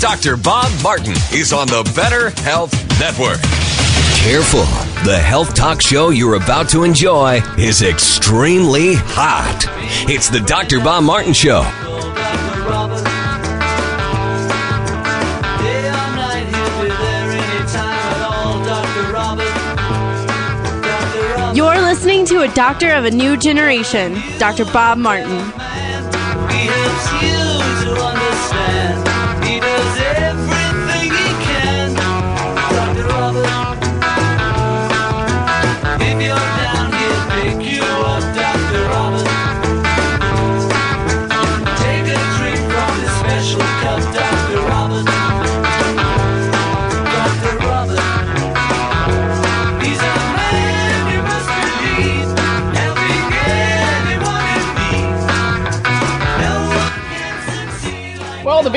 Dr. Bob Martin is on the Better Health Network. Careful. The health talk show you're about to enjoy is extremely hot. It's the Dr. Bob Martin Show. You're listening to a doctor of a new generation, Dr. Bob Martin.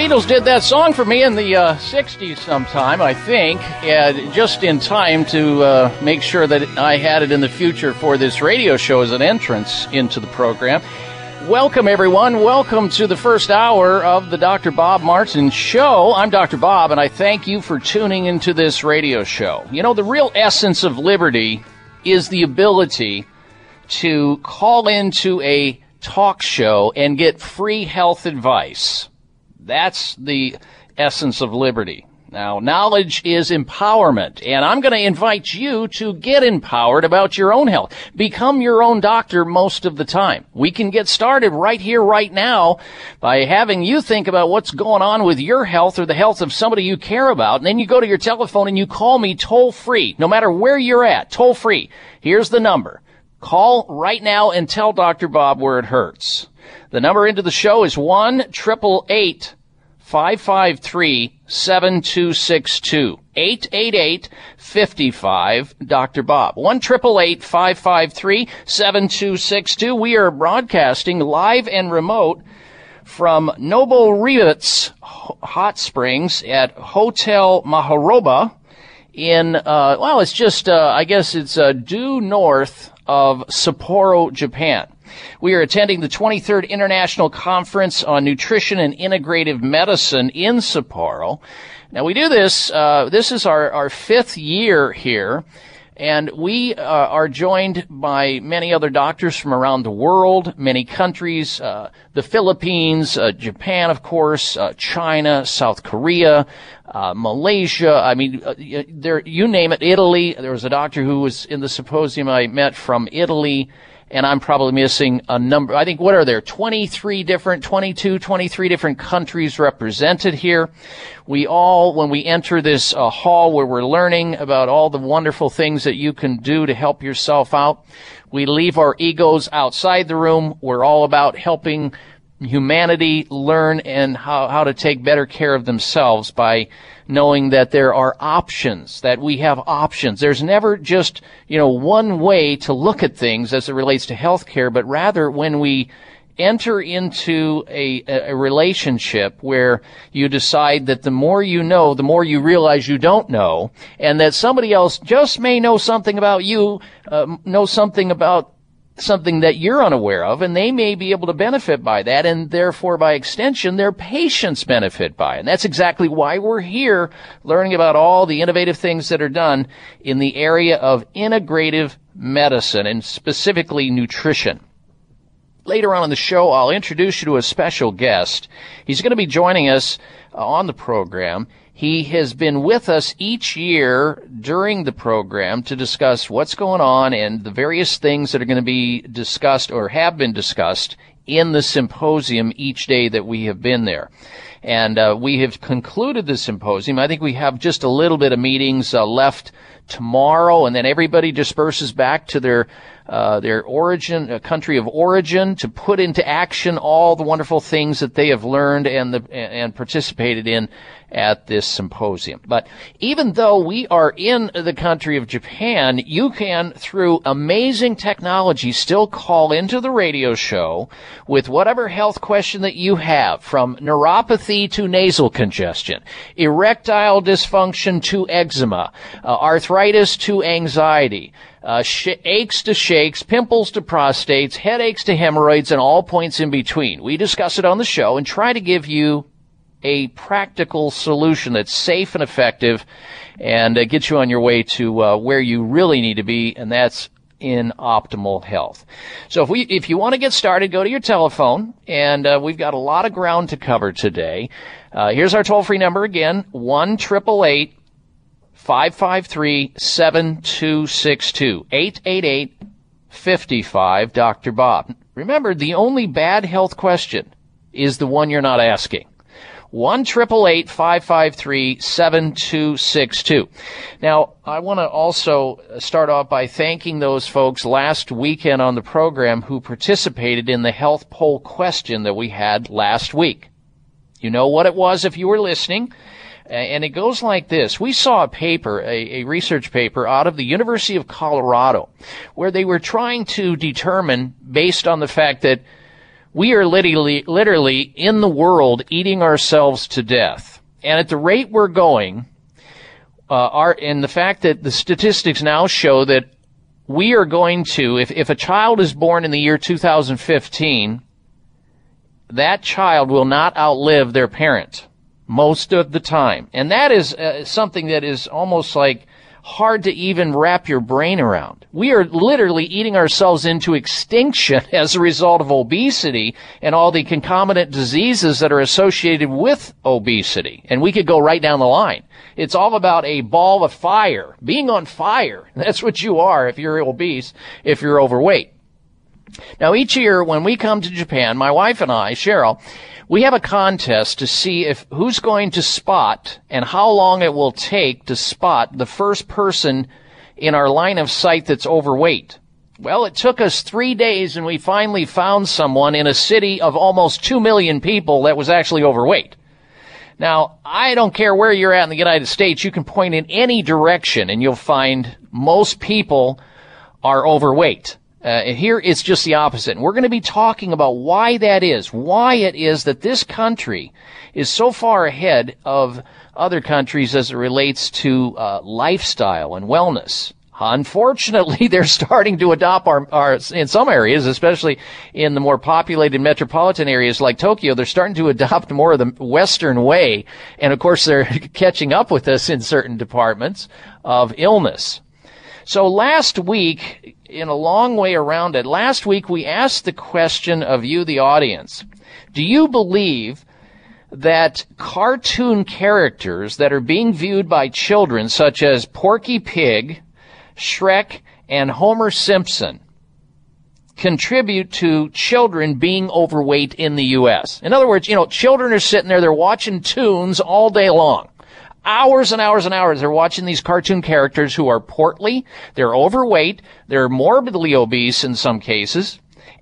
Beatles did that song for me in the uh, 60s sometime, I think, and just in time to uh, make sure that I had it in the future for this radio show as an entrance into the program. Welcome, everyone. Welcome to the first hour of the Dr. Bob Martin Show. I'm Dr. Bob, and I thank you for tuning into this radio show. You know, the real essence of liberty is the ability to call into a talk show and get free health advice. That's the essence of liberty. Now, knowledge is empowerment, and I'm going to invite you to get empowered about your own health. Become your own doctor most of the time. We can get started right here, right now, by having you think about what's going on with your health or the health of somebody you care about, and then you go to your telephone and you call me toll free, no matter where you're at, toll free. Here's the number. Call right now and tell Dr. Bob where it hurts. The number into the show is 1 888 553 7262. 888 55 Dr. Bob. 1 553 7262. We are broadcasting live and remote from Noboribetsu Hot Springs at Hotel Mahoroba in, uh, well, it's just, uh, I guess it's uh, due north of Sapporo, Japan. We are attending the 23rd International Conference on Nutrition and Integrative Medicine in Sapporo. Now we do this, uh, this is our, our fifth year here. And we uh, are joined by many other doctors from around the world, many countries, uh, the Philippines, uh, Japan, of course, uh, China, South Korea, uh, Malaysia. I mean, uh, there, you name it, Italy. There was a doctor who was in the symposium I met from Italy and I'm probably missing a number. I think what are there? 23 different, 22, 23 different countries represented here. We all, when we enter this uh, hall where we're learning about all the wonderful things that you can do to help yourself out, we leave our egos outside the room. We're all about helping humanity learn and how, how to take better care of themselves by knowing that there are options, that we have options. There's never just, you know, one way to look at things as it relates to healthcare, but rather when we enter into a, a relationship where you decide that the more you know, the more you realize you don't know, and that somebody else just may know something about you, uh, know something about something that you're unaware of, and they may be able to benefit by that, and therefore, by extension, their patients benefit by it. And that's exactly why we're here learning about all the innovative things that are done in the area of integrative medicine and specifically nutrition. Later on in the show, I'll introduce you to a special guest. He's going to be joining us uh, on the program. He has been with us each year during the program to discuss what's going on and the various things that are going to be discussed or have been discussed in the symposium each day that we have been there. And uh, we have concluded the symposium. I think we have just a little bit of meetings uh, left tomorrow, and then everybody disperses back to their uh, their origin, uh, country of origin, to put into action all the wonderful things that they have learned and the and participated in at this symposium. But even though we are in the country of Japan, you can, through amazing technology, still call into the radio show with whatever health question that you have, from neuropathy to nasal congestion, erectile dysfunction to eczema, uh, arthritis to anxiety, uh, sh- aches to shakes, pimples to prostates, headaches to hemorrhoids, and all points in between. We discuss it on the show and try to give you a practical solution that's safe and effective and uh, gets you on your way to uh, where you really need to be, and that's in optimal health. So if we, if you want to get started, go to your telephone, and uh, we've got a lot of ground to cover today. Uh, here's our toll free number again: one triple eight 553 7262 888 55 Dr. Bob. Remember, the only bad health question is the one you're not asking. 1 553 7262. Now, I want to also start off by thanking those folks last weekend on the program who participated in the health poll question that we had last week. You know what it was if you were listening. And it goes like this. We saw a paper, a, a, research paper out of the University of Colorado, where they were trying to determine, based on the fact that we are literally, literally in the world eating ourselves to death. And at the rate we're going, uh, our, and the fact that the statistics now show that we are going to, if, if a child is born in the year 2015, that child will not outlive their parent most of the time. And that is uh, something that is almost like hard to even wrap your brain around. We are literally eating ourselves into extinction as a result of obesity and all the concomitant diseases that are associated with obesity. And we could go right down the line. It's all about a ball of fire, being on fire. That's what you are if you're obese, if you're overweight. Now each year when we come to Japan, my wife and I, Cheryl, we have a contest to see if who's going to spot and how long it will take to spot the first person in our line of sight that's overweight. Well, it took us three days and we finally found someone in a city of almost two million people that was actually overweight. Now, I don't care where you're at in the United States, you can point in any direction and you'll find most people are overweight. Uh, here it's just the opposite. And we're going to be talking about why that is, why it is that this country is so far ahead of other countries as it relates to uh, lifestyle and wellness. Unfortunately, they're starting to adopt our, our, in some areas, especially in the more populated metropolitan areas like Tokyo, they're starting to adopt more of the Western way. And of course, they're catching up with us in certain departments of illness. So last week, in a long way around it, last week we asked the question of you, the audience. Do you believe that cartoon characters that are being viewed by children, such as Porky Pig, Shrek, and Homer Simpson, contribute to children being overweight in the U.S. In other words, you know, children are sitting there, they're watching toons all day long. Hours and hours and hours. They're watching these cartoon characters who are portly, they're overweight, they're morbidly obese in some cases.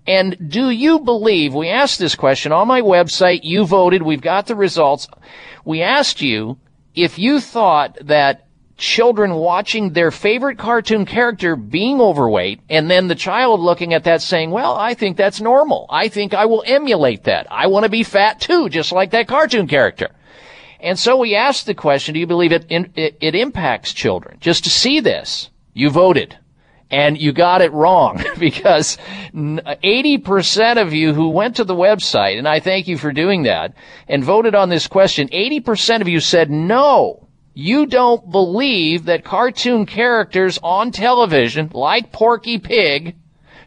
And do you believe, we asked this question on my website, you voted, we've got the results. We asked you if you thought that children watching their favorite cartoon character being overweight and then the child looking at that saying, well, I think that's normal. I think I will emulate that. I want to be fat too, just like that cartoon character. And so we asked the question, do you believe it, it, it impacts children? Just to see this, you voted. And you got it wrong because 80% of you who went to the website, and I thank you for doing that, and voted on this question, 80% of you said no you don't believe that cartoon characters on television, like Porky Pig,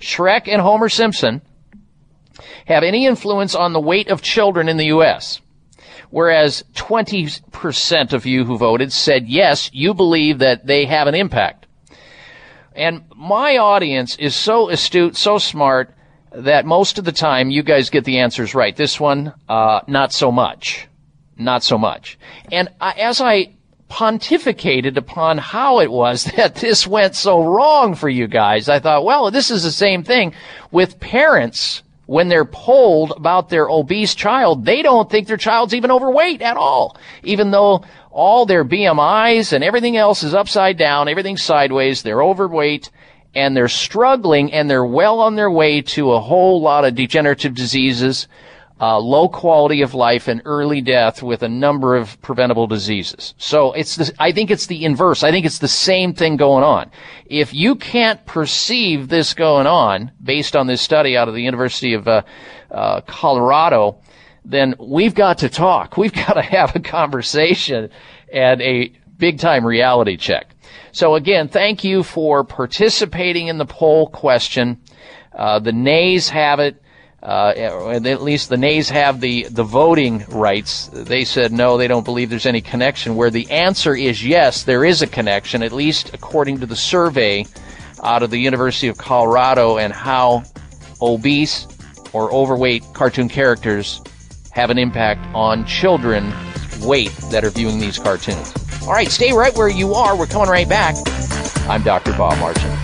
Shrek, and Homer Simpson, have any influence on the weight of children in the U.S. Whereas 20% of you who voted said yes, you believe that they have an impact. And my audience is so astute, so smart, that most of the time you guys get the answers right. This one, uh, not so much. Not so much. And I, as I pontificated upon how it was that this went so wrong for you guys. I thought, well, this is the same thing with parents when they're polled about their obese child. They don't think their child's even overweight at all, even though all their BMIs and everything else is upside down, everything's sideways, they're overweight, and they're struggling and they're well on their way to a whole lot of degenerative diseases, uh, low quality of life and early death with a number of preventable diseases. So it's the, I think it's the inverse. I think it's the same thing going on. If you can't perceive this going on based on this study out of the University of uh, uh, Colorado, then we've got to talk. We've got to have a conversation and a big time reality check. So again, thank you for participating in the poll question. Uh, the nays have it uh, at least the nays have the, the voting rights. They said no, they don't believe there's any connection. Where the answer is yes, there is a connection, at least according to the survey out of the University of Colorado and how obese or overweight cartoon characters have an impact on children weight that are viewing these cartoons. All right, stay right where you are. We're coming right back. I'm Dr. Bob Martin.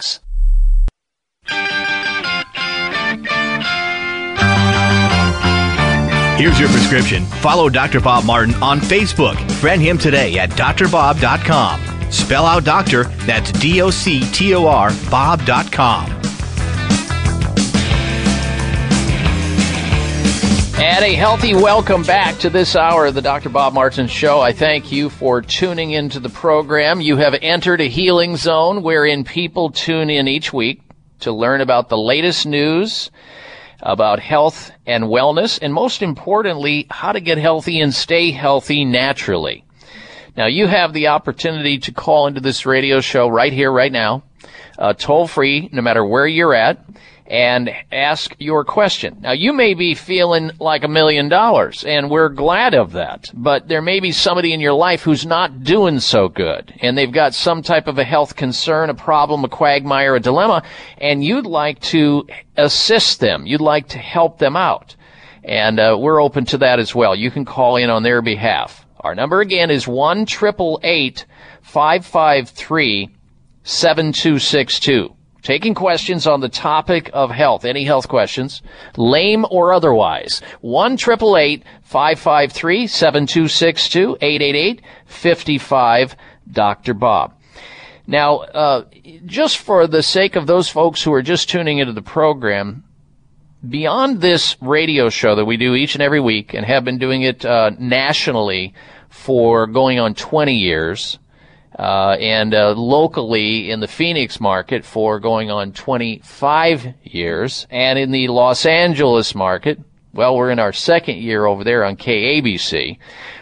Here's your prescription. Follow Dr. Bob Martin on Facebook. Friend him today at drbob.com. Spell out doctor, that's D O C T O R, Bob.com. And a healthy welcome back to this hour of the Dr. Bob Martin Show. I thank you for tuning into the program. You have entered a healing zone wherein people tune in each week to learn about the latest news about health and wellness, and most importantly, how to get healthy and stay healthy naturally. Now, you have the opportunity to call into this radio show right here, right now, uh, toll free, no matter where you're at and ask your question. Now, you may be feeling like a million dollars, and we're glad of that, but there may be somebody in your life who's not doing so good, and they've got some type of a health concern, a problem, a quagmire, a dilemma, and you'd like to assist them. You'd like to help them out. And uh, we're open to that as well. You can call in on their behalf. Our number again is 1 553 7262 taking questions on the topic of health, any health questions, lame or otherwise. 1 553 7262 888 55 Dr. Bob. Now, uh, just for the sake of those folks who are just tuning into the program, beyond this radio show that we do each and every week and have been doing it uh, nationally for going on 20 years, uh, and uh, locally in the Phoenix market for going on 25 years, and in the Los Angeles market, well, we're in our second year over there on KABC.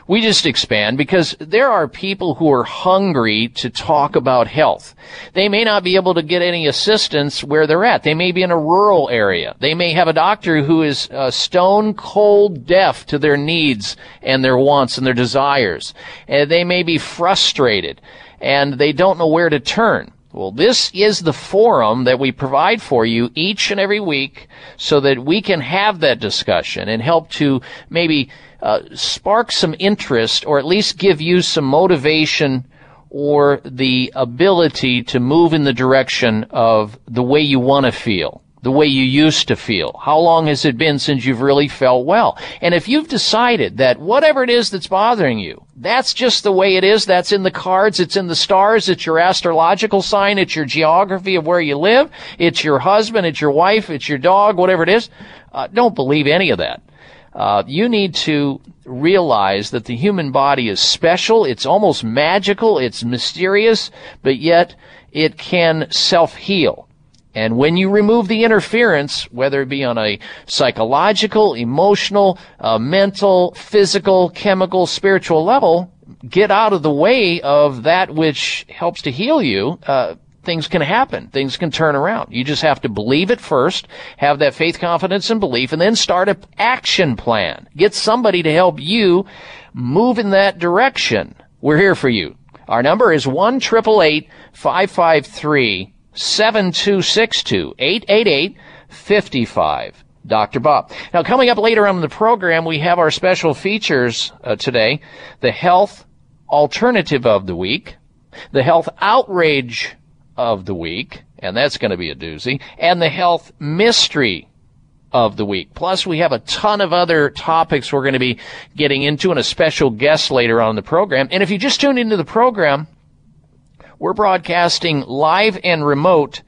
We just expand because there are people who are hungry to talk about health. They may not be able to get any assistance where they're at. They may be in a rural area. They may have a doctor who is uh, stone cold deaf to their needs and their wants and their desires. And they may be frustrated and they don't know where to turn. Well, this is the forum that we provide for you each and every week so that we can have that discussion and help to maybe uh, spark some interest or at least give you some motivation or the ability to move in the direction of the way you want to feel the way you used to feel? How long has it been since you've really felt well? And if you've decided that whatever it is that's bothering you, that's just the way it is, that's in the cards, it's in the stars, it's your astrological sign, it's your geography of where you live, it's your husband, it's your wife, it's your dog, whatever it is, uh, don't believe any of that. Uh, you need to realize that the human body is special, it's almost magical, it's mysterious, but yet it can self-heal. And when you remove the interference, whether it be on a psychological, emotional, uh, mental, physical, chemical, spiritual level, get out of the way of that which helps to heal you, uh, things can happen. Things can turn around. You just have to believe it first, have that faith, confidence, and belief, and then start an action plan. Get somebody to help you move in that direction. We're here for you. Our number is 1 553 7262 888 55 Dr. Bob. Now, coming up later on in the program, we have our special features uh, today the health alternative of the week, the health outrage of the week, and that's going to be a doozy, and the health mystery of the week. Plus, we have a ton of other topics we're going to be getting into and a special guest later on the program. And if you just tuned into the program, we're broadcasting live and remote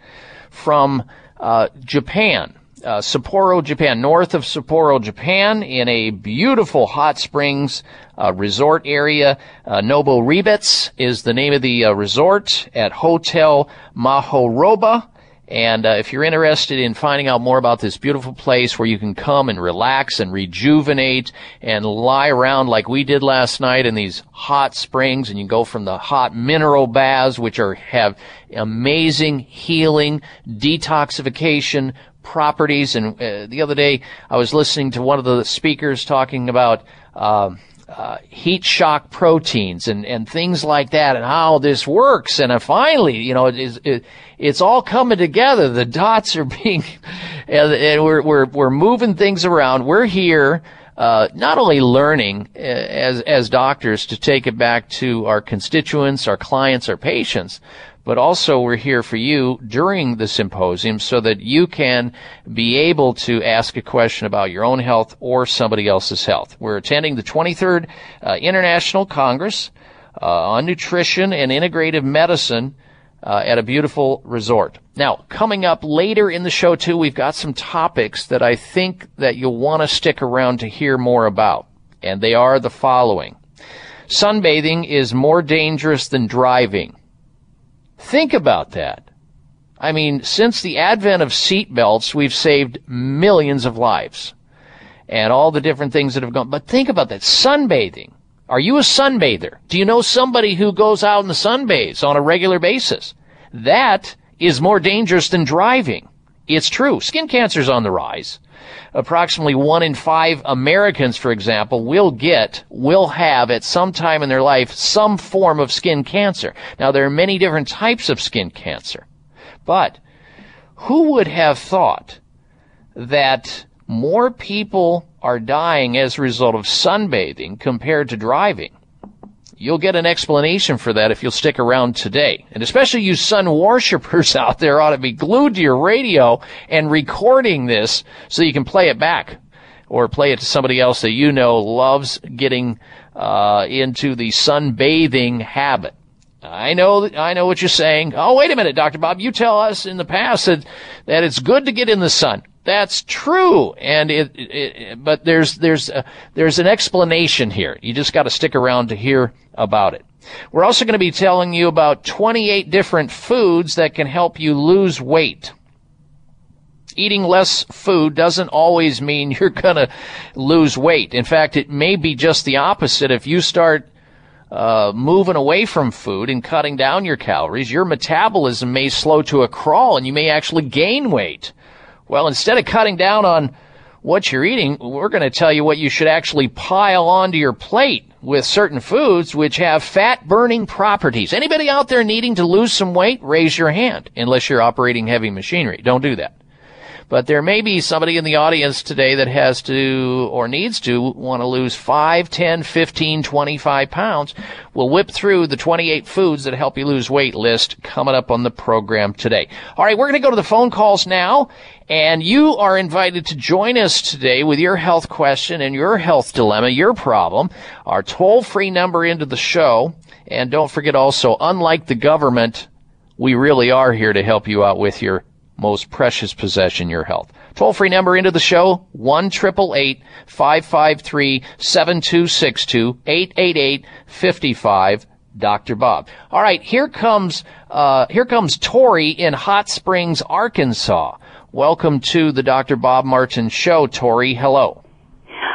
from uh, Japan uh, Sapporo, Japan, north of Sapporo, Japan, in a beautiful hot springs uh, resort area. Uh, Noboribetsu is the name of the uh, resort at Hotel Mahoroba. And uh, if you're interested in finding out more about this beautiful place where you can come and relax and rejuvenate and lie around like we did last night in these hot springs, and you go from the hot mineral baths, which are have amazing healing, detoxification, properties. And uh, the other day, I was listening to one of the speakers talking about uh, uh, heat shock proteins and, and things like that, and how this works. And finally, you know, it is, it, it's all coming together. The dots are being, and, and we're we're we're moving things around. We're here. Uh, not only learning uh, as as doctors to take it back to our constituents, our clients, our patients, but also we're here for you during the symposium so that you can be able to ask a question about your own health or somebody else's health. We're attending the 23rd uh, International Congress uh, on Nutrition and Integrative Medicine uh, at a beautiful resort. Now, coming up later in the show too, we've got some topics that I think that you'll want to stick around to hear more about. And they are the following. Sunbathing is more dangerous than driving. Think about that. I mean, since the advent of seatbelts, we've saved millions of lives and all the different things that have gone. But think about that. Sunbathing. Are you a sunbather? Do you know somebody who goes out in the sunbathes on a regular basis? That is more dangerous than driving. It's true. Skin cancer is on the rise approximately one in five Americans, for example, will get, will have at some time in their life some form of skin cancer. Now, there are many different types of skin cancer, but who would have thought that more people are dying as a result of sunbathing compared to driving? You'll get an explanation for that if you'll stick around today. And especially you sun worshippers out there ought to be glued to your radio and recording this so you can play it back or play it to somebody else that you know loves getting uh, into the sunbathing habit. I know, I know what you're saying. Oh, wait a minute, Dr. Bob. You tell us in the past that, that it's good to get in the sun. That's true, and it, it, it but there's there's a, there's an explanation here. You just got to stick around to hear about it. We're also going to be telling you about 28 different foods that can help you lose weight. Eating less food doesn't always mean you're going to lose weight. In fact, it may be just the opposite. If you start uh, moving away from food and cutting down your calories, your metabolism may slow to a crawl and you may actually gain weight. Well, instead of cutting down on what you're eating, we're going to tell you what you should actually pile onto your plate with certain foods which have fat burning properties. Anybody out there needing to lose some weight, raise your hand, unless you're operating heavy machinery. Don't do that. But there may be somebody in the audience today that has to or needs to want to lose 5, 10, 15, 25 pounds. We'll whip through the 28 foods that help you lose weight list coming up on the program today. All right, we're going to go to the phone calls now. And you are invited to join us today with your health question and your health dilemma, your problem. Our toll free number into the show. And don't forget also, unlike the government, we really are here to help you out with your most precious possession, your health. Toll free number into the show, 1 553 7262 888 55 Dr. Bob. All right, here comes, uh, here comes Tori in Hot Springs, Arkansas. Welcome to the Dr. Bob Martin Show, Tori. Hello.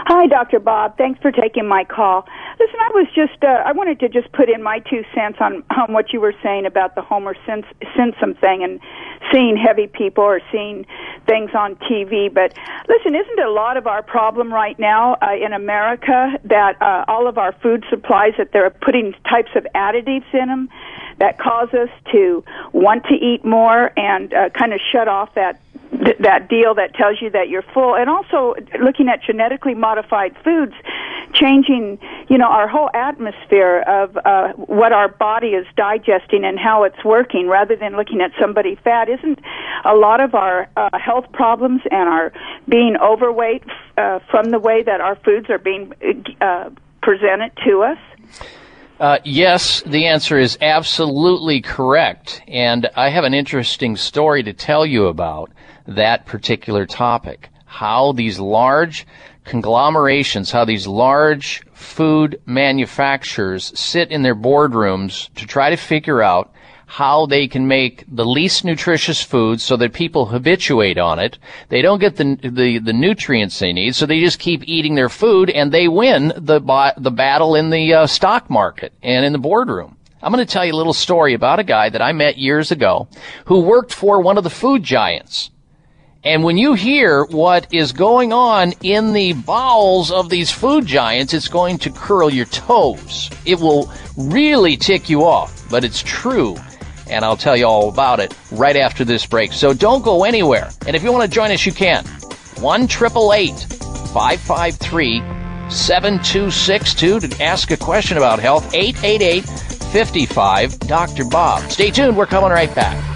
Hi, Dr. Bob. Thanks for taking my call. Listen, I was just, uh, I wanted to just put in my two cents on, on what you were saying about the Homer Simpson thing and seeing heavy people or seeing things on TV. But listen, isn't a lot of our problem right now uh, in America that uh, all of our food supplies that they're putting types of additives in them that cause us to want to eat more and uh, kind of shut off that th- that deal that tells you that you're full, and also looking at genetically modified foods, changing, you know, our whole atmosphere of uh, what our body is digesting and how it's working, rather than looking at somebody fat. Isn't a lot of our uh, health problems and our being overweight uh, from the way that our foods are being uh, presented to us? Uh, yes, the answer is absolutely correct. And I have an interesting story to tell you about that particular topic. How these large conglomerations, how these large food manufacturers sit in their boardrooms to try to figure out how they can make the least nutritious food so that people habituate on it. They don't get the, the, the nutrients they need, so they just keep eating their food and they win the, the battle in the uh, stock market and in the boardroom. I'm going to tell you a little story about a guy that I met years ago who worked for one of the food giants. And when you hear what is going on in the bowels of these food giants, it's going to curl your toes. It will really tick you off, but it's true and I'll tell you all about it right after this break. So don't go anywhere. And if you want to join us, you can. 1 553 7262 to ask a question about health. 888 55 Dr. Bob. Stay tuned. We're coming right back.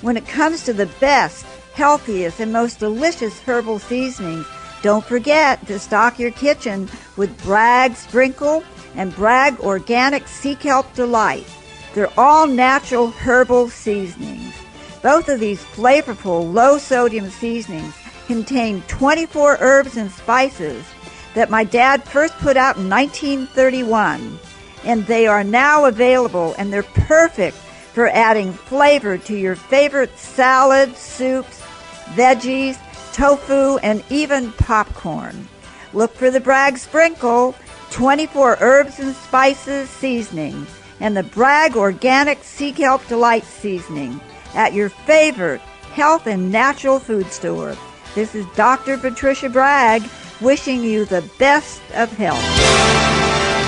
When it comes to the best, healthiest, and most delicious herbal seasonings, don't forget to stock your kitchen with Bragg Sprinkle and Bragg Organic Sea Kelp Delight. They're all natural herbal seasonings. Both of these flavorful, low sodium seasonings contain 24 herbs and spices that my dad first put out in 1931. And they are now available and they're perfect for adding flavor to your favorite salads, soups, veggies, tofu, and even popcorn. Look for the Bragg Sprinkle, 24 herbs and spices seasoning, and the Bragg Organic Sea Kelp Delight seasoning at your favorite health and natural food store. This is Dr. Patricia Bragg wishing you the best of health.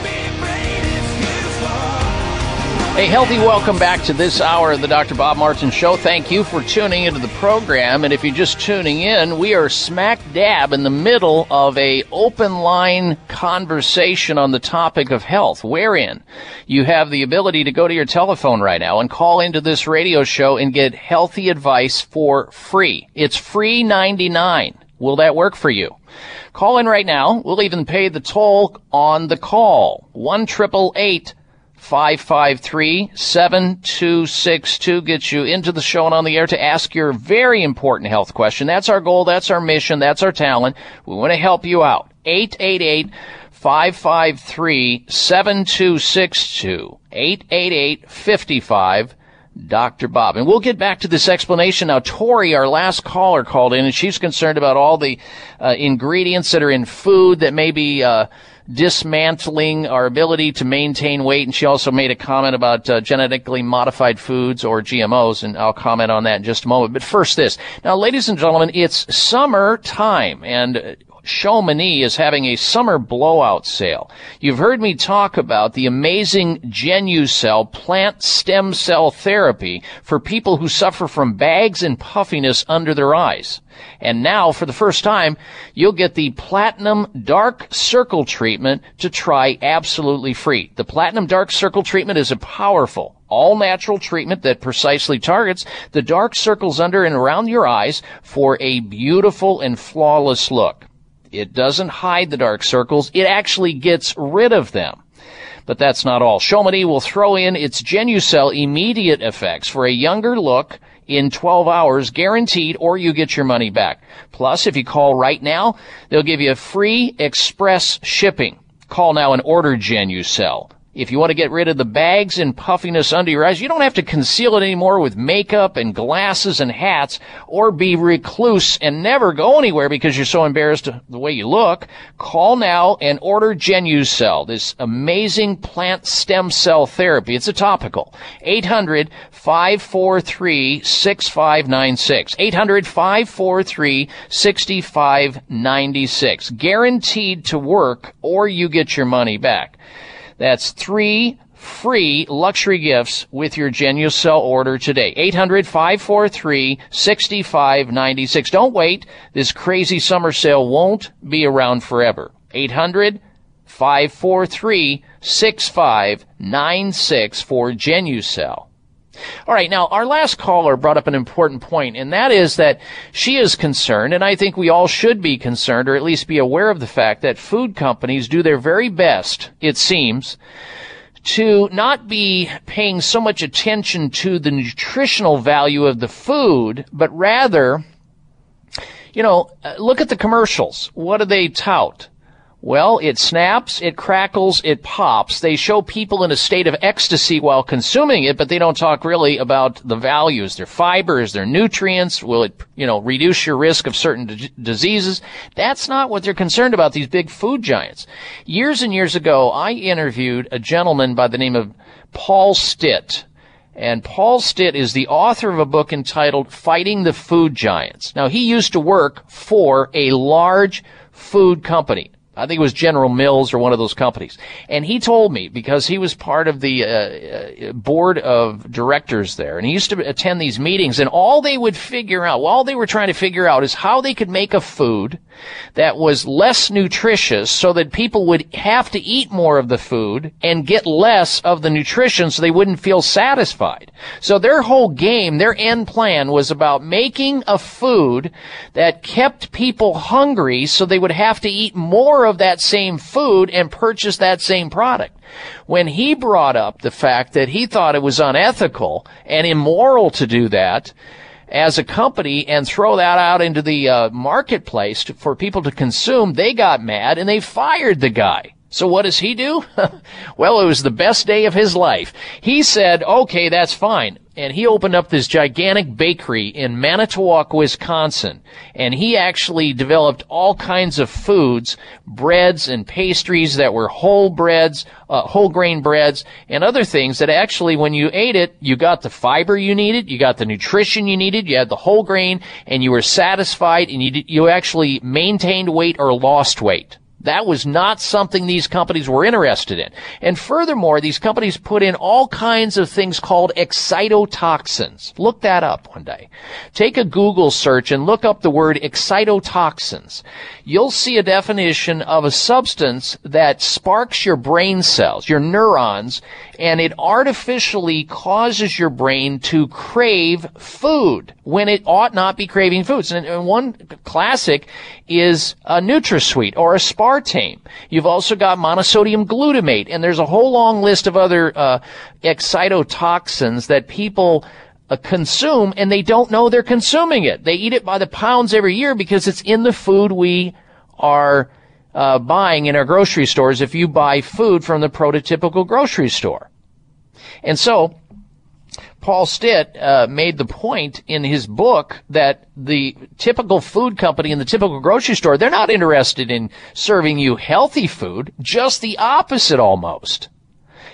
Hey, healthy welcome back to this hour of the Dr. Bob Martin Show. Thank you for tuning into the program. And if you're just tuning in, we are smack dab in the middle of a open line conversation on the topic of health, wherein you have the ability to go to your telephone right now and call into this radio show and get healthy advice for free. It's free 99. Will that work for you? Call in right now. We'll even pay the toll on the call. 1 553 7262 gets you into the show and on the air to ask your very important health question. That's our goal. That's our mission. That's our talent. We want to help you out. 888 553 7262. 888 55 Dr. Bob. And we'll get back to this explanation now. Tori, our last caller, called in and she's concerned about all the uh, ingredients that are in food that may be uh, dismantling our ability to maintain weight. And she also made a comment about uh, genetically modified foods or GMOs, and I'll comment on that in just a moment. But first, this. Now, ladies and gentlemen, it's summer time, and Chamonix is having a summer blowout sale. You've heard me talk about the amazing Genucell plant stem cell therapy for people who suffer from bags and puffiness under their eyes. And now, for the first time, you'll get the Platinum Dark Circle treatment to try absolutely free. The Platinum Dark Circle treatment is a powerful, all natural treatment that precisely targets the dark circles under and around your eyes for a beautiful and flawless look. It doesn't hide the dark circles. It actually gets rid of them. But that's not all. Chamonix will throw in its Genucell immediate effects for a younger look in 12 hours guaranteed or you get your money back. Plus, if you call right now, they'll give you a free express shipping. Call now and order Genucell. If you want to get rid of the bags and puffiness under your eyes, you don't have to conceal it anymore with makeup and glasses and hats or be recluse and never go anywhere because you're so embarrassed the way you look. Call now and order Genucell, this amazing plant stem cell therapy. It's a topical. 800 543 6596. 800 543 6596. Guaranteed to work or you get your money back. That's three free luxury gifts with your Genucell order today. 800-543-6596. Don't wait. This crazy summer sale won't be around forever. 800-543-6596 for Genucell. All right, now our last caller brought up an important point, and that is that she is concerned, and I think we all should be concerned, or at least be aware of the fact that food companies do their very best, it seems, to not be paying so much attention to the nutritional value of the food, but rather, you know, uh, look at the commercials. What do they tout? Well, it snaps, it crackles, it pops. They show people in a state of ecstasy while consuming it, but they don't talk really about the values, their fibers, their nutrients. Will it, you know, reduce your risk of certain d- diseases? That's not what they're concerned about, these big food giants. Years and years ago, I interviewed a gentleman by the name of Paul Stitt. And Paul Stitt is the author of a book entitled Fighting the Food Giants. Now, he used to work for a large food company. I think it was General Mills or one of those companies. And he told me because he was part of the uh, uh, board of directors there, and he used to attend these meetings, and all they would figure out, all they were trying to figure out is how they could make a food that was less nutritious so that people would have to eat more of the food and get less of the nutrition so they wouldn't feel satisfied. So their whole game, their end plan was about making a food that kept people hungry so they would have to eat more of that same food and purchase that same product. When he brought up the fact that he thought it was unethical and immoral to do that, as a company and throw that out into the uh, marketplace to, for people to consume, they got mad and they fired the guy. So what does he do? well, it was the best day of his life. He said, okay, that's fine. And he opened up this gigantic bakery in Manitowoc, Wisconsin. And he actually developed all kinds of foods, breads and pastries that were whole breads, uh, whole grain breads, and other things that actually, when you ate it, you got the fiber you needed, you got the nutrition you needed, you had the whole grain, and you were satisfied, and you, you actually maintained weight or lost weight. That was not something these companies were interested in. And furthermore, these companies put in all kinds of things called excitotoxins. Look that up one day. Take a Google search and look up the word excitotoxins. You'll see a definition of a substance that sparks your brain cells, your neurons, and it artificially causes your brain to crave food when it ought not be craving foods. And, one classic is a NutraSweet or a aspartame. You've also got monosodium glutamate, and there's a whole long list of other uh, excitotoxins that people uh, consume, and they don't know they're consuming it. They eat it by the pounds every year because it's in the food we are uh, buying in our grocery stores. If you buy food from the prototypical grocery store, and so Paul Stitt uh, made the point in his book that the typical food company in the typical grocery store, they're not interested in serving you healthy food, just the opposite almost.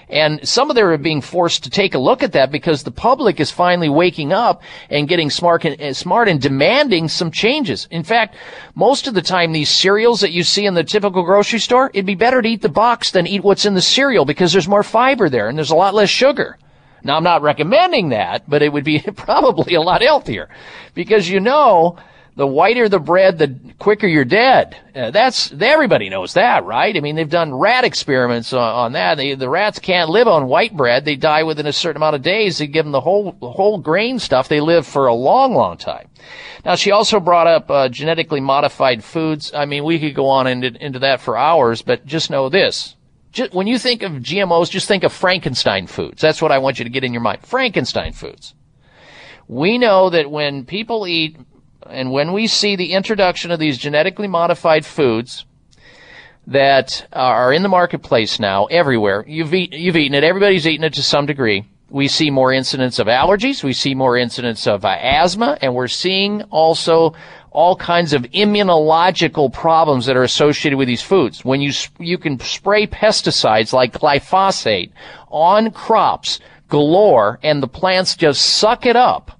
And some of them are being forced to take a look at that because the public is finally waking up and getting smart and, uh, smart and demanding some changes. In fact, most of the time, these cereals that you see in the typical grocery store, it'd be better to eat the box than eat what's in the cereal because there's more fiber there and there's a lot less sugar. Now, I'm not recommending that, but it would be probably a lot healthier because you know, the whiter the bread, the quicker you're dead. Uh, that's everybody knows that, right? I mean, they've done rat experiments on, on that. They, the rats can't live on white bread; they die within a certain amount of days. They give them the whole whole grain stuff; they live for a long, long time. Now, she also brought up uh, genetically modified foods. I mean, we could go on into, into that for hours, but just know this: just, when you think of GMOs, just think of Frankenstein foods. That's what I want you to get in your mind. Frankenstein foods. We know that when people eat and when we see the introduction of these genetically modified foods that are in the marketplace now everywhere, you've, eat, you've eaten it, everybody's eaten it to some degree. We see more incidents of allergies, we see more incidents of uh, asthma, and we're seeing also all kinds of immunological problems that are associated with these foods. When you, you can spray pesticides like glyphosate on crops galore and the plants just suck it up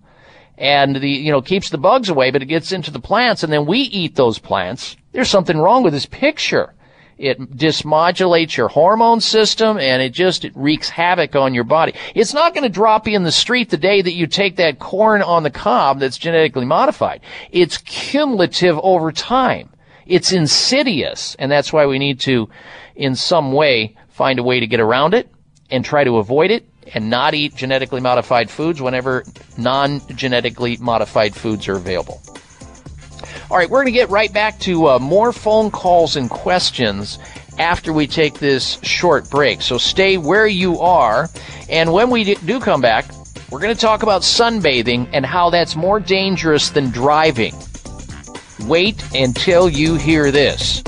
and the, you know, keeps the bugs away, but it gets into the plants and then we eat those plants. There's something wrong with this picture. It dismodulates your hormone system and it just it wreaks havoc on your body. It's not going to drop you in the street the day that you take that corn on the cob that's genetically modified. It's cumulative over time. It's insidious and that's why we need to in some way find a way to get around it and try to avoid it and not eat genetically modified foods whenever non-genetically modified foods are available. All right, we're going to get right back to uh, more phone calls and questions after we take this short break. So stay where you are. And when we do come back, we're going to talk about sunbathing and how that's more dangerous than driving. Wait until you hear this.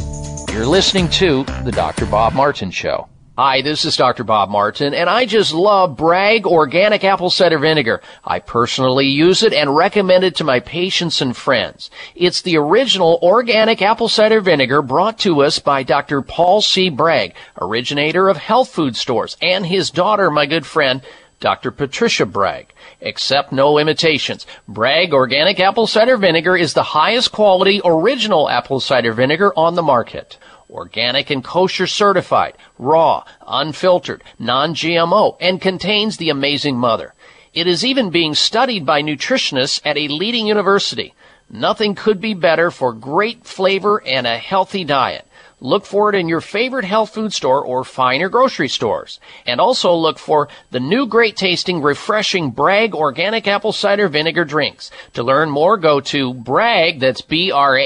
You're listening to The Dr. Bob Martin Show. Hi, this is Dr. Bob Martin, and I just love Bragg Organic Apple Cider Vinegar. I personally use it and recommend it to my patients and friends. It's the original organic apple cider vinegar brought to us by Dr. Paul C. Bragg, originator of health food stores, and his daughter, my good friend, Dr. Patricia Bragg. Accept no imitations. Bragg Organic Apple Cider Vinegar is the highest quality original apple cider vinegar on the market organic and kosher certified, raw, unfiltered, non-GMO, and contains the amazing mother. It is even being studied by nutritionists at a leading university. Nothing could be better for great flavor and a healthy diet. Look for it in your favorite health food store or finer grocery stores. And also look for the new great tasting, refreshing Bragg organic apple cider vinegar drinks. To learn more, go to Bragg, that's B-R-A-G-G-A-C-V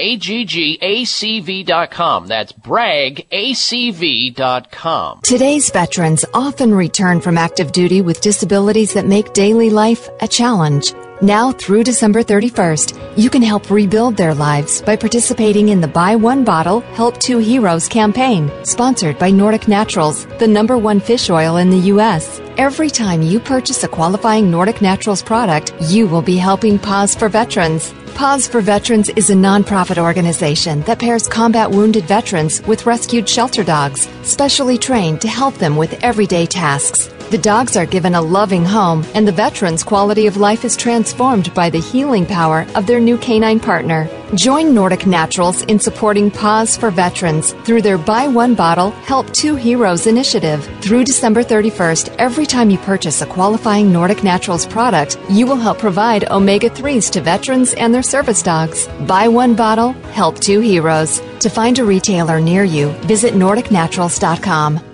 dot com. That's BraggACV dot com. Today's veterans often return from active duty with disabilities that make daily life a challenge. Now through December 31st, you can help rebuild their lives by participating in the Buy One Bottle, Help Two Heroes campaign, sponsored by Nordic Naturals, the number one fish oil in the U.S. Every time you purchase a qualifying Nordic Naturals product, you will be helping Paws for Veterans. Paws for Veterans is a nonprofit organization that pairs combat wounded veterans with rescued shelter dogs, specially trained to help them with everyday tasks. The dogs are given a loving home, and the veterans' quality of life is transformed by the healing power of their new canine partner. Join Nordic Naturals in supporting Paws for Veterans through their Buy One Bottle, Help Two Heroes initiative. Through December 31st, every time you purchase a qualifying Nordic Naturals product, you will help provide omega 3s to veterans and their service dogs. Buy one bottle, help two heroes. To find a retailer near you, visit NordicNaturals.com.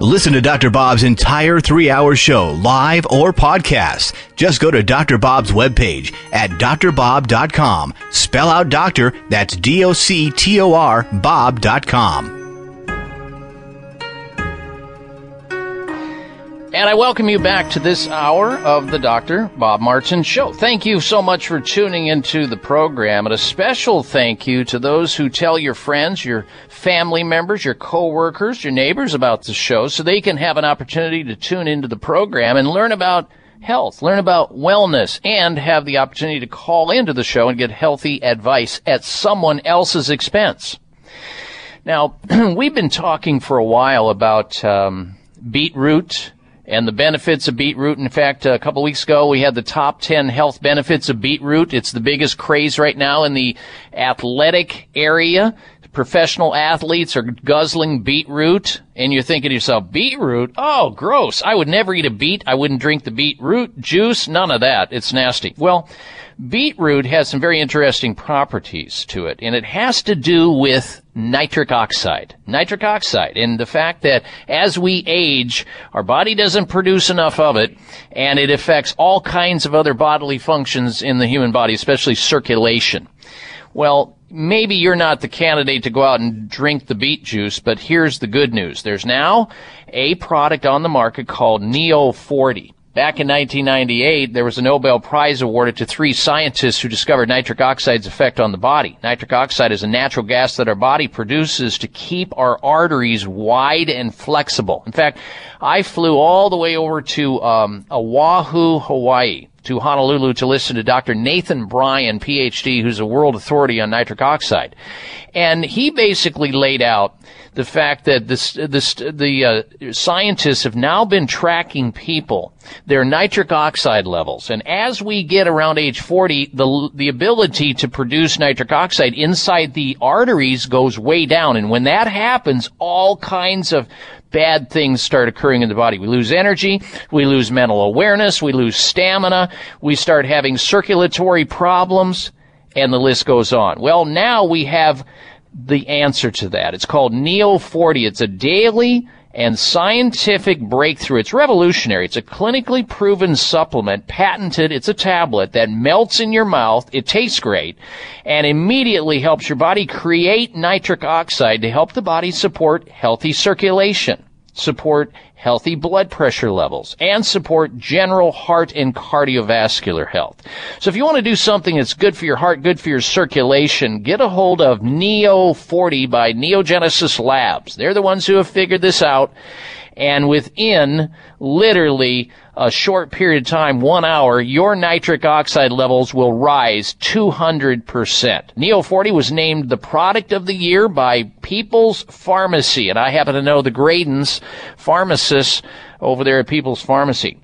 Listen to Dr. Bob's entire three hour show, live or podcast. Just go to Dr. Bob's webpage at drbob.com. Spell out doctor, that's D O C T O R, Bob.com. And I welcome you back to this hour of the Dr. Bob Martin Show. Thank you so much for tuning into the program, and a special thank you to those who tell your friends, your family members, your coworkers, your neighbors about the show so they can have an opportunity to tune into the program and learn about health, learn about wellness, and have the opportunity to call into the show and get healthy advice at someone else's expense. Now, we've been talking for a while about um, beetroot and the benefits of beetroot. In fact, a couple weeks ago, we had the top 10 health benefits of beetroot. It's the biggest craze right now in the athletic area. Professional athletes are guzzling beetroot, and you're thinking to yourself, beetroot? Oh, gross. I would never eat a beet. I wouldn't drink the beetroot juice. None of that. It's nasty. Well, beetroot has some very interesting properties to it, and it has to do with nitric oxide. Nitric oxide, and the fact that as we age, our body doesn't produce enough of it, and it affects all kinds of other bodily functions in the human body, especially circulation. Well, maybe you're not the candidate to go out and drink the beet juice, but here's the good news. There's now a product on the market called Neo 40. Back in 1998, there was a Nobel Prize awarded to three scientists who discovered nitric oxide's effect on the body. Nitric oxide is a natural gas that our body produces to keep our arteries wide and flexible. In fact, I flew all the way over to um, Oahu, Hawaii to Honolulu to listen to Dr. Nathan Bryan, PhD, who's a world authority on nitric oxide. And he basically laid out the fact that this, this, the uh, scientists have now been tracking people, their nitric oxide levels. And as we get around age 40, the, the ability to produce nitric oxide inside the arteries goes way down. And when that happens, all kinds of bad things start occurring in the body. We lose energy, we lose mental awareness, we lose stamina, we start having circulatory problems, and the list goes on. Well, now we have the answer to that. It's called Neo 40. It's a daily and scientific breakthrough. It's revolutionary. It's a clinically proven supplement, patented. It's a tablet that melts in your mouth. It tastes great and immediately helps your body create nitric oxide to help the body support healthy circulation. Support healthy blood pressure levels, and support general heart and cardiovascular health. So if you want to do something that's good for your heart, good for your circulation, get a hold of Neo 40 by Neogenesis Labs. They're the ones who have figured this out. And within literally a short period of time, one hour, your nitric oxide levels will rise 200%. Neo 40 was named the product of the year by People's Pharmacy, and I happen to know the Graedons pharmacists over there at People's Pharmacy.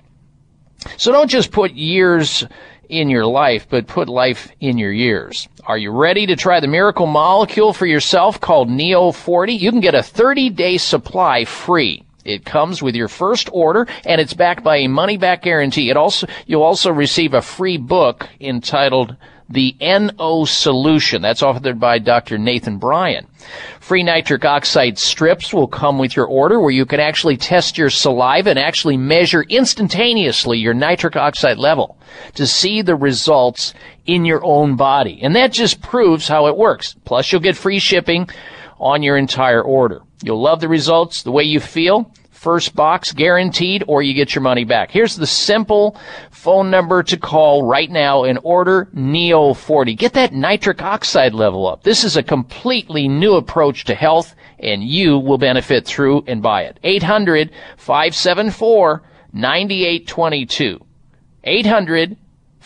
So don't just put years in your life, but put life in your years. Are you ready to try the miracle molecule for yourself called Neo 40? You can get a 30 day supply free. It comes with your first order and it's backed by a money back guarantee. It also, you'll also receive a free book entitled the NO Solution. That's authored by Dr. Nathan Bryan. Free nitric oxide strips will come with your order where you can actually test your saliva and actually measure instantaneously your nitric oxide level to see the results in your own body. And that just proves how it works. Plus you'll get free shipping on your entire order. You'll love the results, the way you feel. First box guaranteed or you get your money back. Here's the simple phone number to call right now and order Neo 40. Get that nitric oxide level up. This is a completely new approach to health and you will benefit through and by it. 800 574 9822. 800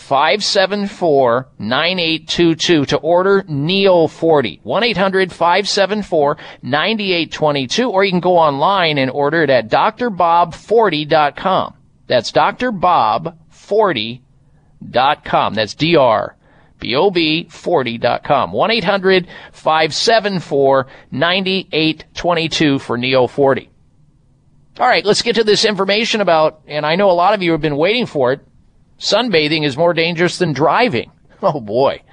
574 9822 to order Neo 40. 1 800 574 9822. Or you can go online and order it at drbob40.com. That's drbob40.com. That's dr. B-O-B40.com. 1-800-574-9822 for Neo 40. All right, let's get to this information about, and I know a lot of you have been waiting for it, Sunbathing is more dangerous than driving. Oh boy.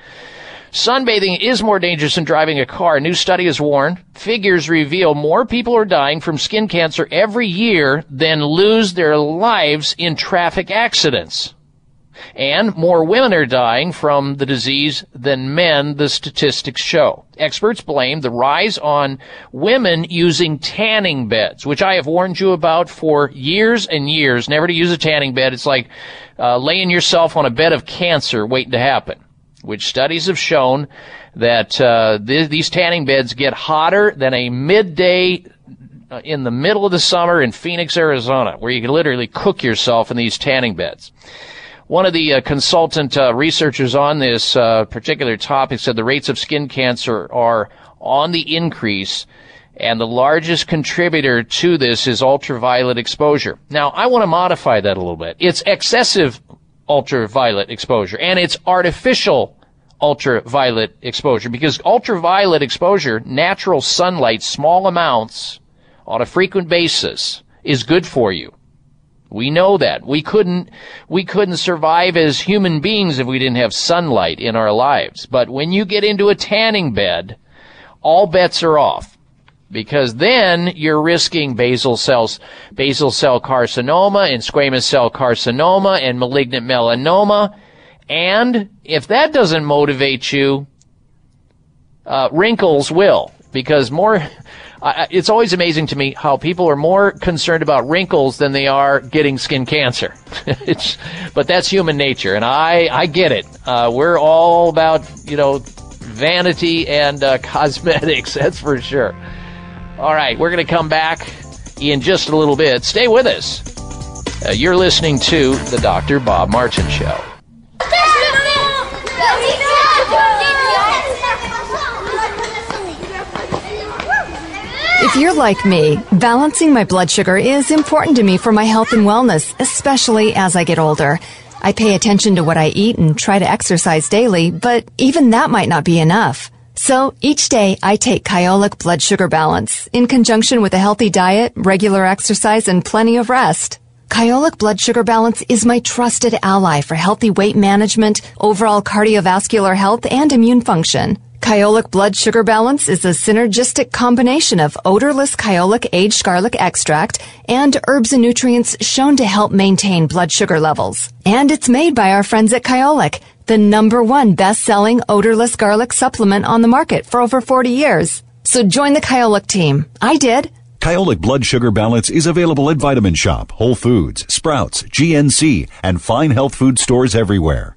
Sunbathing is more dangerous than driving a car. A new study has warned. Figures reveal more people are dying from skin cancer every year than lose their lives in traffic accidents. And more women are dying from the disease than men, the statistics show. Experts blame the rise on women using tanning beds, which I have warned you about for years and years, never to use a tanning bed. It's like uh, laying yourself on a bed of cancer waiting to happen, which studies have shown that uh, th- these tanning beds get hotter than a midday uh, in the middle of the summer in Phoenix, Arizona, where you can literally cook yourself in these tanning beds. One of the uh, consultant uh, researchers on this uh, particular topic said the rates of skin cancer are on the increase and the largest contributor to this is ultraviolet exposure. Now, I want to modify that a little bit. It's excessive ultraviolet exposure and it's artificial ultraviolet exposure because ultraviolet exposure, natural sunlight, small amounts on a frequent basis is good for you. We know that. We couldn't, we couldn't survive as human beings if we didn't have sunlight in our lives. But when you get into a tanning bed, all bets are off. Because then you're risking basal cells, basal cell carcinoma and squamous cell carcinoma and malignant melanoma. And if that doesn't motivate you, uh, wrinkles will. Because more, it's always amazing to me how people are more concerned about wrinkles than they are getting skin cancer. but that's human nature, and I I get it. Uh, we're all about you know vanity and uh, cosmetics, that's for sure. All right, we're going to come back in just a little bit. Stay with us. Uh, you're listening to the Dr. Bob Martin Show. You're like me, balancing my blood sugar is important to me for my health and wellness, especially as I get older. I pay attention to what I eat and try to exercise daily, but even that might not be enough. So each day I take Kyolic Blood Sugar Balance in conjunction with a healthy diet, regular exercise, and plenty of rest. Kyolic Blood Sugar Balance is my trusted ally for healthy weight management, overall cardiovascular health, and immune function. Kyolic Blood Sugar Balance is a synergistic combination of odorless Kyolic aged garlic extract and herbs and nutrients shown to help maintain blood sugar levels. And it's made by our friends at Kyolic, the number one best-selling odorless garlic supplement on the market for over 40 years. So join the Kyolic team. I did. Kyolic Blood Sugar Balance is available at Vitamin Shoppe, Whole Foods, Sprouts, GNC, and fine health food stores everywhere.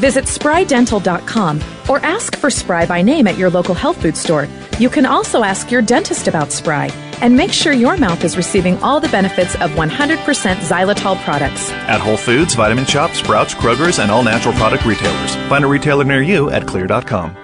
Visit sprydental.com or ask for Spry by name at your local health food store. You can also ask your dentist about Spry and make sure your mouth is receiving all the benefits of 100% xylitol products. At Whole Foods, Vitamin Shoppe, Sprouts, Kroger's, and all natural product retailers. Find a retailer near you at xlear.com.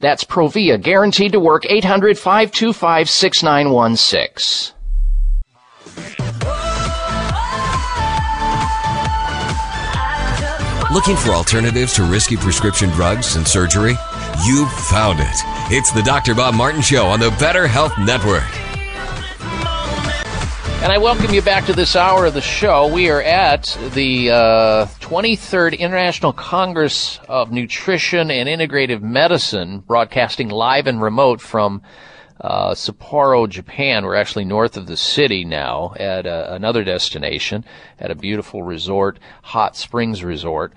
That's Provia, guaranteed to work 800 525 6916. Looking for alternatives to risky prescription drugs and surgery? You've found it. It's the Dr. Bob Martin Show on the Better Health Network. And I welcome you back to this hour of the show. We are at the uh, 23rd International Congress of Nutrition and Integrative Medicine, broadcasting live and remote from uh, Sapporo, Japan. We're actually north of the city now at uh, another destination, at a beautiful resort, Hot Springs Resort.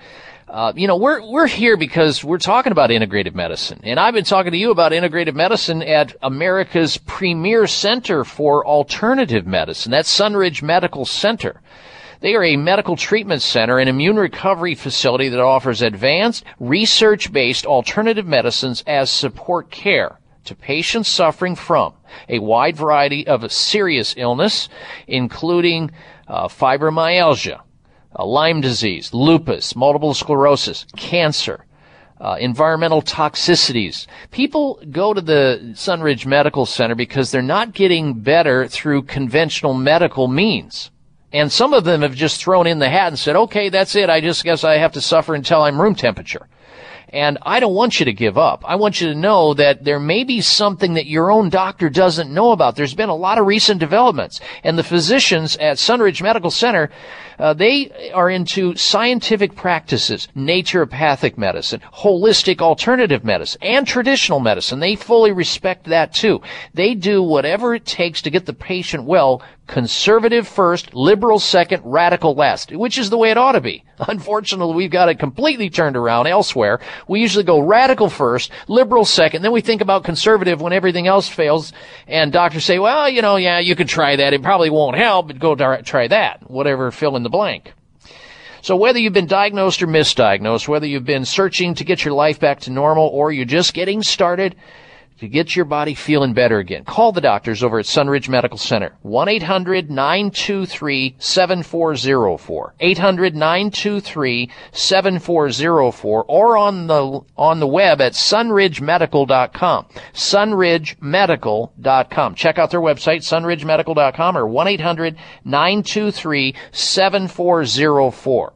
Uh, you know, we're we're here because we're talking about integrative medicine, and I've been talking to you about integrative medicine at America's premier center for alternative medicine. That's Sunridge Medical Center. They are a medical treatment center and immune recovery facility that offers advanced, research-based alternative medicines as support care to patients suffering from a wide variety of serious illness, including uh, fibromyalgia, uh, Lyme disease, lupus, multiple sclerosis, cancer, uh, environmental toxicities. People go to the Sunridge Medical Center because they're not getting better through conventional medical means. And some of them have just thrown in the hat and said, okay, that's it. I just guess I have to suffer until I'm room temperature. And I don't want you to give up. I want you to know that there may be something that your own doctor doesn't know about. There's been a lot of recent developments and the physicians at Sunridge Medical Center uh, they are into scientific practices, naturopathic medicine, holistic alternative medicine, and traditional medicine. They fully respect that too. They do whatever it takes to get the patient well conservative first, liberal second, radical last, which is the way it ought to be. Unfortunately, we've got it completely turned around elsewhere. We usually go radical first, liberal second, then we think about conservative when everything else fails, and doctors say, well, you know, yeah, you could try that. It probably won't help, but go try that. Whatever, fill in the blank. So whether you've been diagnosed or misdiagnosed, whether you've been searching to get your life back to normal or you're just getting started, to get your body feeling better again. Call the doctors over at Sunridge Medical Center. 1-800-923-7404. 800-923-7404 or on the, on the web at sunridgemedical.com. sunridgemedical.com. Check out their website, sunridgemedical.com or 1-800-923-7404.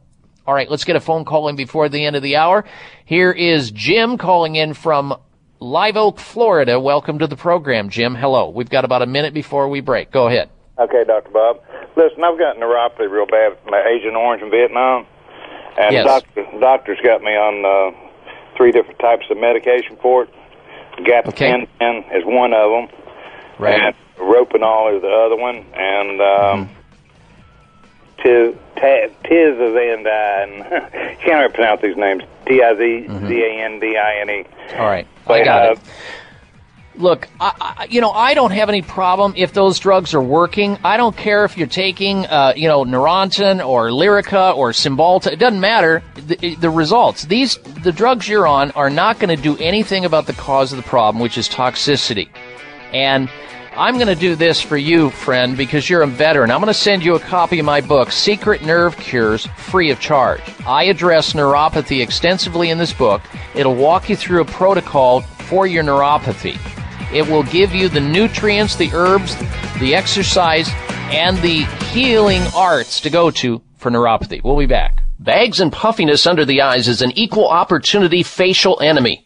All right, let's get a phone call in before the end of the hour. Here is Jim calling in from Live Oak, Florida. Welcome to the program, Jim. Hello. We've got about a minute before we break. Go ahead. Okay, Dr. Bob. Listen, I've got neuropathy real bad from my Agent Orange in Vietnam. And Yes. doctor, doctor's got me on uh, three different types of medication for it. Gabapentin is one of them. Right. And Ropanol is the other one. And um, tiz, ta- tizazandine. can't ever pronounce these names. T-I-Z-Z-A-N-D-I-N-E. All right, I got uh, it. Look, I, I, you know, I don't have any problem if those drugs are working. I don't care if you're taking, uh, you know, Neurontin or Lyrica or Cymbalta. It doesn't matter. The, the results. These, the drugs you're on are not going to do anything about the cause of the problem, which is toxicity. And I'm going to do this for you, friend, because you're a veteran. I'm going to send you a copy of my book, Secret Nerve Cures, free of charge. I address neuropathy extensively in this book. It'll walk you through a protocol for your neuropathy. It will give you the nutrients, the herbs, the exercise, and the healing arts to go to for neuropathy. We'll be back. Bags and puffiness under the eyes is an equal opportunity facial enemy.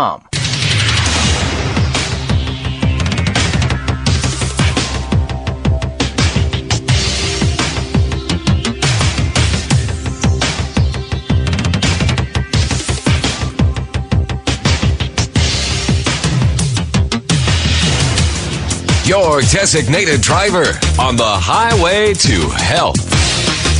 Your designated driver on the highway to health.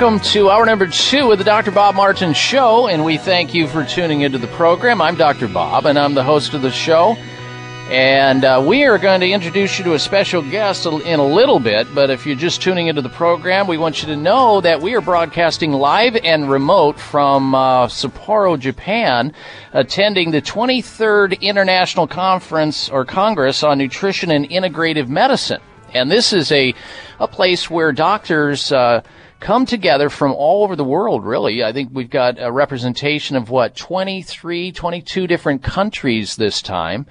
Welcome to hour number two of the Dr. Bob Martin Show, and we thank you for tuning into the program. I'm Dr. Bob, and I'm the host of the show. And uh, we are going to introduce you to a special guest in a little bit. But if you're just tuning into the program, we want you to know that we are broadcasting live and remote from uh, Sapporo, Japan, attending the 23rd International Conference or Congress on Nutrition and Integrative Medicine. And this is a, a place where doctors uh, come together from all over the world, really. I think we've got a representation of what, 23, 22 different countries this time.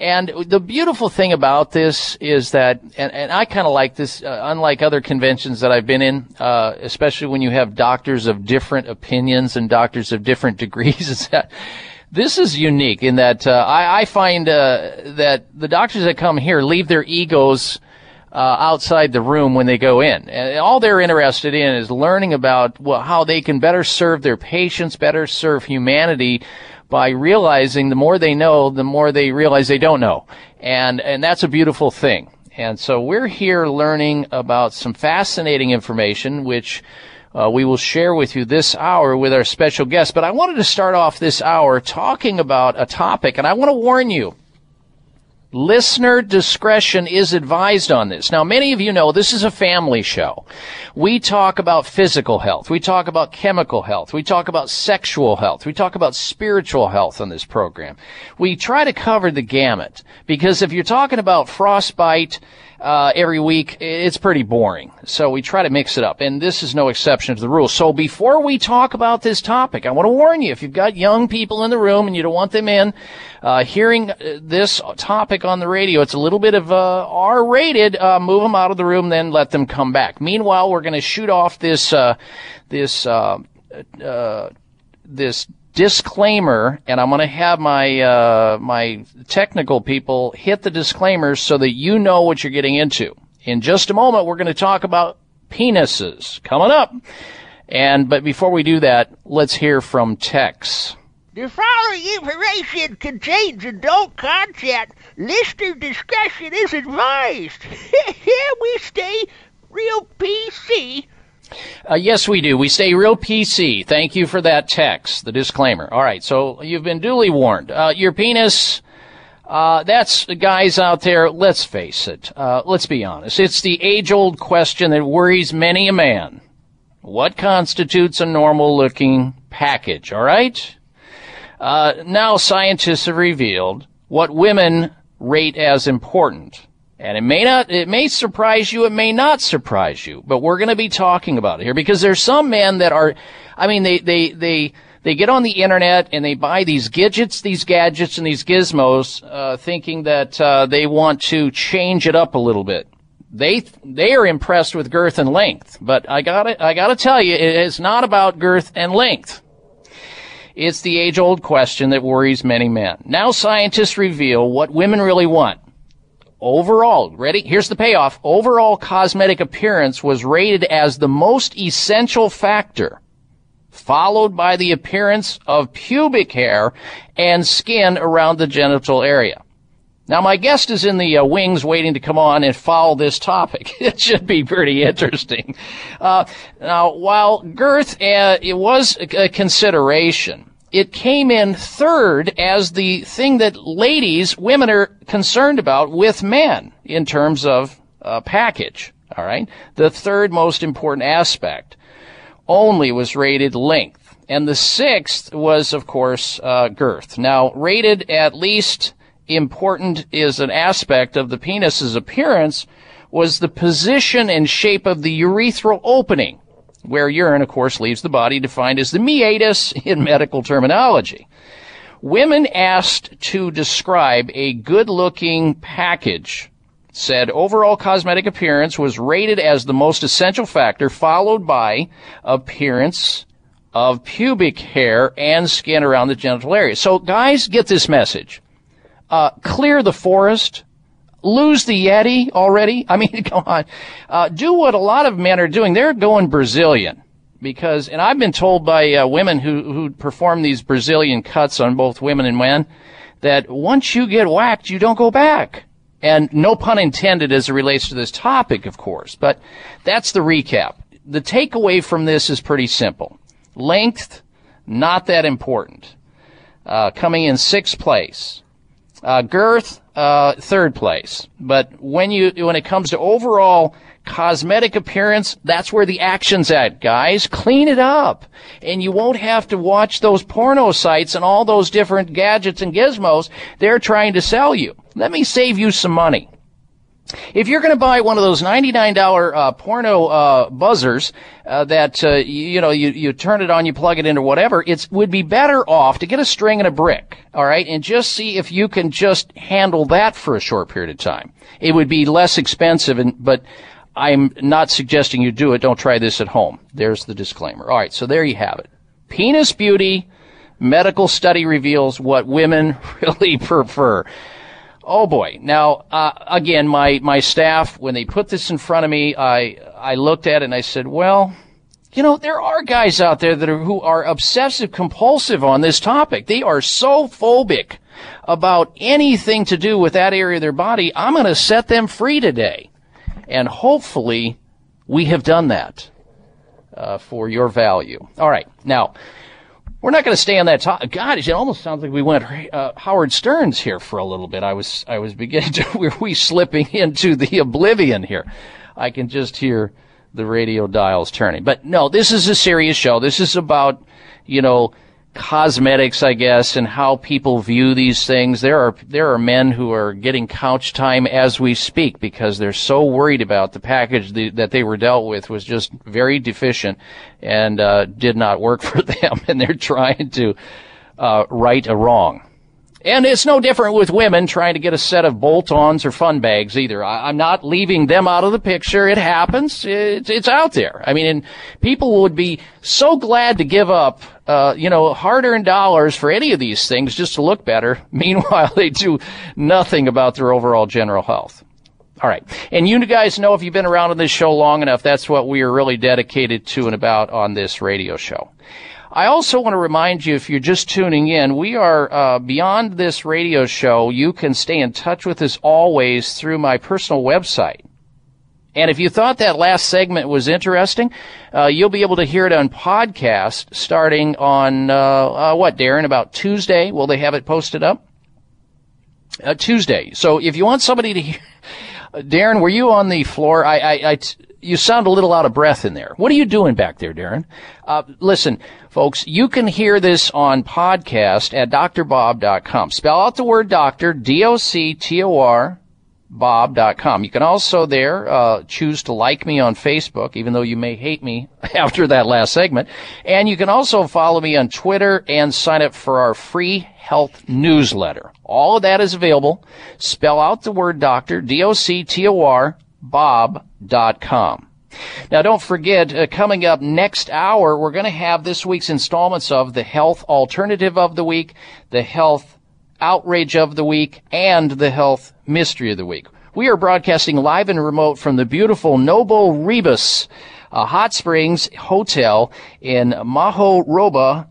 And the beautiful thing about this is that, and, and I kind of like this, uh, unlike other conventions that I've been in, uh, especially when you have doctors of different opinions and doctors of different degrees, is that this is unique in that uh, I, I, find uh, that the doctors that come here leave their egos uh, outside the room when they go in. And all they're interested in is learning about well, how they can better serve their patients, better serve humanity by realizing the more they know, the more they realize they don't know. And, and that's a beautiful thing. And so we're here learning about some fascinating information, which uh, we will share with you this hour with our special guest. But I wanted to start off this hour talking about a topic, and I want to warn you Listener discretion is advised on this. Now, many of you know this is a family show. We talk about physical health. We talk about chemical health. We talk about sexual health. We talk about spiritual health on this program. We try to cover the gamut because if you're talking about frostbite, uh, every week, it's pretty boring. So we try to mix it up, and this is no exception to the rule. So before we talk about this topic, I want to warn you: if you've got young people in the room and you don't want them in uh, hearing uh, this topic on the radio, it's a little bit of uh, R-rated. Uh, move them out of the room, then let them come back. Meanwhile, we're going to shoot off this uh, this this disclaimer, and I'm going to have my uh, my technical people hit the disclaimers so that you know what you're getting into. In just a moment, we're going to talk about penises coming up. And but before we do that, let's hear from Tex. The following information contains adult content. Listener discretion is advised. Here we stay real PC uh, yes, we do. We stay real PC. Thank you for that text, the disclaimer. All right, so you've been duly warned. Uh, your penis, uh, that's, guys out there, let's face it. Uh, let's be honest. It's the age old question that worries many a man. What constitutes a normal looking package, all right? Uh, now scientists have revealed what women rate as important. And it may not, it may surprise you, it may not surprise you, but we're going to be talking about it here because there's some men that are, I mean, they, they, they, they get on the internet and they buy these gadgets, these gadgets and these gizmos, uh, thinking that, uh, they want to change it up a little bit. They, they are impressed with girth and length, but I gotta, I gotta tell you, it is not about girth and length. It's the age old question that worries many men. Now scientists reveal what women really want overall, ready? Here's the payoff. Overall cosmetic appearance was rated as the most essential factor, followed by the appearance of pubic hair and skin around the genital area. Now, my guest is in the uh, wings waiting to come on and follow this topic. it should be pretty interesting. Uh, now, while girth uh, it was a consideration, it came in third as the thing that ladies, women are concerned about with men in terms of uh, package. All right. The third most important aspect only was rated length. And the sixth was, of course, uh, girth. Now, rated at least important is an aspect of the penis's appearance was the position and shape of the urethral opening where urine, of course, leaves the body, defined as the meatus in medical terminology. Women asked to describe a good looking package said overall cosmetic appearance was rated as the most essential factor, followed by appearance of pubic hair and skin around the genital area. So guys, get this message. Uh, clear the forest, lose the Yeti already? I mean, come on. Uh, do what a lot of men are doing. They're going Brazilian because, and I've been told by uh, women who, who perform these Brazilian cuts on both women and men that once you get whacked, you don't go back. And no pun intended as it relates to this topic, of course, but that's the recap. the takeaway from this is pretty simple. Length, not that important. Uh, coming in sixth place. Uh, girth, uh, third place. But when you when it comes to overall cosmetic appearance, that's where the action's at, guys. Clean it up. And you won't have to watch those porno sites and all those different gadgets and gizmos they're trying to sell you. Let me save you some money. If you're going to buy one of those $99 uh, porno uh, buzzers uh, that uh, you, you, know you, you turn it on, you plug it into whatever, it would be better off to get a string and a brick, all right, and just see if you can just handle that for a short period of time. It would be less expensive, and but I'm not suggesting you do it. Don't try this at home. There's the disclaimer. All right, so there you have it. Penis beauty. Medical study reveals what women really prefer. Oh boy. Now, uh, again, my, my staff, when they put this in front of me, I, I looked at it and I said, well, you know, there are guys out there that are, who are obsessive compulsive on this topic. They are so phobic about anything to do with that area of their body. I'm going to set them free today. And hopefully we have done that, uh, for your value. All right. Now, we're not going to stay on that topic. God, it almost sounds like we went uh, Howard Stern's here for a little bit. I was I was beginning to were we slipping into the oblivion here. I can just hear the radio dials turning. But no, this is a serious show. This is about you know cosmetics, I guess, and how people view these things. There are there are men who are getting couch time as we speak because they're so worried about the package the, that they were dealt with was just very deficient and uh, did not work for them, and they're trying to uh, right a wrong. And it's no different with women trying to get a set of bolt-ons or fun bags either. I, am not leaving them out of the picture. It happens. It's, it's out there. I mean, and people would be so glad to give up, uh, you know, hard-earned dollars for any of these things just to look better. Meanwhile, they do nothing about their overall general health. All right. And you guys know if you've been around on this show long enough, that's what we are really dedicated to and about on this radio show. I also want to remind you, if you're just tuning in, we are uh, beyond this radio show. You can stay in touch with us always through my personal website. And if you thought that last segment was interesting, uh, you'll be able to hear it on podcast starting on uh, uh what, Darren? About Tuesday? Will they have it posted up? Uh, Tuesday. So if you want somebody to hear, Darren, were you on the floor? I, I, I t- you sound a little out of breath in there. What are you doing back there, Darren? Uh, listen, folks, you can hear this on podcast at drbob.com. Spell out the word doctor, D-O-C-T-O-R, bob.com. You can also there uh, choose to like me on Facebook, even though you may hate me after that last segment. And you can also follow me on Twitter and sign up for our free health newsletter. All of that is available. Spell out the word doctor, D-O-C-T-O-R, bob.com. Now, don't forget, uh, coming up next hour, we're going to have this week's installments of the Health Alternative of the Week, the Health Outrage of the Week, and the Health Mystery of the Week. We are broadcasting live and remote from the beautiful Noboribetsu uh, Hot Springs Hotel in Mahoroba,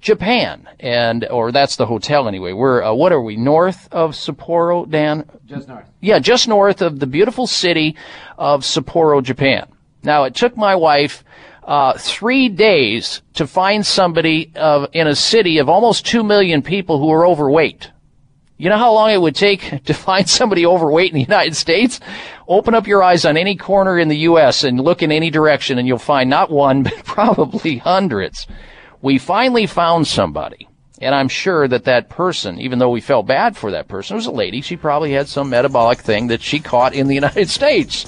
Japan, and or that's the hotel anyway. We're uh, what are we north of Sapporo, Dan? Just north. Yeah, just north of the beautiful city of Sapporo, Japan. Now it took my wife uh, three days to find somebody uh, in a city of almost two million people who are overweight. You know how long it would take to find somebody overweight in the United States? Open up your eyes on any corner in the U.S. and look in any direction, and you'll find not one, but probably hundreds we finally found somebody. And I'm sure that that person, even though we felt bad for that person, was a lady. She probably had some metabolic thing that she caught in the United States.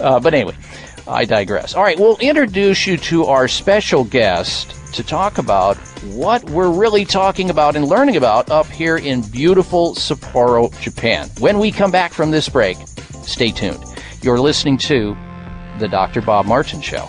Uh, but anyway, I digress. All right, we'll introduce you to our special guest to talk about what we're really talking about and learning about up here in beautiful Sapporo, Japan. When we come back from this break, stay tuned. You're listening to The Dr. Bob Martin Show.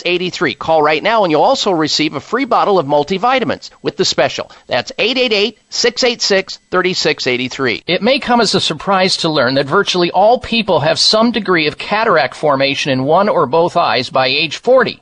Call right now and you'll also receive a free bottle of multivitamins with the special. That's 888 686 3683. It may come as a surprise to learn that virtually all people have some degree of cataract formation in one or both eyes by age 40.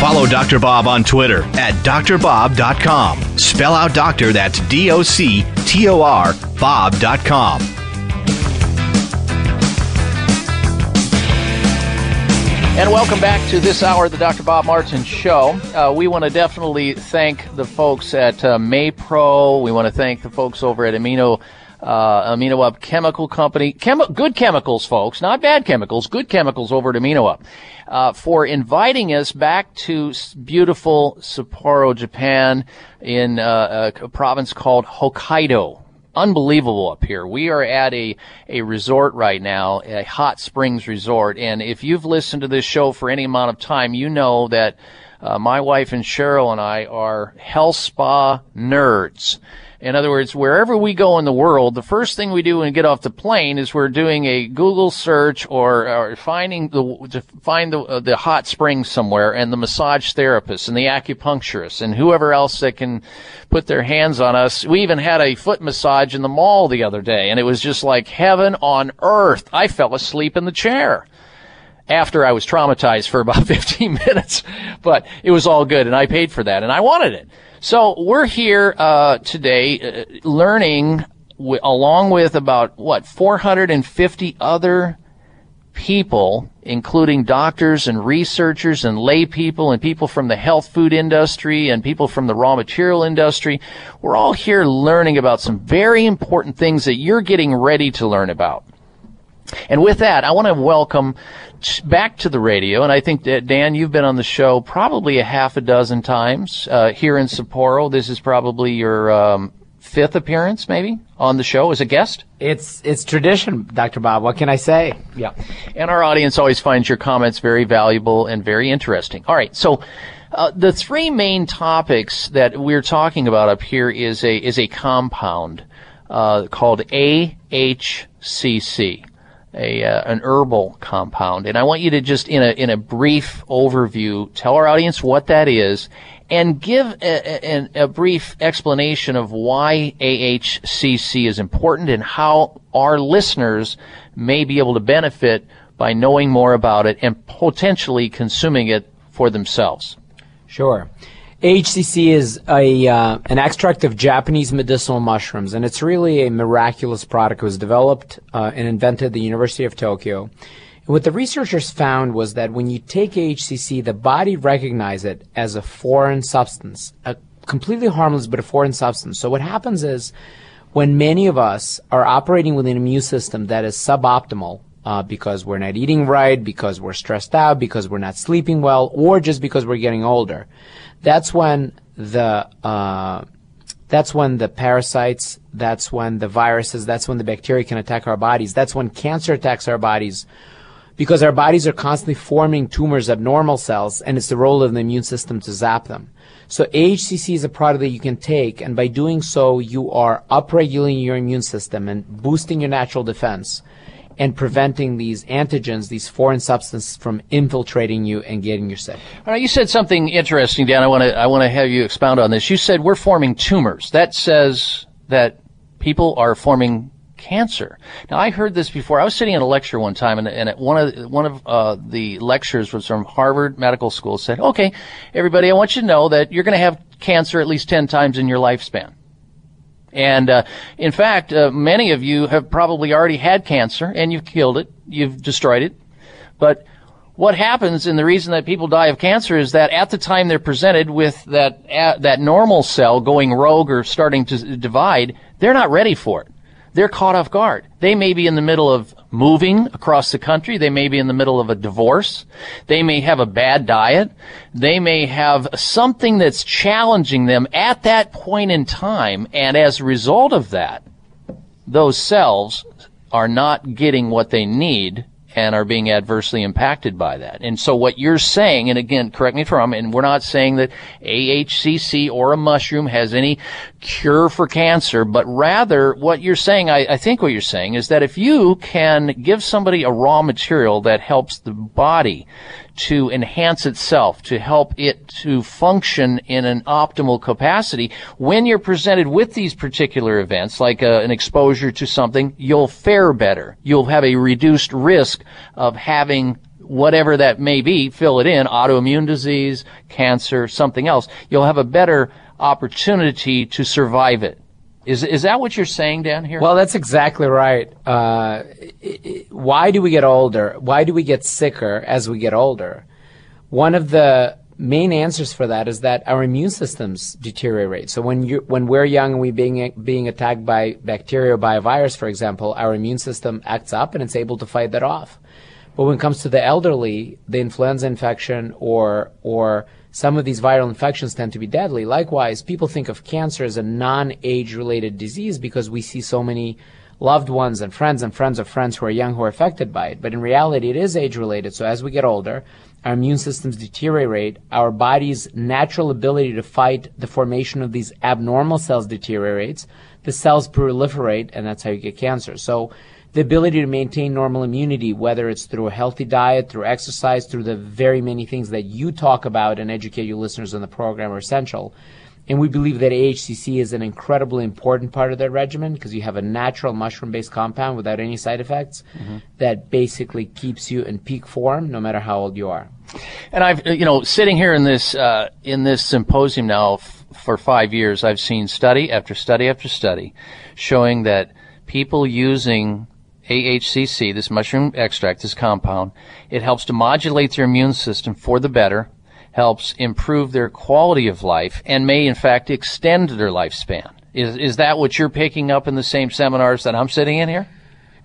Follow Dr. Bob on Twitter at drbob.com. Spell out doctor, that's D O C T O R, Bob.com. And welcome back to this hour of the Dr. Bob Martin Show. Uh, we want to definitely thank the folks at uh, Maypro. We want to thank the folks over at Amino uh, Amino Up Chemical Company. Chemi- good chemicals, folks, not bad chemicals. Good chemicals over at Amino Up. Uh, for inviting us back to beautiful Sapporo, Japan, in uh, a province called Hokkaido unbelievable up here. We are at a, a resort right now, a hot springs resort. And if you've listened to this show for any amount of time, you know that uh, my wife and Cheryl and I are health spa nerds. In other words, wherever we go in the world, the first thing we do when we get off the plane is we're doing a Google search or, or finding the to find the uh, the hot spring somewhere and the massage therapist and the acupuncturist and whoever else that can put their hands on us. We even had a foot massage in the mall the other day, and it was just like heaven on earth. I fell asleep in the chair after I was traumatized for about 15 minutes, but it was all good and I paid for that and I wanted it. So we're here uh, today uh, learning w- along with about what 450 other people, including doctors and researchers and lay people and people from the health food industry and people from the raw material industry. We're all here learning about some very important things that you're getting ready to learn about. And with that, I want to welcome back to the radio, and I think that Dan, you've been on the show probably a half a dozen times uh, here in Sapporo. This is probably your um, fifth appearance, maybe, on the show as a guest. It's it's tradition, Dr. Bob. What can I say? Yeah, and our audience always finds your comments very valuable and very interesting. All right, so. Uh, the three main topics that we're talking about up here is a is a compound uh, called AHCC. A uh, an herbal compound, and I want you to just in a in a brief overview tell our audience what that is, and give a, a, a brief explanation of why AHCC is important and how our listeners may be able to benefit by knowing more about it and potentially consuming it for themselves. Sure. AHCC is a uh, an extract of Japanese medicinal mushrooms, and it's really a miraculous product. It was developed uh, and invented at the University of Tokyo. And what the researchers found was that when you take HCC, the body recognizes it as a foreign substance, a completely harmless but a foreign substance. So what happens is when many of us are operating with an immune system that is suboptimal, uh, because we're not eating right, because we're stressed out, because we're not sleeping well, or just because we're getting older. That's when the uh, that's when the parasites, that's when the viruses, that's when the bacteria can attack our bodies. That's when cancer attacks our bodies because our bodies are constantly forming tumors, abnormal cells, and it's the role of the immune system to zap them. So AHCC is a product that you can take, and by doing so, you are upregulating your immune system and boosting your natural defense and preventing these antigens, these foreign substances from infiltrating you and getting you sick. All right, you said something interesting, Dan. I want to I want to have you expound on this. You said we're forming tumors. That says that people are forming cancer. Now, I heard this before. I was sitting in a lecture one time, and, and one of one of uh, the lectures was from Harvard Medical School. Said, "Okay, everybody, I want you to know that you're going to have cancer at least ten times in your lifespan." And uh, in fact, uh, many of you have probably already had cancer and you've killed it, you've destroyed it. But what happens, and the reason that people die of cancer is that at the time they're presented with that uh, that normal cell going rogue or starting to divide, they're not ready for it they're caught off guard. They may be in the middle of moving across the country. They may be in the middle of a divorce. They may have a bad diet. They may have something that's challenging them at that point in time. And as a result of that, those cells are not getting what they need and are being adversely impacted by that. And so what you're saying, and again, correct me if I'm wrong, and we're not saying that AHCC or a mushroom has any cure for cancer, but rather what you're saying, I, I think what you're saying is that if you can give somebody a raw material that helps the body to enhance itself, to help it to function in an optimal capacity. When you're presented with these particular events, like a, uh, an exposure to something, you'll fare better. You'll have a reduced risk of having whatever that may be, fill it in, autoimmune disease, cancer, something else. You'll have a better opportunity to survive it. Is is that what you're saying down here? Well, that's exactly right. Uh, why do we get older? Why do we get sicker as we get older? One of the main answers for that is that our immune systems deteriorate. So when you when we're young and we being being attacked by bacteria or by a virus, for example, our immune system acts up and it's able to fight that off. But when it comes to the elderly, the influenza infection or or some of these viral infections tend to be deadly. Likewise, people think of cancer as a non-age related disease because we see so many loved ones and friends and friends of friends who are young who are affected by it. But in reality, it is age related. So as we get older, our immune systems deteriorate, our body's natural ability to fight the formation of these abnormal cells deteriorates, the cells proliferate, and that's how you get cancer. So the ability to maintain normal immunity, whether it's through a healthy diet, through exercise, through the very many things that you talk about and educate your listeners on the program are essential. And we believe that AHCC is an incredibly important part of that regimen because you have a natural mushroom based compound without any side effects mm-hmm. that basically keeps you in peak form no matter how old you are. And I've, you know, sitting here in this, uh, in this symposium now f- for five years, I've seen study after study after study showing that people using AHCC, this mushroom extract, this compound, it helps to modulate their immune system for the better, helps improve their quality of life, and may in fact extend their lifespan. Is, is that what you're picking up in the same seminars that I'm sitting in here?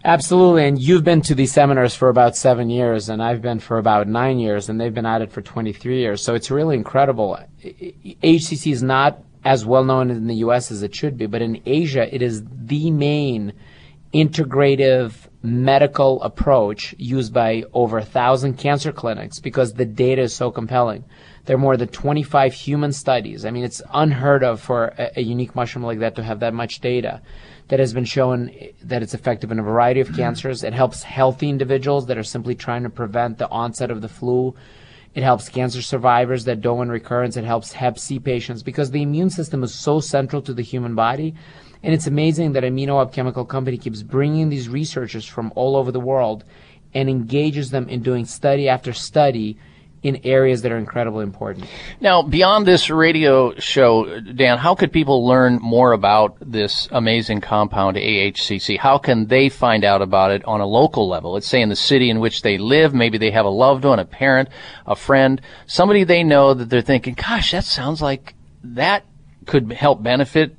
Absolutely, and you've been to these seminars for about seven years, and I've been for about nine years, and they've been at it for 23 years. So it's really incredible. HCC is not as well known in the U.S. as it should be, but in Asia, it is the main integrative medical approach used by over a thousand cancer clinics because the data is so compelling. There are more than 25 human studies. I mean, it's unheard of for a, a unique mushroom like that to have that much data that has been shown that it's effective in a variety of cancers. It helps healthy individuals that are simply trying to prevent the onset of the flu. It helps cancer survivors that don't want recurrence. It helps Hep C patients because the immune system is so central to the human body. And it's amazing that AminoUp Chemical Company keeps bringing these researchers from all over the world and engages them in doing study after study in areas that are incredibly important. Now, beyond this radio show, Dan, how could people learn more about this amazing compound AHCC? How can they find out about it on a local level? Let's say in the city in which they live, maybe they have a loved one, a parent, a friend, somebody they know that they're thinking, gosh, that sounds like that could help benefit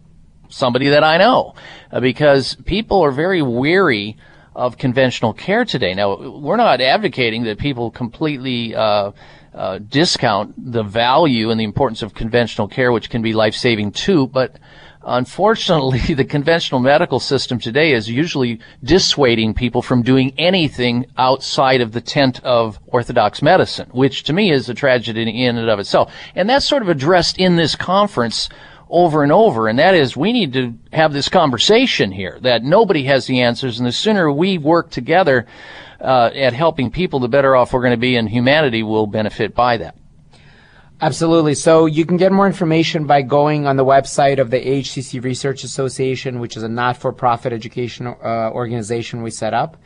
somebody that I know. Uh, because people are very weary of conventional care today. Now, we're not advocating that people completely uh, uh, discount the value and the importance of conventional care, which can be life saving too, but unfortunately, the conventional medical system today is usually dissuading people from doing anything outside of the tent of orthodox medicine, which to me is a tragedy in and of itself. And that's sort of addressed in this conference over and over, and that is we need to have this conversation here that nobody has the answers, and the sooner we work together uh, at helping people, the better off we're going to be, and humanity will benefit by that. Absolutely. So you can get more information by going on the website of the HCC Research Association, which is a not-for-profit education uh, organization we set up.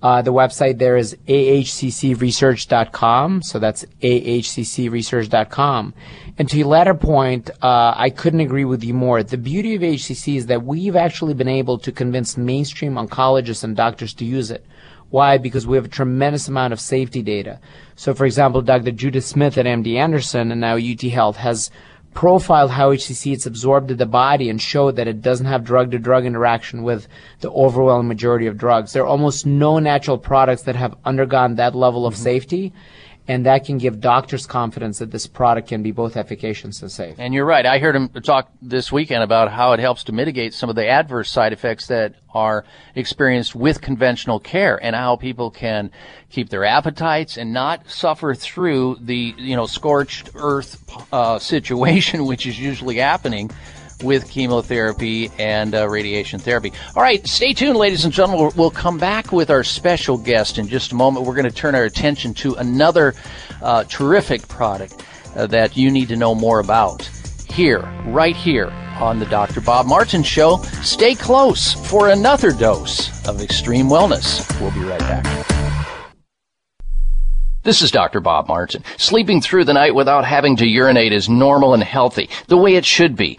Uh, the website there is ahccresearch.com. So that's ahccresearch.com. And to your latter point, uh, I couldn't agree with you more. The beauty of HCC is that we've actually been able to convince mainstream oncologists and doctors to use it. Why? Because we have a tremendous amount of safety data. So, for example, Dr. Judith Smith at MD Anderson and now UT Health has profiled how HCC it's absorbed in the body and showed that it doesn't have drug-to-drug interaction with the overwhelming majority of drugs. There are almost no natural products that have undergone that level of mm-hmm. safety and that can give doctors confidence that this product can be both efficacious and safe. And you're right. I heard him talk this weekend about how it helps to mitigate some of the adverse side effects that are experienced with conventional care and how people can keep their appetites and not suffer through the, you know, scorched earth uh, situation, which is usually happening with chemotherapy and uh, radiation therapy. All right, stay tuned, ladies and gentlemen. We'll come back with our special guest in just a moment. We're going to turn our attention to another uh, terrific product uh, that you need to know more about here, right here on the Dr. Bob Martin Show. Stay close for another dose of extreme wellness. We'll be right back. This is Dr. Bob Martin. Sleeping through the night without having to urinate is normal and healthy, the way it should be.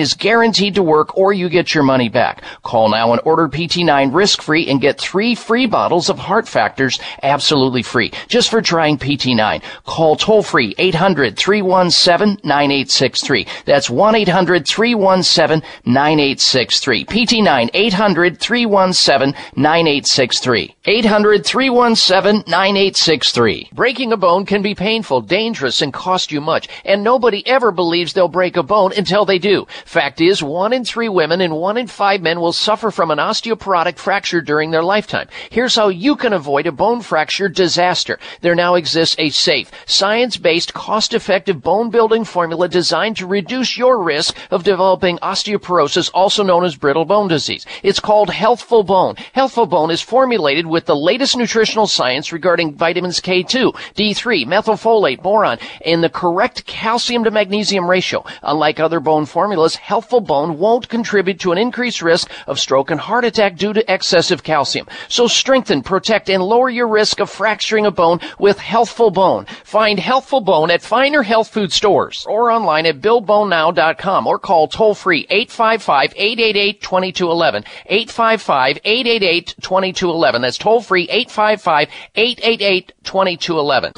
is guaranteed to work or you get your money back. Call now and order PT9 risk-free and get three free bottles of Heart Factors absolutely free just for trying PT9. Call toll free 800-317-9863. That's 1-800-317-9863. PT9 800-317-9863. 800-317-9863. Breaking a bone can be painful, dangerous, and cost you much. And nobody ever believes they'll break a bone until they do. Fact is, one in three women and one in five men will suffer from an osteoporotic fracture during their lifetime. Here's how you can avoid a bone fracture disaster. There now exists a safe, science-based, cost-effective bone building formula designed to reduce your risk of developing osteoporosis, also known as brittle bone disease. It's called Healthful Bone. Healthful Bone is formulated with the latest nutritional science regarding vitamins K2, D3, methylfolate, boron, and the correct calcium to magnesium ratio. Unlike other bone formulas, formulas, Healthful Bone won't contribute to an increased risk of stroke and heart attack due to excessive calcium. So strengthen, protect, and lower your risk of fracturing a bone with Healthful Bone. Find Healthful Bone at finer health food stores or online at buildbonenow.com or call toll free 855-888-2211. 855-888-2211. That's toll free 855-888-2211.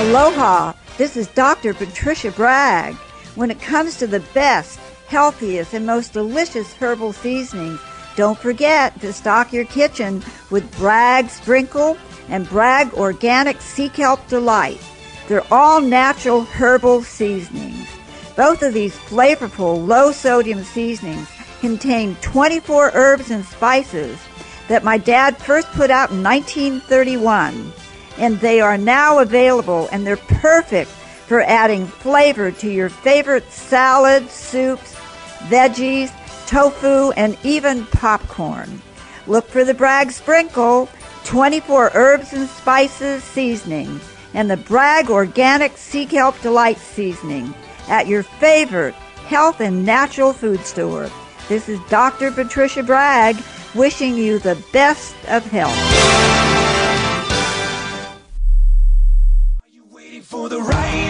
Aloha, this is Dr. Patricia Bragg. When it comes to the best, healthiest, and most delicious herbal seasonings, don't forget to stock your kitchen with Bragg Sprinkle and Bragg Organic Sea Kelp Delight. They're all natural herbal seasonings. Both of these flavorful, low sodium seasonings contain 24 herbs and spices that my dad first put out in 1931. And they are now available and they're perfect for adding flavor to your favorite salads, soups, veggies, tofu, and even popcorn. Look for the Bragg Sprinkle, 24 herbs and spices seasoning, and the Bragg Organic Sea Kelp Delight seasoning at your favorite health and natural food store. This is Dr. Patricia Bragg wishing you the best of health. for the right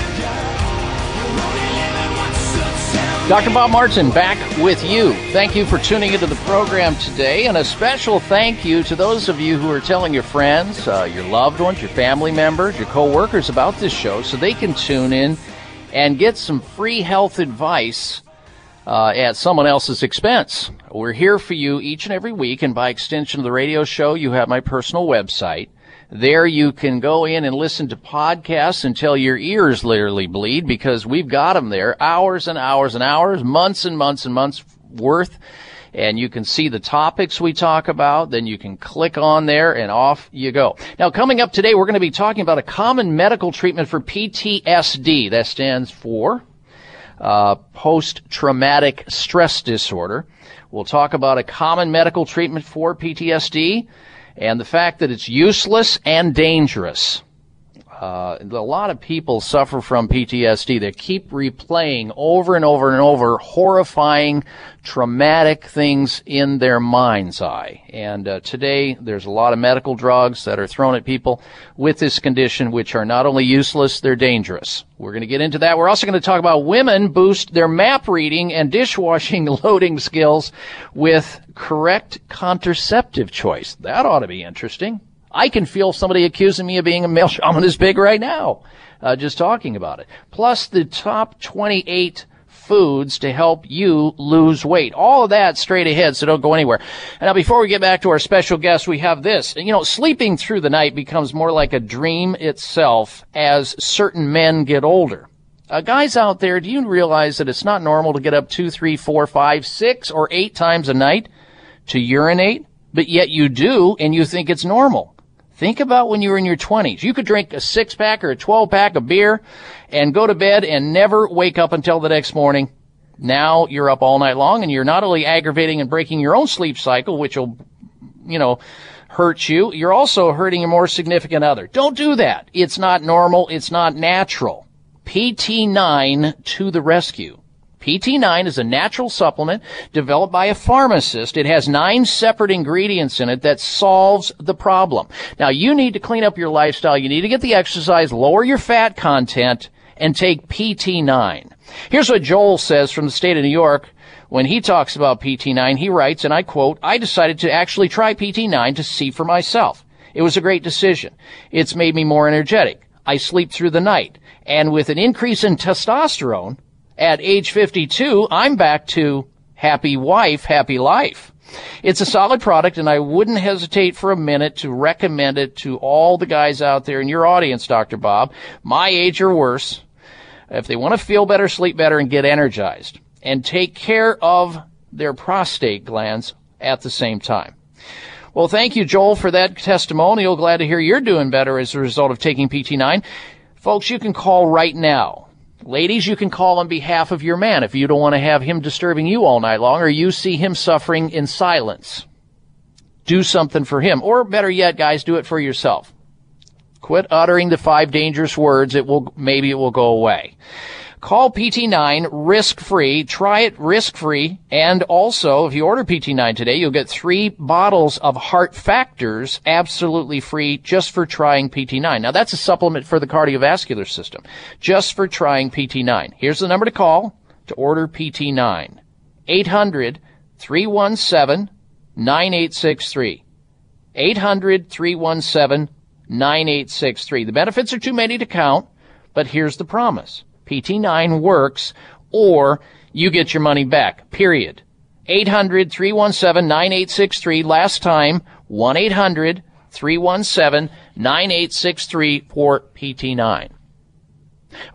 Dr. Bob Martin back with you. Thank you for tuning into the program today, and a special thank you to those of you who are telling your friends, uh, your loved ones, your family members, your coworkers about this show so they can tune in and get some free health advice uh, at someone else's expense. We're here for you each and every week, and by extension of the radio show, you have my personal website. There you can go in and listen to podcasts until your ears literally bleed because we've got them there hours and hours and hours, months and months and months worth. And you can see the topics we talk about. Then you can click on there and off you go. Now coming up today, we're going to be talking about a common medical treatment for PTSD. That stands for uh, post-traumatic stress disorder. We'll talk about a common medical treatment for PTSD and the fact that it's useless and dangerous. Uh, a lot of people suffer from PTSD. They keep replaying over and over and over horrifying, traumatic things in their mind's eye. And uh, today, there's a lot of medical drugs that are thrown at people with this condition, which are not only useless, they're dangerous. We're going to get into that. We're also going to talk about women boost their map reading and dishwashing loading skills with correct contraceptive choice. That ought to be interesting. I can feel somebody accusing me of being a male shamanist big right now, uh, just talking about it. Plus the top 28 foods to help you lose weight. All of that straight ahead, so don't go anywhere. Now before we get back to our special guest, we have this. You know, sleeping through the night becomes more like a dream itself as certain men get older. Uh, guys out there, do you realize that it's not normal to get up two, three, four, five, six, or eight times a night to urinate? But yet you do, and you think it's normal. Think about when you were in your 20s. You could drink a six pack or a 12 pack of beer and go to bed and never wake up until the next morning. Now you're up all night long and you're not only aggravating and breaking your own sleep cycle, which will, you know, hurt you, you're also hurting your more significant other. Don't do that. It's not normal. It's not natural. PT9 to the rescue. PT9 is a natural supplement developed by a pharmacist. It has nine separate ingredients in it that solves the problem. Now you need to clean up your lifestyle. You need to get the exercise, lower your fat content, and take PT9. Here's what Joel says from the state of New York. When he talks about PT9, he writes, and I quote, I decided to actually try PT9 to see for myself. It was a great decision. It's made me more energetic. I sleep through the night. And with an increase in testosterone, at age 52, I'm back to happy wife, happy life. It's a solid product and I wouldn't hesitate for a minute to recommend it to all the guys out there in your audience, Dr. Bob, my age or worse. if they want to feel better, sleep better, and get energized, and take care of their prostate glands at the same time. Well, thank you, Joel, for that testimonial. Glad to hear you're doing better as a result of taking PT9. Folks, you can call right now. Ladies, you can call on behalf of your man if you don't want to have him disturbing you all night long or you see him suffering in silence. Do something for him. Or better yet, guys, do it for yourself. Quit uttering the five dangerous words. It will, maybe it will go away. Call PT9 risk free. Try it risk free. And also, if you order PT9 today, you'll get three bottles of heart factors absolutely free just for trying PT9. Now that's a supplement for the cardiovascular system. Just for trying PT9. Here's the number to call to order PT9. 800 317 9863. 800 317 9863. The benefits are too many to count, but here's the promise. PT9 works or you get your money back. Period. 800 317 9863. Last time, 1 800 317 9863 for PT9.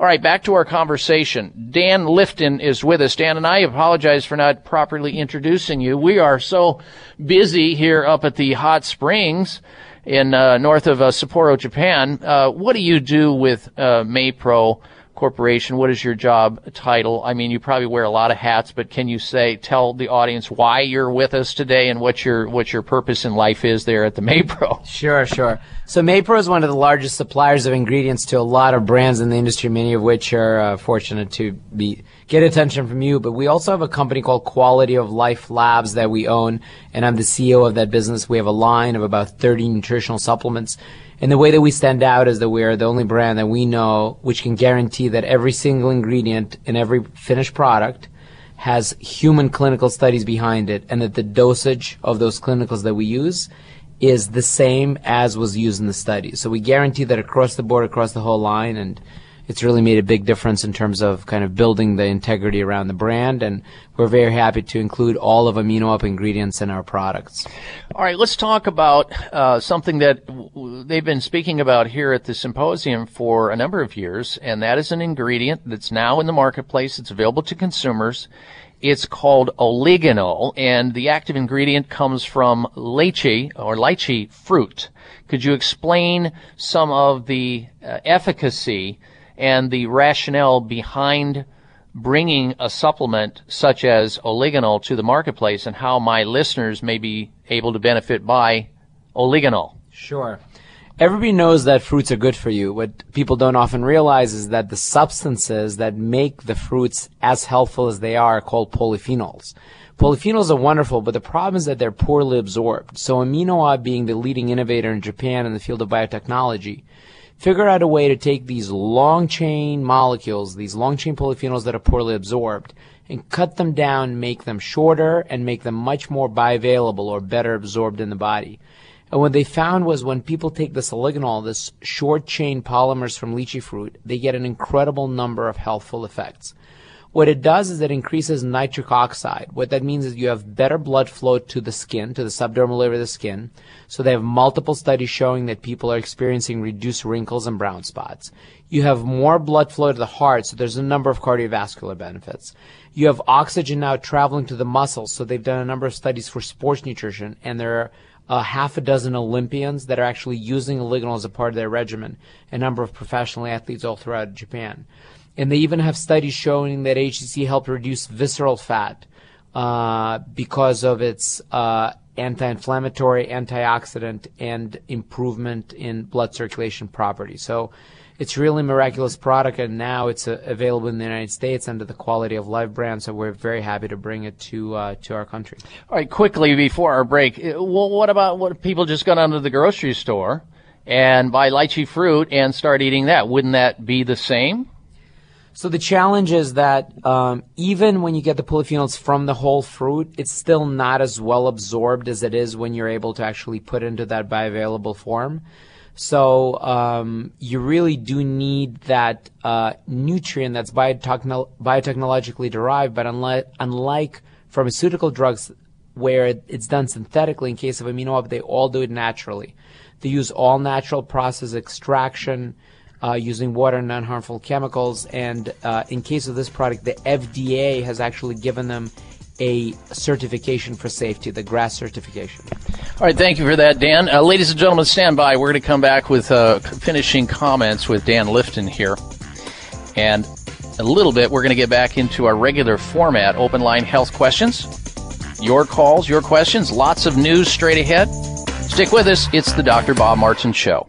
All right, back to our conversation. Dan Lifton is with us. Dan and I apologize for not properly introducing you. We are so busy here up at the hot springs in uh, north of uh, Sapporo, Japan. Uh, what do you do with uh, Maypro Corporation? What is your job title? I mean, you probably wear a lot of hats, but can you say tell the audience why you're with us today and what your what your purpose in life is there at the Maypro? Sure, sure. So Maypro is one of the largest suppliers of ingredients to a lot of brands in the industry, many of which are uh, fortunate to be get attention from you. But we also have a company called Quality of Life Labs that we own, and I'm the CEO of that business. We have a line of about 30 nutritional supplements. And the way that we stand out is that we are the only brand that we know which can guarantee that every single ingredient in every finished product has human clinical studies behind it and that the dosage of those clinicals that we use is the same as was used in the study. So we guarantee that across the board, across the whole line, and it's really made a big difference in terms of kind of building the integrity around the brand. And we're very happy to include all of Amino Up ingredients in our products. All right, let's talk about uh, something that w- they've been speaking about here at the symposium for a number of years, and that is an ingredient that's now in the marketplace. It's available to consumers. It's called oligonol, and the active ingredient comes from lychee or lychee fruit. Could you explain some of the uh, efficacy and the rationale behind bringing a supplement such as oligonol to the marketplace and how my listeners may be able to benefit by oligonol? Sure. Everybody knows that fruits are good for you. What people don't often realize is that the substances that make the fruits as healthful as they are are called polyphenols. Polyphenols are wonderful, but the problem is that they're poorly absorbed. So Amino Up, being the leading innovator in Japan in the field of biotechnology, figure out a way to take these long chain molecules, these long chain polyphenols that are poorly absorbed, and cut them down, make them shorter, and make them much more bioavailable or better absorbed in the body. And what they found was when people take this oligonol, this short chain polymers from lychee fruit, they get an incredible number of healthful effects. What it does is it increases nitric oxide. What that means is you have better blood flow to the skin, to the subdermal layer of the skin. So they have multiple studies showing that people are experiencing reduced wrinkles and brown spots. You have more blood flow to the heart, so there's a number of cardiovascular benefits. You have oxygen now traveling to the muscles, so they've done a number of studies for sports nutrition, and there are a half a dozen Olympians that are actually using oligonol as a part of their regimen, a number of professional athletes all throughout Japan. And they even have studies showing that HCC helped reduce visceral fat uh, because of its uh, anti-inflammatory, antioxidant, and improvement in blood circulation properties. So it's really miraculous product, and now it's uh, available in the United States under the Quality of Life brand. So we're very happy to bring it to uh, to our country. All right, quickly before our break, uh, well, what about what people just go down to the grocery store and buy lychee fruit and start eating that? Wouldn't that be the same? So the challenge is that um, even when you get the polyphenols from the whole fruit, it's still not as well absorbed as it is when you're able to actually put into that bioavailable form. So um, you really do need that uh, nutrient that's biotechno- biotechnologically derived, but unlike, unlike pharmaceutical drugs where it's done synthetically, in case of amino up, they all do it naturally. They use all natural process extraction uh, using water and non-harmful chemicals. And uh, in case of this product, the FDA has actually given them a certification for safety, the GRAS certification. All right, thank you for that, Dan. Uh, ladies and gentlemen, stand by. We're going to come back with uh, finishing comments with Dan Lifton here. And a little bit, we're going to get back into our regular format open line health questions. Your calls, your questions, lots of news straight ahead. Stick with us. It's the Dr. Bob Martin Show.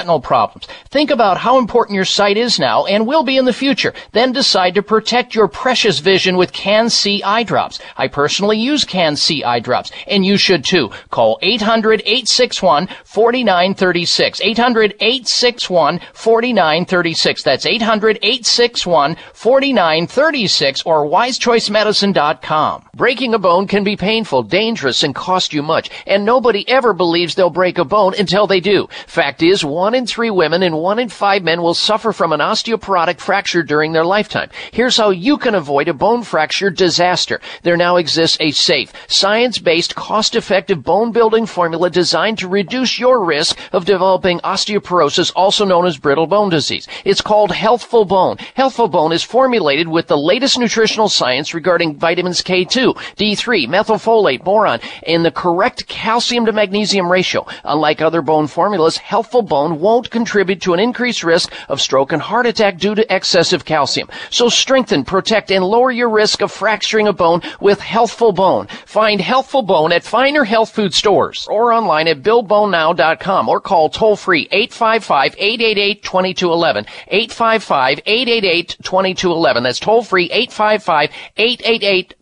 retinal problems. Think about how important your sight is now and will be in the future. Then decide to protect your precious vision with CAN-C eye drops. I personally use CAN-C eye drops, and you should too. Call 800-861-4936. 800-861-4936. That's 800-861-4936 or wisechoicemedicine.com. Breaking a bone can be painful, dangerous, and cost you much, and nobody ever believes they'll break a bone until they do. Fact is, one in three women and one in five men will suffer from an osteoporotic fracture during their lifetime. Here's how you can avoid a bone fracture disaster. There now exists a safe, science-based, cost-effective bone building formula designed to reduce your risk of developing osteoporosis, also known as brittle bone disease. It's called Healthful Bone. Healthful Bone is formulated with the latest nutritional science regarding vitamins K2, D3, methylfolate, boron, and the correct calcium to magnesium ratio. Unlike other bone formulas, Healthful Bone won't contribute to an increased risk of stroke and heart attack due to excessive calcium. So strengthen, protect, and lower your risk of fracturing a bone with Healthful Bone. Find Healthful Bone at finer health food stores or online at BillBoneNow.com or call toll free 855-888-2211. 855-888-2211. That's toll free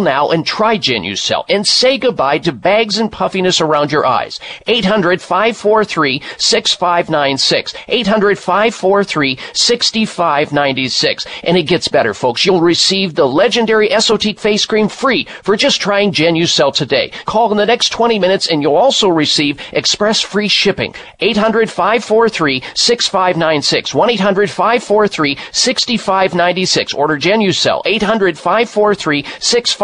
now and try Genucell and say goodbye to bags and puffiness around your eyes. 800 543 6596. 800 543 6596. And it gets better, folks. You'll receive the legendary Esotique face cream free for just trying Genucell today. Call in the next 20 minutes and you'll also receive express free shipping. 800 543 6596. 1 800 543 6596. Order Genucell. 800 543 6596.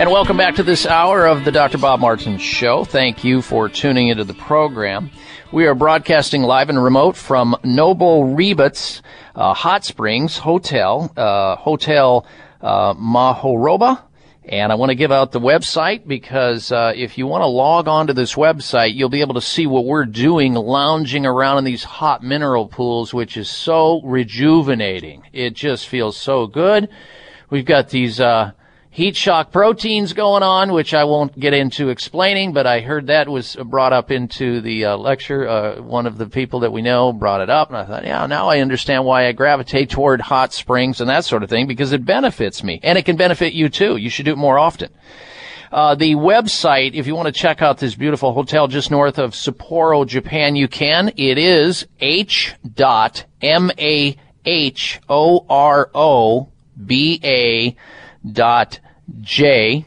And welcome back to this hour of the Dr. Bob Martin Show. Thank you for tuning into the program. We are broadcasting live and remote from Noboribetsu uh, Hot Springs Hotel, uh, Hotel uh, Mahoroba. And I want to give out the website because uh, if you want to log on to this website, you'll be able to see what we're doing lounging around in these hot mineral pools, which is so rejuvenating. It just feels so good. We've got these uh, heat shock proteins going on, which I won't get into explaining, but I heard that was brought up into the uh, lecture. Uh, one of the people that we know brought it up, and I thought, yeah, now I understand why I gravitate toward hot springs and that sort of thing because it benefits me, and it can benefit you too. You should do it more often. Uh, the website, if you want to check out this beautiful hotel just north of Sapporo, Japan, you can. It is h dot m a h o r o b a dot j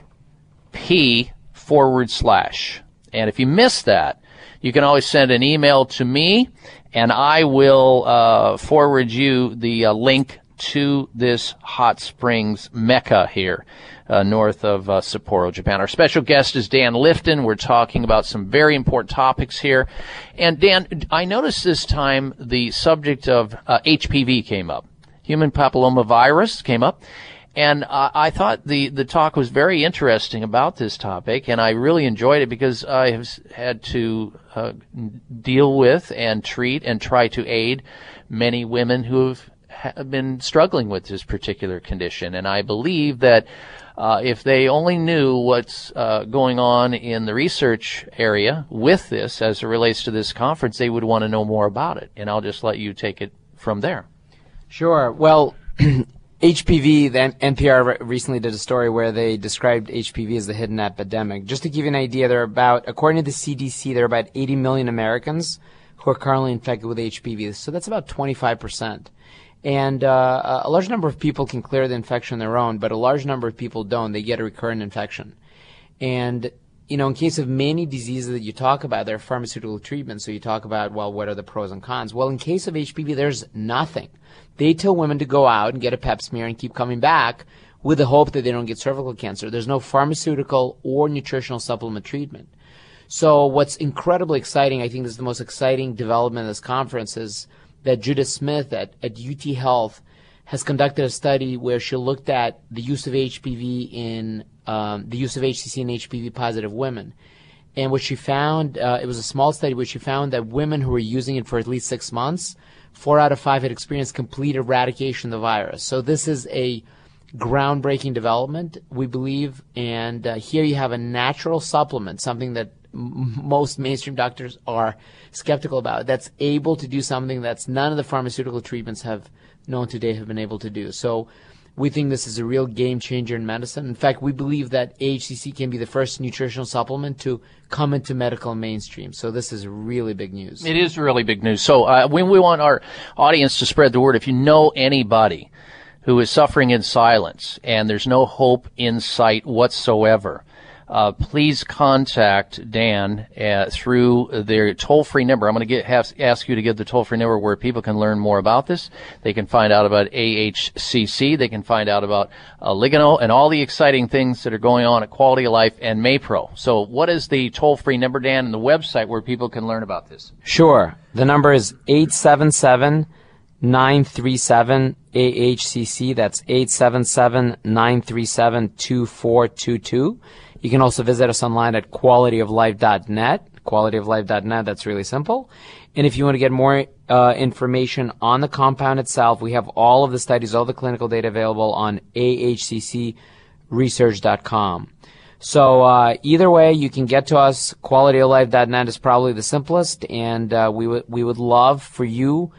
p forward slash And if you missed that, you can always send an email to me, and I will uh, forward you the uh, link to this hot springs mecca here. Uh, north of uh, Sapporo, Japan. Our special guest is Dan Lifton. We're talking about some very important topics here. And Dan, I noticed this time the subject of uh, HPV came up. Human papilloma virus came up. And uh, I thought the, the talk was very interesting about this topic, and I really enjoyed it because I have had to uh, deal with and treat and try to aid many women who have ha- been struggling with this particular condition. And I believe that uh, if they only knew what's uh, going on in the research area with this as it relates to this conference, they would want to know more about it. And I'll just let you take it from there. Sure. Well, HPV, the NPR recently did a story where they described HPV as the hidden epidemic. Just to give you an idea, there are about, according to the CDC, there are about 80 million Americans who are currently infected with HPV. So that's about 25%. And uh, a large number of people can clear the infection on their own, but a large number of people don't. They get a recurrent infection. And, you know, in case of many diseases that you talk about, there are pharmaceutical treatments. So you talk about, well, what are the pros and cons? Well, in case of HPV, there's nothing. They tell women to go out and get a pap smear and keep coming back with the hope that they don't get cervical cancer. There's no pharmaceutical or nutritional supplement treatment. So what's incredibly exciting, I think this is the most exciting development of this conference is that Judith Smith at, at UT Health has conducted a study where she looked at the use of HPV in um, the use of AHCC in HPV positive women. And what she found, uh, it was a small study where she found that women who were using it for at least six months, four out of five had experienced complete eradication of the virus. So this is a groundbreaking development, we believe. And uh, here you have a natural supplement, something that most mainstream doctors are skeptical about, that's able to do something that's none of the pharmaceutical treatments have known today have been able to do. So we think this is a real game changer in medicine. In fact, we believe that AHCC can be the first nutritional supplement to come into medical mainstream. So this is really big news. It is really big news. So uh, we, we want our audience to spread the word. If you know anybody who is suffering in silence and there's no hope in sight whatsoever, uh, please contact Dan uh, through their toll-free number. I'm going to get, have, ask you to give the toll-free number where people can learn more about this. They can find out about AHCC. They can find out about uh, Oligonol and all the exciting things that are going on at Quality of Life and Maypro. So, what is the toll-free number, Dan, and the website where people can learn about this? Sure. The number is 877 937 AHCC. That's 877 937 2422. You can also visit us online at qualityoflife.net. Qualityoflife.net, that's really simple. And if you want to get more uh, information on the compound itself, we have all of the studies, all the clinical data available on ahccresearch.com. So uh, either way, you can get to us. Qualityoflife.net is probably the simplest, and uh, we would we would love for you,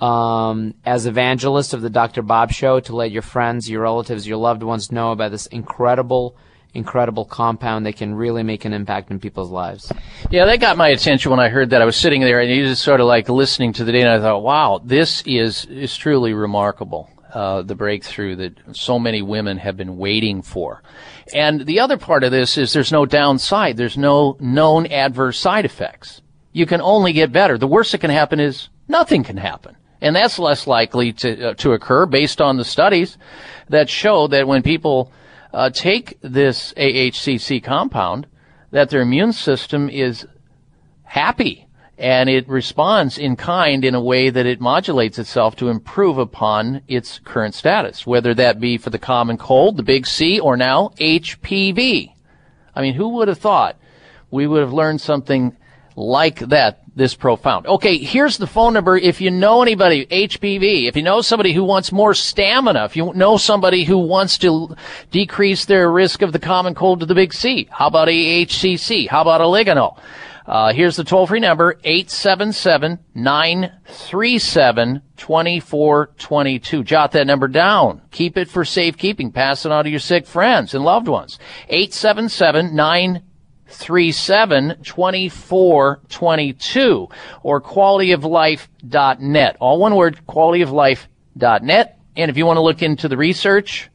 um, as evangelists of the Dr. Bob Show, to let your friends, your relatives, your loved ones know about this incredible, incredible compound that can really make an impact in people's lives. Yeah, that got my attention when I heard that. I was sitting there and you just sort of like listening to the data. And I thought, wow, this is is truly remarkable. Uh, the breakthrough that so many women have been waiting for. And the other part of this is there's no downside. There's no known adverse side effects. You can only get better. The worst that can happen is nothing can happen. And that's less likely to, uh, to occur based on the studies that show that when people uh, take this AHCC compound, that their immune system is happy and it responds in kind in a way that it modulates itself to improve upon its current status, whether that be for the common cold, the big C, or now HPV. I mean, who would have thought we would have learned something like that this profound? Okay, here's the phone number. If you know anybody, HPV, if you know somebody who wants more stamina, if you know somebody who wants to decrease their risk of the common cold to the big C, how about AHCC? How about oligonol? Uh, here's the toll free number, 877-937-2422. Jot that number down. Keep it for safekeeping. Pass it on to your sick friends and loved ones. 877-937-2422 or qualityoflife.net. All one word, qualityoflife.net. And if you want to look into the research,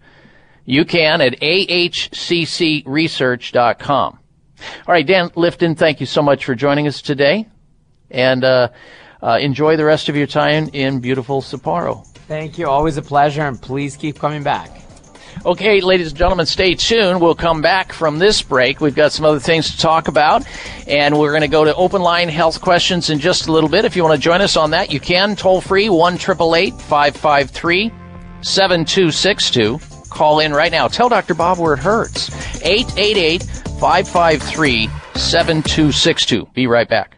you can at ahccresearch.com. All right, Dan Lifton, thank you so much for joining us today. And uh, uh, enjoy the rest of your time in beautiful Sapporo. Thank you. Always a pleasure, and please keep coming back. Okay, ladies and gentlemen, stay tuned. We'll come back from this break. We've got some other things to talk about, and we're going to go to open line health questions in just a little bit. If you want to join us on that, you can. Toll free, 1 553 7262. Call in right now. Tell Dr. Bob where it hurts. 888 553 7262. Be right back.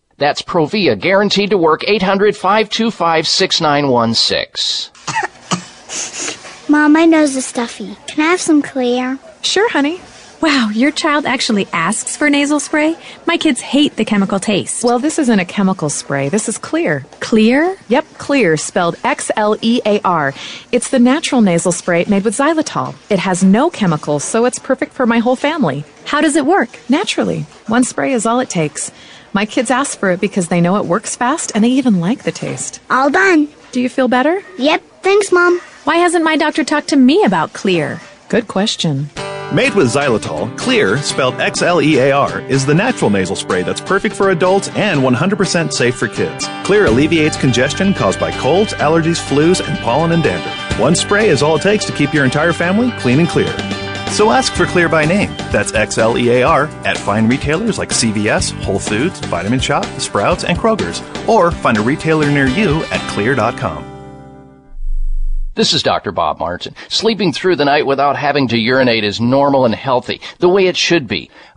That's Provia, guaranteed to work 800 525 6916. Mom, my nose is stuffy. Can I have some Xlear? Sure, honey. Wow, your child actually asks for nasal spray? My kids hate the chemical taste. Well, this isn't a chemical spray. This is Xlear. Xlear? Yep, Xlear, spelled X L E A R. It's the natural nasal spray made with xylitol. It has no chemicals, so it's perfect for my whole family. How does it work? Naturally. One spray is all it takes. My kids ask for it because they know it works fast and they even like the taste. All done. Do you feel better? Yep. Thanks, Mom. Why hasn't my doctor talked to me about Xlear? Good question. Made with xylitol, Xlear, spelled X L E A R, is the natural nasal spray that's perfect for adults and 100% safe for kids. Xlear alleviates congestion caused by colds, allergies, flus, and pollen and dander. One spray is all it takes to keep your entire family clean and clear. So ask for Xlear by name. That's X L E A R at fine retailers like CVS, Whole Foods, Vitamin Shoppe, Sprouts, and Kroger's, or find a retailer near you at xlear.com. This is Dr. Bob Martin. Sleeping through the night without having to urinate is normal and healthy, the way it should be.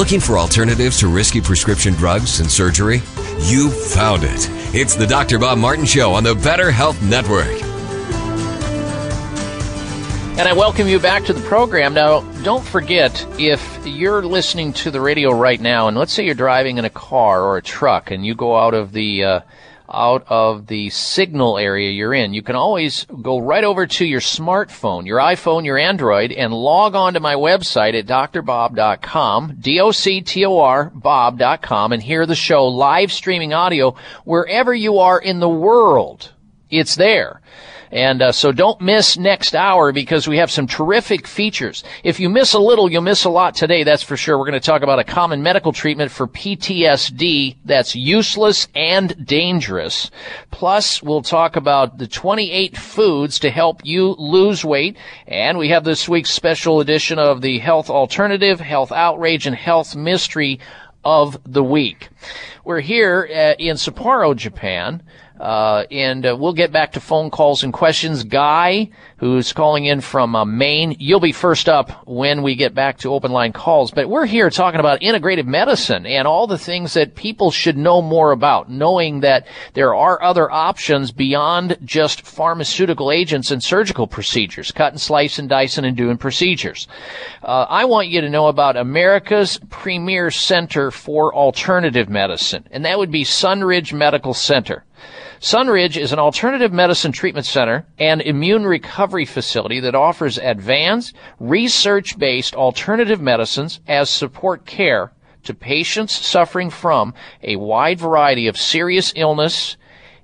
Looking for alternatives to risky prescription drugs and surgery? You found it. It's the Dr. Bob Martin Show on the Better Health Network. And I welcome you back to the program. Now, don't forget, if you're listening to the radio right now, and let's say you're driving in a car or a truck, and you go out of the uh, out of the signal area you're in, you can always go right over to your smartphone, your iPhone, your Android, and log on to my website at drbob.com, D-O-C-T-O-R, bob.com, and hear the show live streaming audio wherever you are in the world. It's there. And uh, so don't miss next hour because we have some terrific features. If you miss a little, you'll miss a lot today, that's for sure. We're going to talk about a common medical treatment for PTSD that's useless and dangerous. Plus, we'll talk about the 28 foods to help you lose weight. And we have this week's special edition of the Health Alternative, Health Outrage, and Health Mystery of the Week. We're here uh, in Sapporo, Japan Uh, and uh, we'll get back to phone calls and questions. Guy, who's calling in from uh, Maine, you'll be first up when we get back to open line calls. But we're here talking about integrative medicine and all the things that people should know more about, knowing that there are other options beyond just pharmaceutical agents and surgical procedures, cut and slice and dicing and doing procedures. Uh, I want you to know about America's premier center for alternative medicine, and that would be Sunridge Medical Center. Sunridge is an alternative medicine treatment center and immune recovery facility that offers advanced, research-based alternative medicines as support care to patients suffering from a wide variety of serious illness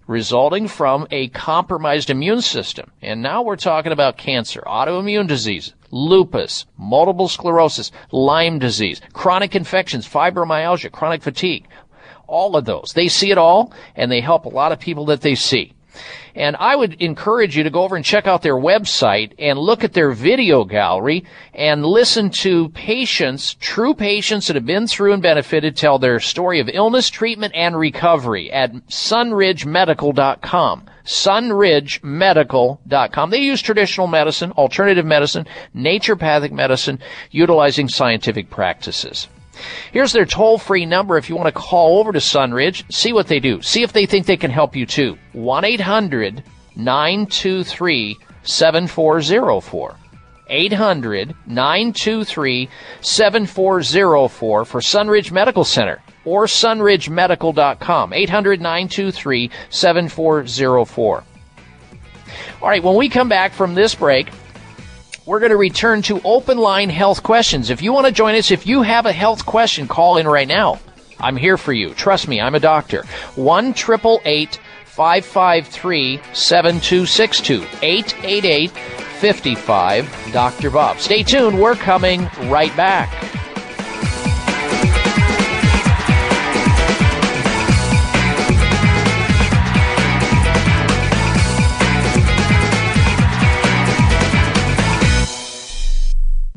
resulting from a compromised immune system. And now we're talking about cancer, autoimmune disease, lupus, multiple sclerosis, Lyme disease, chronic infections, fibromyalgia, chronic fatigue, all of those. They see it all and they help a lot of people that they see. And I would encourage you to go over and check out their website and look at their video gallery and listen to patients, true patients that have been through and benefited tell their story of illness, treatment, and recovery at sunridgemedical.com. Sunridgemedical.com. They use traditional medicine, alternative medicine, naturopathic medicine, utilizing scientific practices. Here's their toll free number if you want to call over to Sunridge, see what they do, see if they think they can help you too. 1 800 923 7404. 800 923 7404 for Sunridge Medical Center or sunridgemedical.com. 800 923 7404. All right, when we come back from this break, we're going to return to open line health questions. If you want to join us, if you have a health question, call in right now. I'm here for you. Trust me, I'm a doctor. 1 553 7262 888 55 Dr. Bob. Stay tuned. We're coming right back.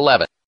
11.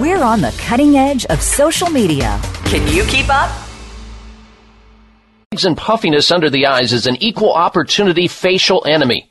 We're on the cutting edge of social media. Can you keep up? Bags and puffiness under the eyes is an equal opportunity facial enemy.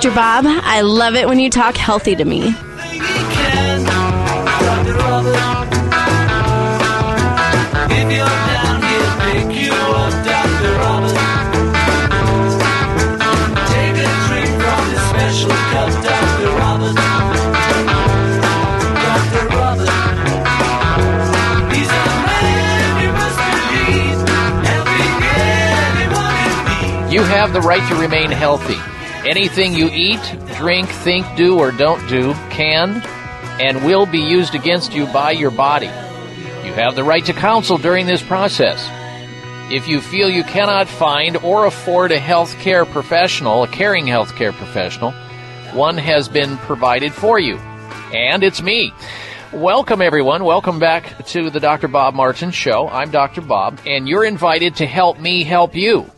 Dr. Bob, I love it when you talk healthy to me. You have the right to remain healthy. Anything you eat, drink, think, do, or don't do can and will be used against you by your body. You have the right to counsel during this process. If you feel you cannot find or afford a healthcare professional, a caring healthcare professional, one has been provided for you. And it's me. Welcome, everyone. Welcome back to the Dr. Bob Martin Show. I'm Dr. Bob, and you're invited to help me help you.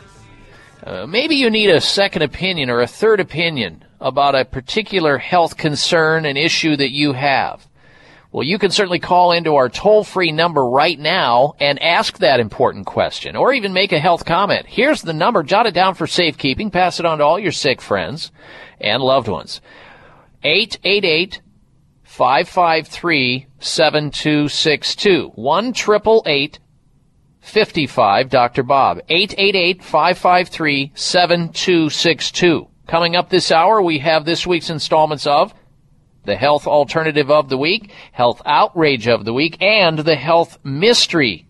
Uh, maybe you need a second opinion or a third opinion about a particular health concern and issue that you have. Well, you can certainly call into our toll free number right now and ask that important question or even make a health comment. Here's the number. Jot it down for safekeeping. Pass it on to all your sick friends and loved ones. 888 553 7262. 1 888 55 Dr. Bob. 888-553-7262. Coming up this hour, we have this week's installments of the Health Alternative of the Week, Health Outrage of the Week, and the Health Mystery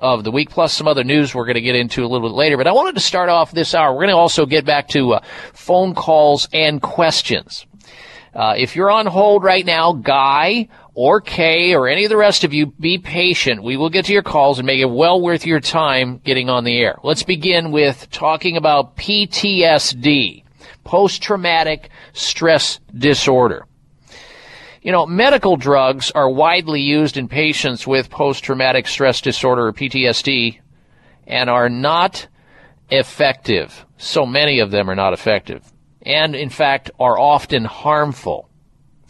of the Week, plus some other news we're going to get into a little bit later. But I wanted to start off this hour. We're going to also get back to uh, phone calls and questions. Uh, if you're on hold right now, Guy or Kay or any of the rest of you, be patient. We will get to your calls and make it well worth your time getting on the air. Let's begin with talking about PTSD, post-traumatic stress disorder. You know, medical drugs are widely used in patients with post-traumatic stress disorder or PTSD and are not effective. So many of them are not effective and in fact are often harmful.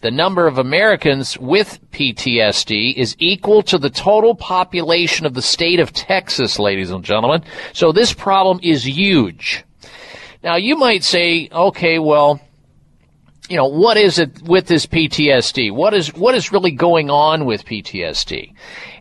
The number of Americans with PTSD is equal to the total population of the state of Texas, ladies and gentlemen. So this problem is huge. Now you might say, okay, well, you know, what is it with this PTSD? What is, what is really going on with PTSD?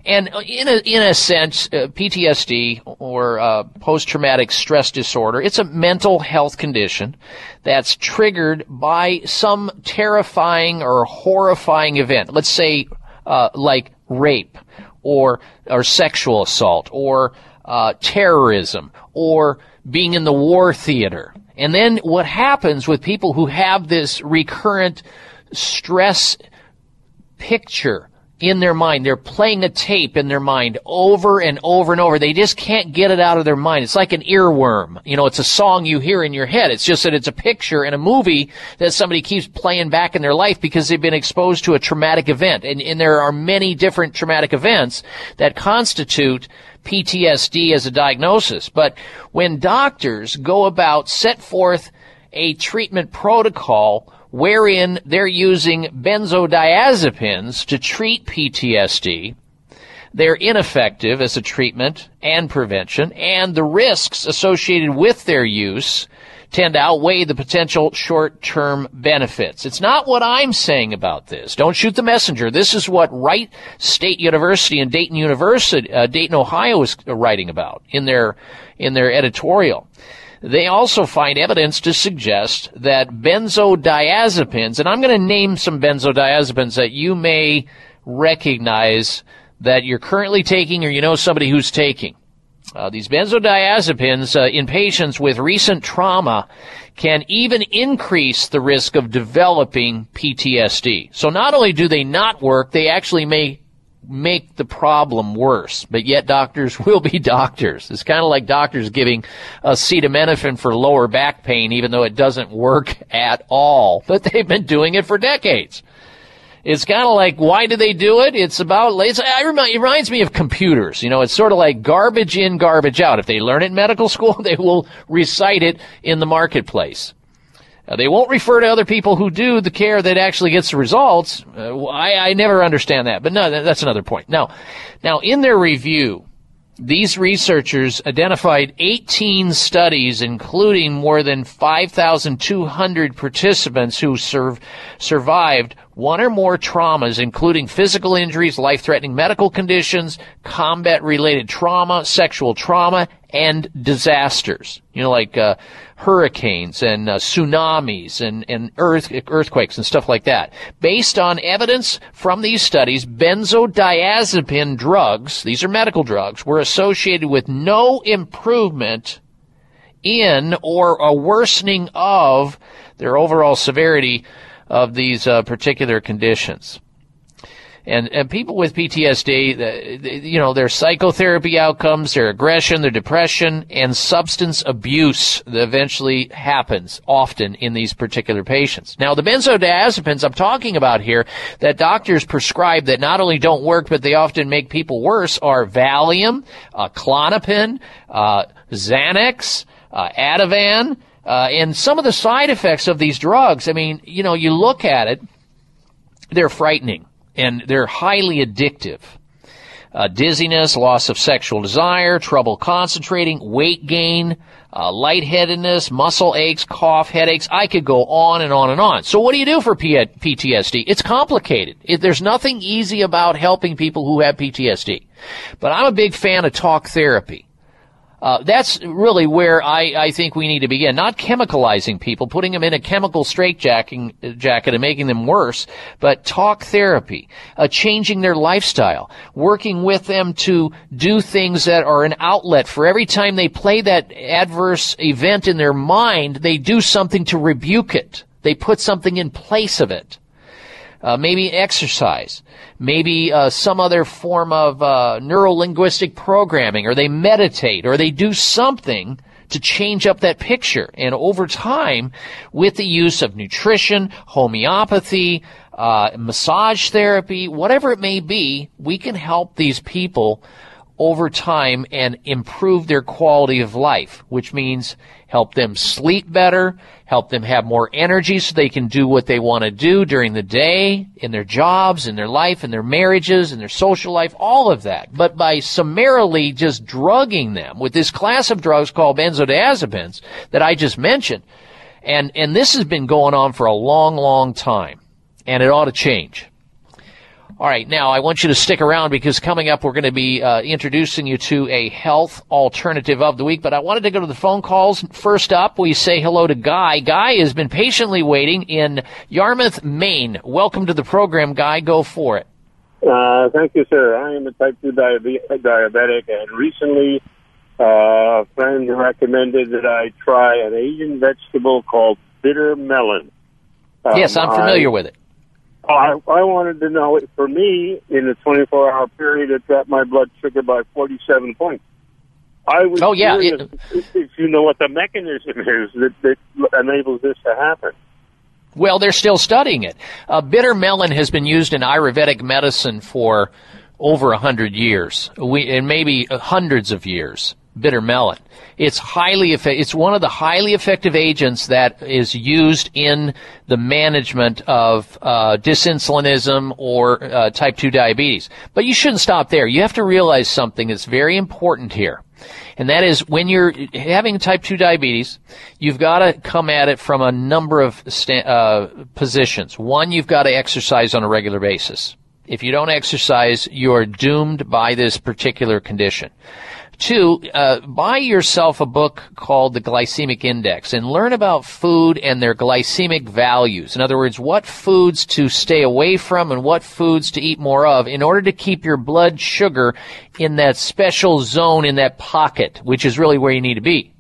And in a, in a sense, uh, PTSD or uh, post-traumatic stress disorder, it's a mental health condition that's triggered by some terrifying or horrifying event. Let's say, uh, like rape or, or sexual assault or, uh, terrorism or being in the war theater. And then what happens with people who have this recurrent stress picture in their mind. They're playing a tape in their mind over and over and over. They just can't get it out of their mind. It's like an earworm. You know, it's a song you hear in your head. It's just that it's a picture in a movie that somebody keeps playing back in their life because they've been exposed to a traumatic event. And, and there are many different traumatic events that constitute PTSD as a diagnosis. But when doctors go about set forth a treatment protocol wherein they're using benzodiazepines to treat PTSD. They're ineffective as a treatment and prevention, and the risks associated with their use tend to outweigh the potential short-term benefits. It's not what I'm saying about this. Don't shoot the messenger. This is what Wright State University and Dayton University, uh, Dayton, Ohio is writing about in their, in their editorial. They also find evidence to suggest that benzodiazepines, and I'm going to name some benzodiazepines that you may recognize that you're currently taking or you know somebody who's taking. Uh, these benzodiazepines uh, in patients with recent trauma can even increase the risk of developing PTSD. So not only do they not work, they actually may make the problem worse, but yet doctors will be doctors. It's kind of like doctors giving acetaminophen for lower back pain, even though it doesn't work at all. But they've been doing it for decades. It's kind of like, why do they do it? It's about, it's, I remind, it reminds me of computers. You know, it's sort of like garbage in, garbage out. If they learn it in medical school, they will recite it in the marketplace. Uh, they won't refer to other people who do the care that actually gets the results. Uh, I, I never understand that, but no, that, that's another point. Now, now in their review, these researchers identified 18 studies, including more than 5,200 participants who serve, survived one or more traumas, including physical injuries, life-threatening medical conditions, combat-related trauma, sexual trauma, and disasters. You know, like uh, hurricanes and uh, tsunamis and, and earth, earthquakes and stuff like that. Based on evidence from these studies, benzodiazepine drugs, these are medical drugs, were associated with no improvement in or a worsening of their overall severity of these uh, particular conditions. And, and people with PTSD, you know, their psychotherapy outcomes, their aggression, their depression, and substance abuse that eventually happens often in these particular patients. Now, the benzodiazepines I'm talking about here that doctors prescribe that not only don't work, but they often make people worse are Valium, uh, Klonopin, uh, Xanax, uh, Ativan, uh, and some of the side effects of these drugs, I mean, you know, you look at it, they're frightening and they're highly addictive. Uh, dizziness, loss of sexual desire, trouble concentrating, weight gain, uh, lightheadedness, muscle aches, cough, headaches. I could go on and on and on. So what do you do for P- PTSD? It's complicated. It, there's nothing easy about helping people who have PTSD. But I'm a big fan of talk therapy. Uh, that's really where I, I think we need to begin. Not chemicalizing people, putting them in a chemical straitjacket jacket and making them worse, but talk therapy, uh, changing their lifestyle, working with them to do things that are an outlet for every time they play that adverse event in their mind, they do something to rebuke it. They put something in place of it. Uh, maybe exercise, maybe uh, some other form of uh, neurolinguistic programming, or they meditate, or they do something to change up that picture. And over time, with the use of nutrition, homeopathy, uh, massage therapy, whatever it may be, we can help these people over time and improve their quality of life, which means help them sleep better, help them have more energy so they can do what they want to do during the day, in their jobs, in their life, in their marriages, in their social life, all of that. But by summarily just drugging them with this class of drugs called benzodiazepines that I just mentioned, and, and this has been going on for a long, long time, and it ought to change. All right, now I want you to stick around because coming up we're going to be uh, introducing you to a health alternative of the week. But I wanted to go to the phone calls. First up, we say hello to Guy. Guy has been patiently waiting in Yarmouth, Maine. Welcome to the program, Guy. Go for it. Uh, thank you, sir. I am a type 2 diabe- diabetic, and recently uh, a friend recommended that I try an Asian vegetable called bitter melon. Um, yes, I'm familiar I, with it. I, I wanted to know, it for me, in a 24-hour period, it dropped my blood sugar by 47 points. I was Oh, yeah, curious if, if you know what the mechanism is that, that enables this to happen. Well, they're still studying it. Uh, bitter melon has been used in Ayurvedic medicine for over a hundred years, we, and maybe hundreds of years. Bitter melon. It's highly It's one of the highly effective agents that is used in the management of uh, dysinsulinism or uh, type two diabetes. But you shouldn't stop there. You have to realize something that's very important here. And that is when you're having type 2 diabetes, you've got to come at it from a number of uh, positions. One, you've got to exercise on a regular basis. If you don't exercise, you're doomed by this particular condition. Two, uh, buy yourself a book called The Glycemic Index and learn about food and their glycemic values. In other words, what foods to stay away from and what foods to eat more of in order to keep your blood sugar in that special zone in that pocket, which is really where you need to be.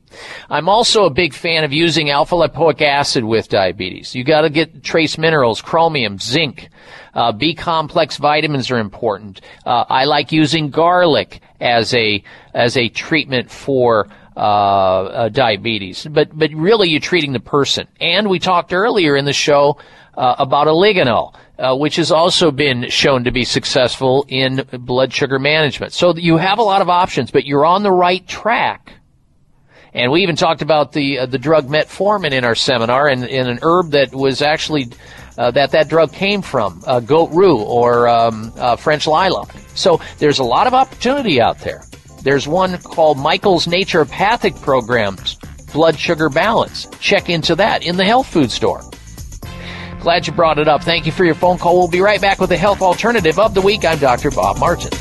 I'm also a big fan of using alpha lipoic acid with diabetes. You got to get trace minerals, chromium, zinc. Uh, B complex vitamins are important. Uh, I like using garlic as a as a treatment for uh, uh, diabetes, but but really you're treating the person. And we talked earlier in the show uh, about oregano, uh, which has also been shown to be successful in blood sugar management. So you have a lot of options, but you're on the right track. And we even talked about the uh, the drug metformin in our seminar, and, and an herb that was actually uh, that that drug came from, uh, goat rue or um, uh, French lilac. So there's a lot of opportunity out there. There's one called Michael's Naturopathic Programs Blood Sugar Balance. Check into that in the health food store. Glad you brought it up. Thank you for your phone call. We'll be right back with the health alternative of the week. I'm Dr. Bob Martin.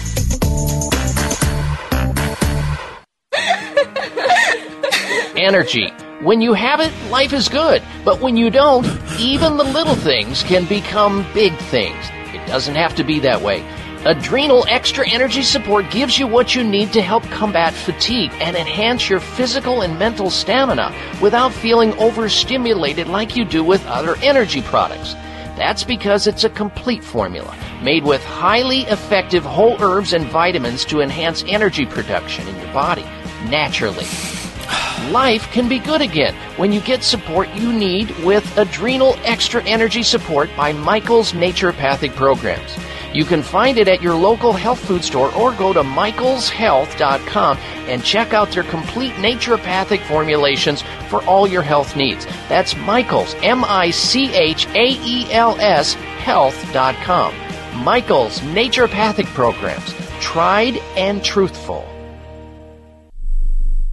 Energy. When you have it, life is good. But when you don't, even the little things can become big things. It doesn't have to be that way. Adrenal Extra Energy Support gives you what you need to help combat fatigue and enhance your physical and mental stamina without feeling overstimulated like you do with other energy products. That's because it's a complete formula made with highly effective whole herbs and vitamins to enhance energy production in your body naturally. Life can be good again when you get support you need with Adrenal Extra Energy Support by Michael's Naturopathic Programs. You can find it at your local health food store or go to michaelshealth.com and check out their complete naturopathic formulations for all your health needs. That's Michaels, M I C H A E L S, health.com. Michael's Naturopathic Programs, tried and truthful.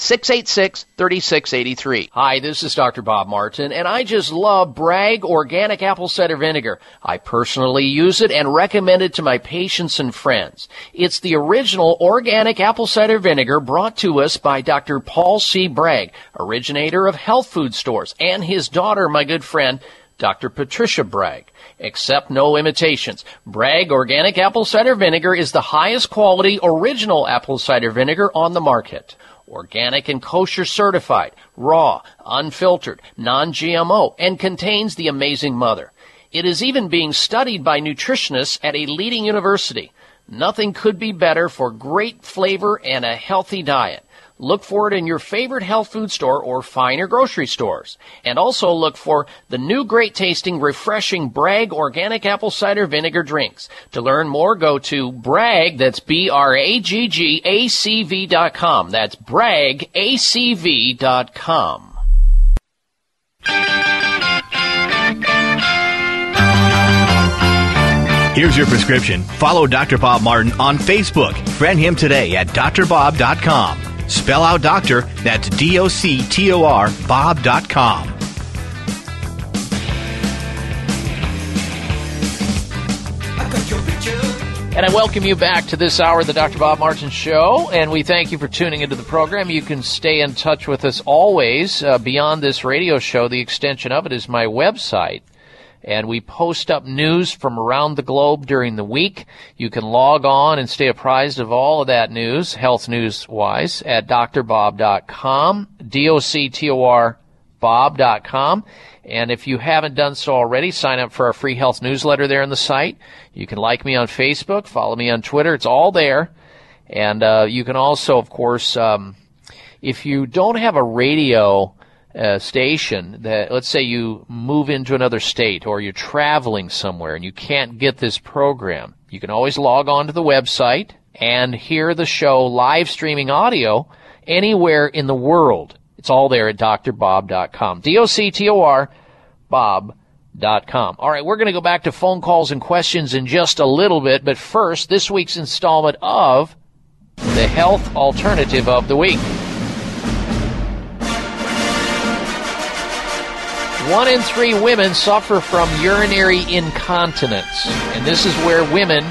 686 3683. Hi, this is Dr. Bob Martin and I just love Bragg Organic Apple Cider Vinegar. I personally use it and recommend it to my patients and friends. It's the original organic apple cider vinegar brought to us by Dr. Paul C. Bragg, originator of health food stores, and his daughter, my good friend, Dr. Patricia Bragg. Accept no imitations. Bragg Organic Apple Cider Vinegar is the highest quality original apple cider vinegar on the market. Organic and kosher certified, raw, unfiltered, non-GMO, and contains the amazing mother. It is even being studied by nutritionists at a leading university. Nothing could be better for great flavor and a healthy diet. Look for it in your favorite health food store or finer grocery stores. And also look for the new great tasting, refreshing Bragg organic apple cider vinegar drinks. To learn more, go to Bragg, that's B-R-A-G-G-A-C-V dot com. That's BraggACV dot com. Here's your prescription. Follow Dr. Bob Martin on Facebook. Friend him today at drbob.com. Spell out doctor, that's D O C T O R, Bob.com. And I welcome you back to this hour of the Dr. Bob Martin Show, and we thank you for tuning into the program. You can stay in touch with us always uh, beyond this radio show. The extension of it is my website, and we post up news from around the globe during the week. You can log on and stay apprised of all of that news, health news wise, at drbob.com, D-O-C-T-O-R bob.com. And if you haven't done so already, sign up for our free health newsletter there on the site. You can like me on Facebook, follow me on Twitter. It's all there. And uh, you can also, of course, um, if you don't have a radio uh, station that let's say you move into another state or you're traveling somewhere and you can't get this program, you can always log on to the website and hear the show live streaming audio anywhere in the world. It's all there at drbob.com. D-O-C-T-O-R, bob.com. All right, we're going to go back to phone calls and questions in just a little bit, but first, this week's installment of the health alternative of the week. One in three women suffer from urinary incontinence, and this is where women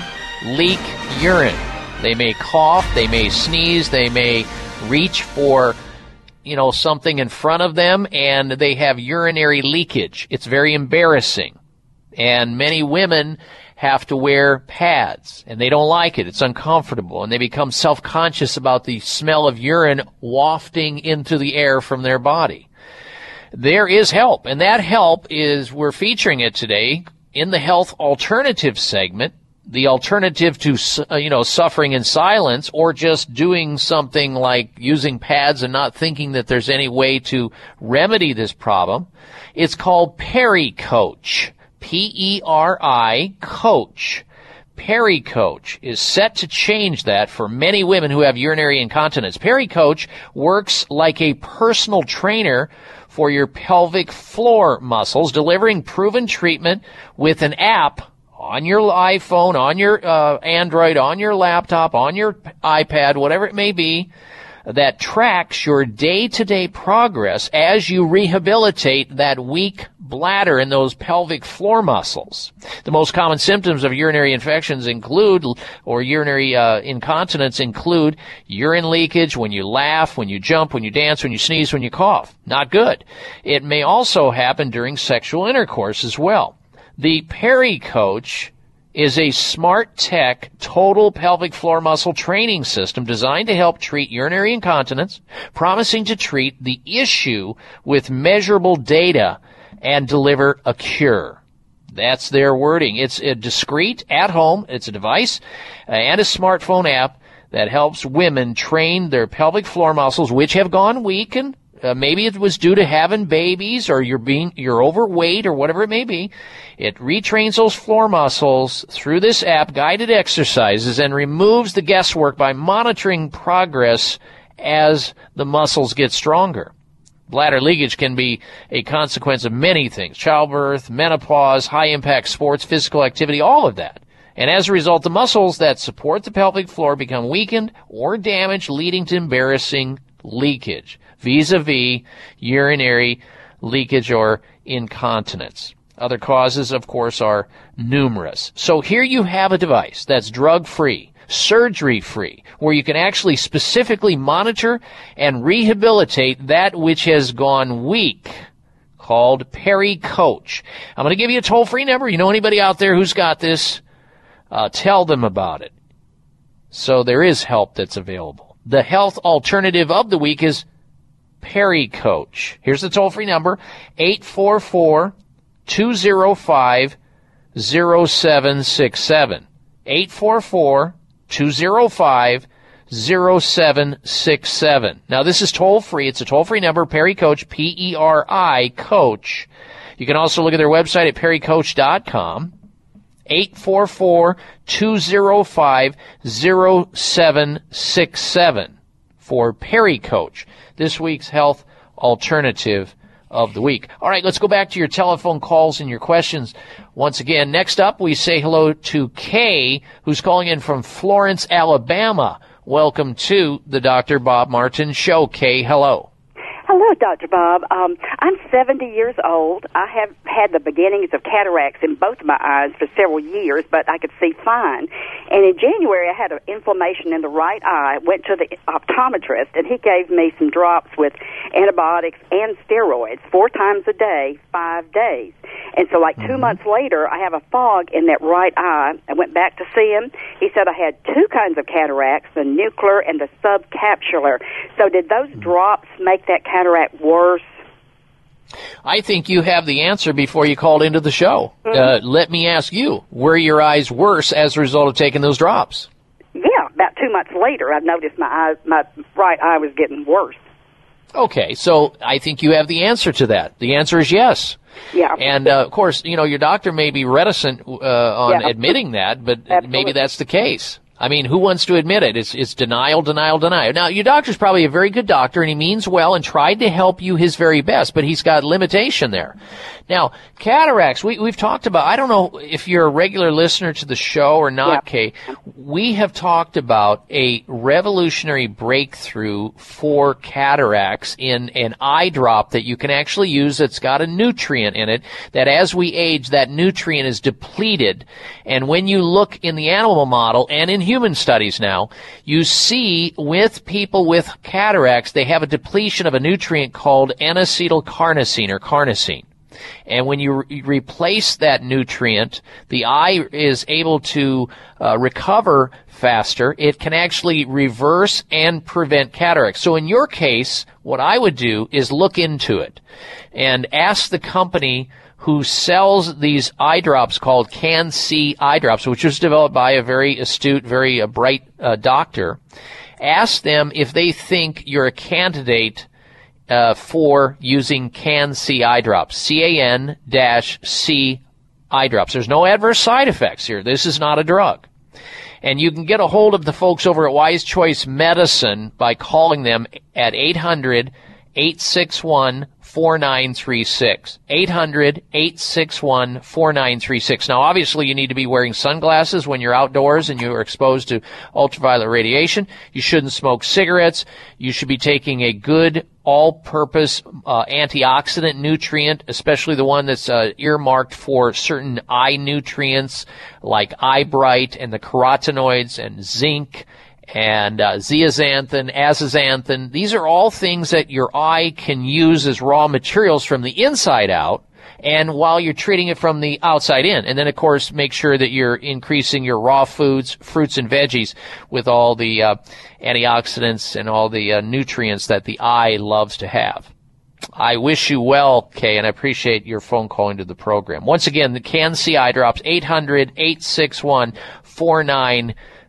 leak urine. They may cough, they may sneeze, they may reach for you know something in front of them and they have urinary leakage. It's very embarrassing. And many women have to wear pads and they don't like it. It's uncomfortable and they become self-conscious about the smell of urine wafting into the air from their body there is help, and that help is we're featuring it today in the health alternative segment. The alternative to uh, you know suffering in silence, or just doing something like using pads and not thinking that there's any way to remedy this problem. It's called Peri Coach. P E R I Coach. Peri Coach is set to change that for many women who have urinary incontinence. Peri Coach works like a personal trainer for your pelvic floor muscles, delivering proven treatment with an app on your iPhone, on your uh, Android, on your laptop, on your iPad, whatever it may be, that tracks your day-to-day progress as you rehabilitate that weak bladder and those pelvic floor muscles. The most common symptoms of urinary infections include, or urinary uh, incontinence include urine leakage when you laugh, when you jump, when you dance, when you sneeze, when you cough. Not good. It may also happen during sexual intercourse as well. The Peri Coach is a smart tech total pelvic floor muscle training system designed to help treat urinary incontinence, promising to treat the issue with measurable data and deliver a cure. That's their wording. It's a discreet, at home, it's a device uh, and a smartphone app that helps women train their pelvic floor muscles, which have gone weak and uh, maybe it was due to having babies or you're being you're overweight or whatever it may be. It retrains those floor muscles through this app guided exercises and removes the guesswork by monitoring progress as the muscles get stronger. Bladder leakage can be a consequence of many things childbirth menopause high impact sports physical activity all of that. And as a result, the muscles that support the pelvic floor become weakened or damaged, leading to embarrassing leakage vis-a-vis urinary leakage or incontinence. Other causes, of course, are numerous. So here you have a device that's drug free, surgery free, where you can actually specifically monitor and rehabilitate that which has gone weak called Peri Coach. I'm going to give you a toll free number. You know anybody out there who's got this? Uh, tell them about it. So there is help that's available. The health alternative of the week is Peri Coach. Here's the toll free number 844 205 0767. 844 205 0767. Now this is toll free. It's a toll free number, Peri Coach, P-E-R-I, Coach. You can also look at their website at pericoach.com. 844-205-0767 for Peri Coach this week's health alternative of the week. All right, let's go back to your telephone calls and your questions once again. Next up, we say hello to Kay, who's calling in from Florence, Alabama. Welcome to the Dr. Bob Martin Show. Kay, hello. Hello, Dr. Bob. Um, I'm 70 years old. I have had the beginnings of cataracts in both of my eyes for several years, but I could see fine. And in January, I had an inflammation in the right eye. Went to the optometrist, and he gave me some drops with antibiotics and steroids four times a day, five days. And so, like 2 Mm-hmm. months later, I have a fog in that right eye. I went back to see him. He said I had two kinds of cataracts, the nuclear and the subcapsular. So, did those Mm-hmm. drops make that cataract worse? I think you have the answer before you called into the show. Mm-hmm. Uh, let me ask you, were your eyes worse as a result of taking those drops? Yeah, about two months later, I noticed my eye, my right eye was getting worse. Okay, so I think you have the answer to that. The answer is yes. Yeah. And uh, of course, you know, your doctor may be reticent uh, on Yeah. admitting that, but Absolutely. maybe that's the case. I mean, who wants to admit it? It's, it's denial, denial, denial. Now, your doctor's probably a very good doctor and he means well and tried to help you his very best, but he's got limitation there. Now, cataracts, we, we've talked about, I don't know if you're a regular listener to the show or not, Kay. We have talked about a revolutionary breakthrough for cataracts in an eye drop that you can actually use that's got a nutrient in it that as we age, that nutrient is depleted. And when you look in the animal model and in human studies now, you see with people with cataracts, they have a depletion of a nutrient called N-acetylcarnosine or carnosine. And when you re- replace that nutrient, the eye is able to uh, recover faster. It can actually reverse and prevent cataracts. So in your case, what I would do is look into it and ask the company who sells these eye drops called Can C eye drops, which was developed by a very astute, very uh, bright uh, doctor. Ask them if they think you're a candidate uh, for using Can C eye drops. C-A-N dash C eye drops. There's no adverse side effects here. This is not a drug. And you can get a hold of the folks over at Wise Choice Medicine by calling them at 800 861 4936. 800 861 4936. Now, obviously, you need to be wearing sunglasses when you're outdoors and you are exposed to ultraviolet radiation. You shouldn't smoke cigarettes. You should be taking a good all-purpose uh, antioxidant nutrient, especially the one that's uh, earmarked for certain eye nutrients like eye bright and the carotenoids and zinc and uh, zeaxanthin, astaxanthin. These are all things that your eye can use as raw materials from the inside out. And while you're treating it from the outside in, and then of course make sure that you're increasing your raw foods, fruits and veggies with all the uh, antioxidants and all the uh, nutrients that the eye loves to have. I wish you well, Kay, and I appreciate your phone call into the program. Once again, the Can C Eye Drops,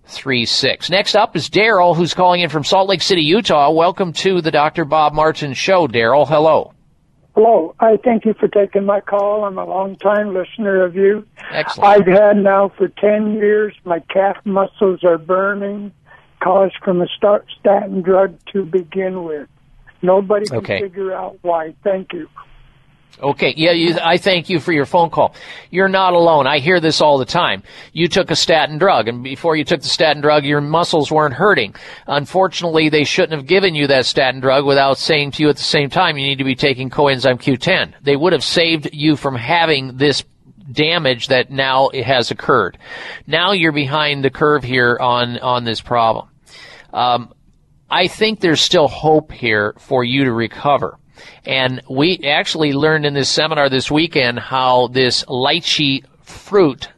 800-861-4936. Next up is Daryl, who's calling in from Salt Lake City, Utah. Welcome to the Dr. Bob Martin Show, Daryl. Hello. Hello. I thank you for taking my call. I'm a long time listener of you. Excellent. I've had now for 10 years, my calf muscles are burning, caused from a statin drug to begin with. Nobody can Okay. figure out why. Thank you. Okay, yeah, you, I thank you for your phone call. You're not alone. I hear this all the time. You took a statin drug, and before you took the statin drug, your muscles weren't hurting. Unfortunately, they shouldn't have given you that statin drug without saying to you at the same time you need to be taking coenzyme Q10. They would have saved you from having this damage that now it has occurred. Now you're behind the curve here on on this problem. Um, I think there's still hope here for you to recover. And we actually learned in this seminar this weekend how this lychee fruit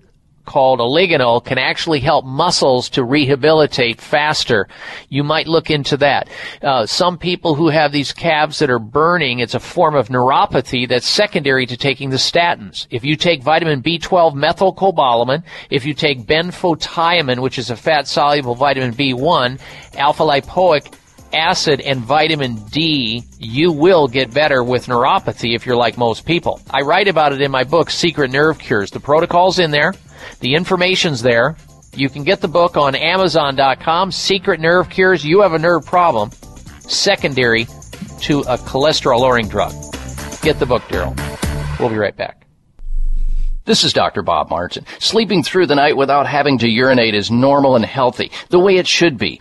called oligonol can actually help muscles to rehabilitate faster. You might look into that. Uh, some people who have these calves that are burning, it's a form of neuropathy that's secondary to taking the statins. If you take vitamin B12 methylcobalamin, if you take benfotiamine, which is a fat soluble vitamin B1, alpha lipoic acid and vitamin D, you will get better with neuropathy if you're like most people. I write about it in my book, Secret Nerve Cures. The protocol's in there. The information's there. You can get the book on Amazon.com, Secret Nerve Cures. You have a nerve problem secondary to a cholesterol lowering drug. Get the book, Daryl. We'll be right back. This is Dr. Bob Martin. Sleeping through the night without having to urinate is normal and healthy, the way it should be.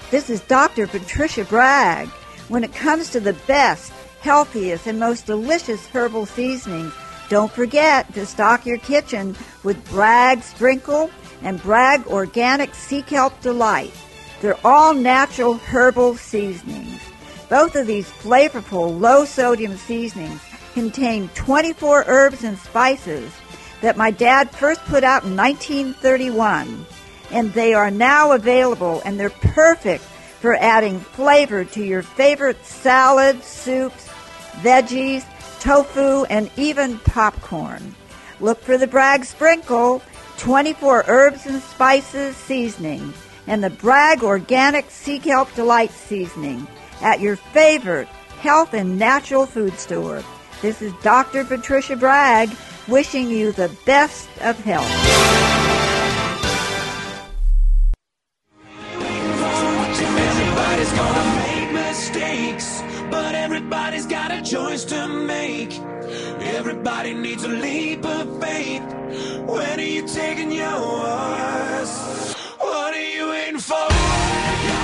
This is Dr. Patricia Bragg. When it comes to the best, healthiest, and most delicious herbal seasonings, don't forget to stock your kitchen with Bragg Sprinkle and Bragg Organic Sea Kelp Delight. They're all natural herbal seasonings. Both of these flavorful, low sodium seasonings contain 24 herbs and spices that my dad first put out in 1931 and they are now available and they're perfect for adding flavor to your favorite salads, soups, veggies, tofu, and even popcorn. Look for the Bragg Sprinkle, 24 herbs and spices seasoning, and the Bragg Organic Sea Kelp Delight seasoning at your favorite health and natural food store. This is Dr. Patricia Bragg wishing you the best of health. Everybody's gonna make mistakes, but everybody's got a choice to make. Everybody needs a leap of faith. When are you taking yours? What are you waiting for?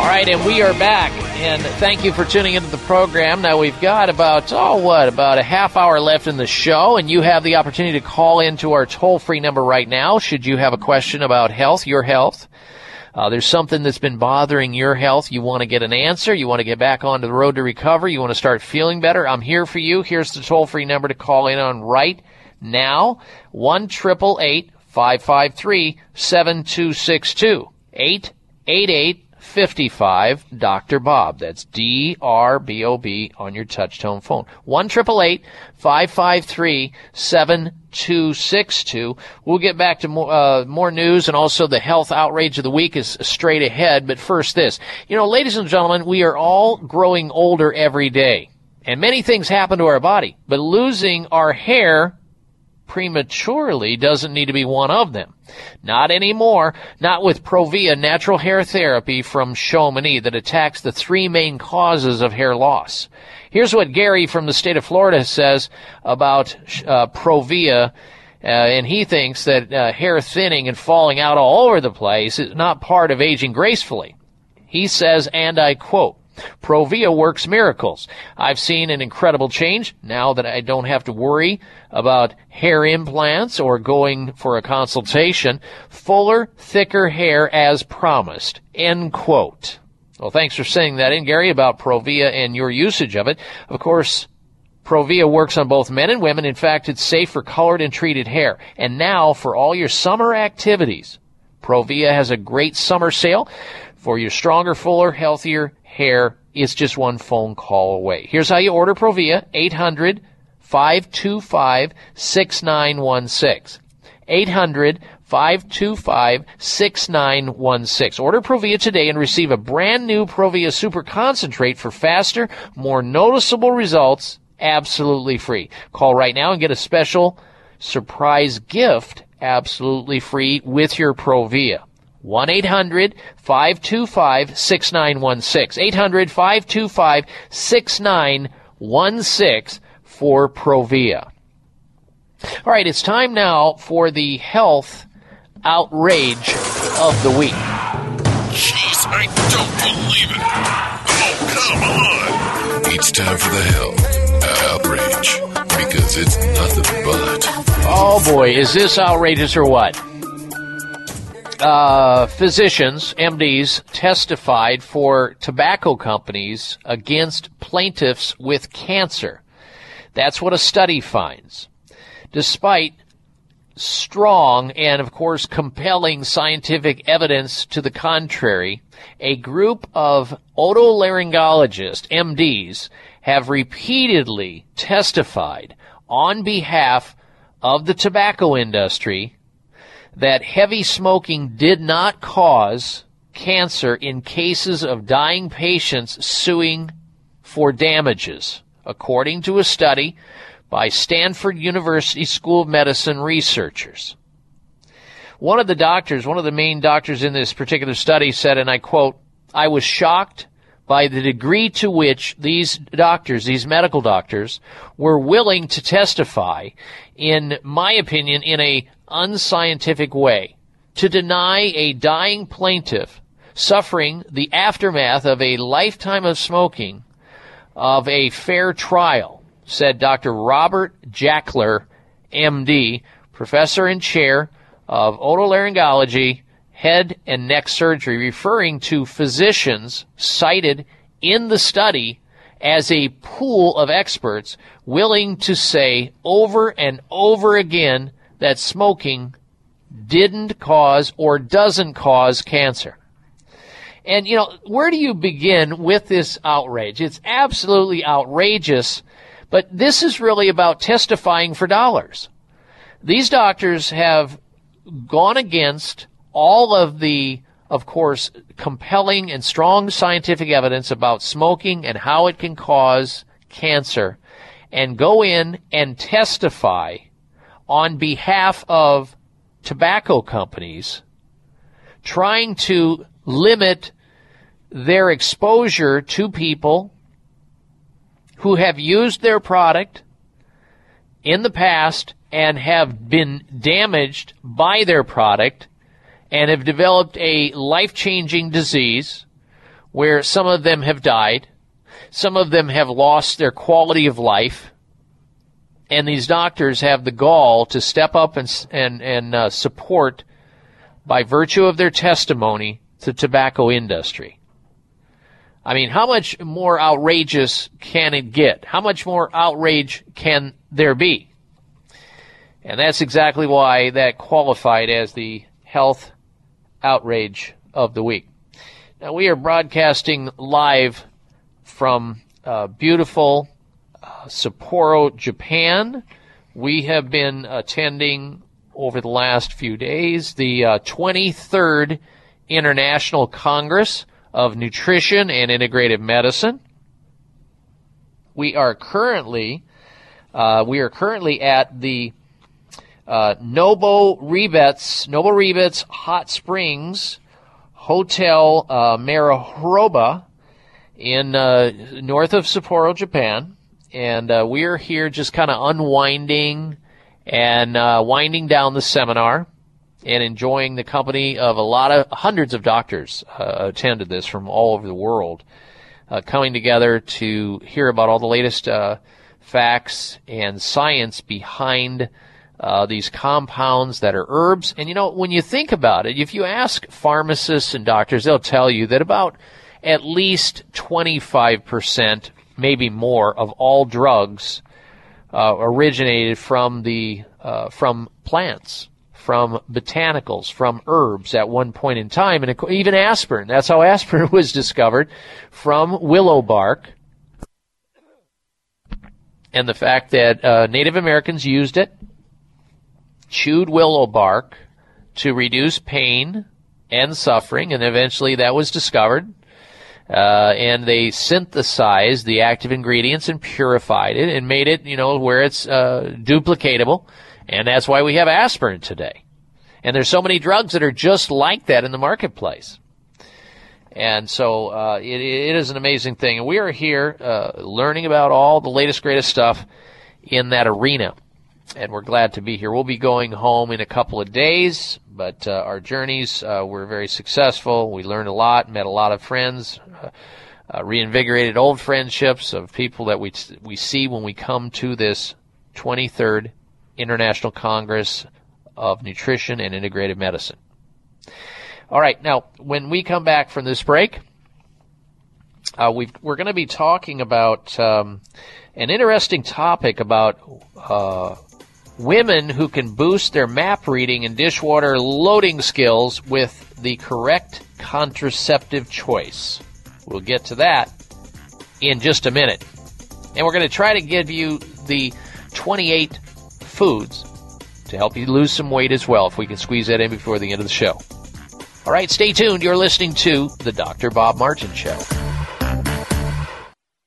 All right, and we are back. And thank you for tuning into the program. Now we've got about oh what about a half hour left in the show, and you have the opportunity to call into our toll free number right now. Should you have a question about health, your health. Uh, there's something that's been bothering your health. You want to get an answer. You want to get back onto the road to recovery. You want to start feeling better. I'm here for you. Here's the toll free number to call in on right now. 1 55 Dr. Bob. That's D R B O B on your touchtone phone. 1 553 7262. We'll get back to more, uh, more news and also the health outrage of the week is straight ahead. But first, this. You know, ladies and gentlemen, we are all growing older every day. And many things happen to our body. But losing our hair prematurely doesn't need to be one of them. Not anymore. Not with Provia natural hair therapy from Chamonix that attacks the three main causes of hair loss. Here's what Gary from the state of Florida says about uh, Provia. Uh, and he thinks that uh, hair thinning and falling out all over the place is not part of aging gracefully. He says, and I quote, Provia works miracles. I've seen an incredible change now that I don't have to worry about hair implants or going for a consultation. Fuller, thicker hair as promised. End quote. Well, thanks for saying that in, Gary, about Provia and your usage of it. Of course, Provia works on both men and women. In fact, it's safe for colored and treated hair. And now, for all your summer activities, Provia has a great summer sale for your stronger, fuller, healthier hair. is just one phone call away. Here's how you order Provia, 800 525 6916. 800 525 6916. Order Provia today and receive a brand new Provia Super Concentrate for faster, more noticeable results absolutely free. Call right now and get a special surprise gift absolutely free with your Provia. 1 800 525 6916. 800 525 6916 for Provia. All right, it's time now for the health outrage of the week. Jeez, I don't believe it. Oh, come on. It's time for the health outrage because it's nothing but. Oh boy, is this outrageous or what? Uh, physicians, MDs, testified for tobacco companies against plaintiffs with cancer. That's what a study finds. Despite strong and, of course, compelling scientific evidence to the contrary, a group of otolaryngologists, MDs, have repeatedly testified on behalf of the tobacco industry that heavy smoking did not cause cancer in cases of dying patients suing for damages, according to a study by Stanford University School of Medicine researchers. One of the doctors, one of the main doctors in this particular study said, and I quote, I was shocked by the degree to which these doctors, these medical doctors, were willing to testify, in my opinion, in a unscientific way, to deny a dying plaintiff suffering the aftermath of a lifetime of smoking of a fair trial, said Dr. Robert Jackler, MD, professor and chair of otolaryngology, head and neck surgery, referring to physicians cited in the study as a pool of experts willing to say over and over again that smoking didn't cause or doesn't cause cancer. And, you know, where do you begin with this outrage? It's absolutely outrageous, but this is really about testifying for dollars. These doctors have gone against all of the, of course, compelling and strong scientific evidence about smoking and how it can cause cancer and go in and testify on behalf of tobacco companies trying to limit their exposure to people who have used their product in the past and have been damaged by their product and have developed a life changing disease where some of them have died, some of them have lost their quality of life, and these doctors have the gall to step up and and and uh, support by virtue of their testimony the tobacco industry. I mean, how much more outrageous can it get? How much more outrage can there be? And that's exactly why that qualified as the health outrage of the week. Now, we are broadcasting live from uh, beautiful uh, Sapporo, Japan. We have been attending over the last few days the uh, 23rd International Congress of Nutrition and Integrative Medicine. We are currently uh, we are currently at the uh, Noboribetsu, Nobo Rebets Hot Springs Hotel uh, in uh, north of Sapporo, Japan, and uh, we are here just kind of unwinding and uh, winding down the seminar and enjoying the company of a lot of hundreds of doctors uh, attended this from all over the world, uh, coming together to hear about all the latest uh, facts and science behind uh, these compounds that are herbs. And you know, when you think about it, if you ask pharmacists and doctors, they'll tell you that about at least 25%, maybe more, of all drugs uh, originated from the uh, from plants, from botanicals, from herbs at one point in time, and even aspirin. That's how aspirin was discovered from willow bark. And the fact that uh, Native Americans used it chewed willow bark to reduce pain and suffering, and eventually that was discovered. Uh, and they synthesized the active ingredients and purified it and made it, you know, where it's uh, duplicatable. And that's why we have aspirin today. And there's so many drugs that are just like that in the marketplace. And so uh, it, it is an amazing thing. And we are here uh, learning about all the latest, greatest stuff in that arena. And we're glad to be here. We'll be going home in a couple of days, but uh, our journeys uh, were very successful. We learned a lot, met a lot of friends, uh, uh, reinvigorated old friendships of people that we we see when we come to this 23rd International Congress of Nutrition and Integrative Medicine. All right, now when we come back from this break, uh, we are going to be talking about um, an interesting topic about women who can boost their map reading and dishwater loading skills with the correct contraceptive choice. We'll get to that in just a minute. And we're going to try to give you the 28 foods to help you lose some weight as well, if we can squeeze that in before the end of the show. All right, stay tuned. You're listening to The Dr. Bob Martin Show.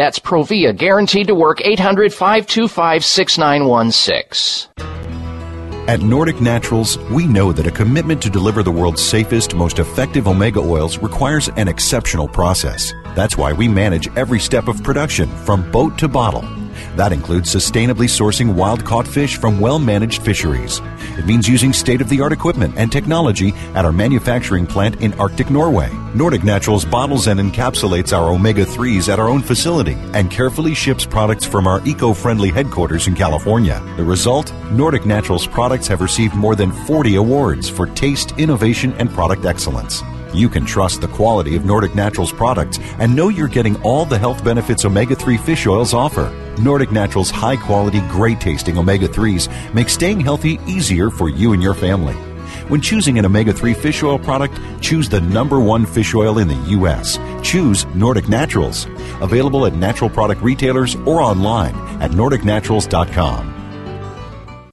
That's Provia, guaranteed to work 800 525 6916. At Nordic Naturals, we know that a commitment to deliver the world's safest, most effective omega oils requires an exceptional process. That's why we manage every step of production from boat to bottle. That includes sustainably sourcing wild caught fish from well managed fisheries. It means using state of the art equipment and technology at our manufacturing plant in Arctic Norway. Nordic Naturals bottles and encapsulates our omega 3s at our own facility and carefully ships products from our eco friendly headquarters in California. The result? Nordic Naturals products have received more than 40 awards for taste, innovation, and product excellence. You can trust the quality of Nordic Naturals products and know you're getting all the health benefits omega 3 fish oils offer. Nordic Naturals high quality, great tasting omega 3s make staying healthy easier for you and your family. When choosing an omega 3 fish oil product, choose the number one fish oil in the U.S. Choose Nordic Naturals. Available at natural product retailers or online at NordicNaturals.com.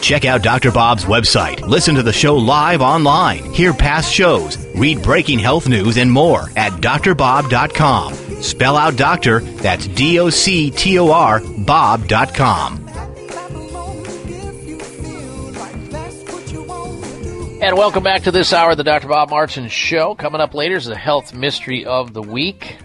Check out Dr. Bob's website. Listen to the show live online. Hear past shows. Read breaking health news and more at drbob.com. Spell out doctor, that's D O C T O R, Bob.com. And welcome back to this hour of the Dr. Bob Martin Show. Coming up later is the health mystery of the week.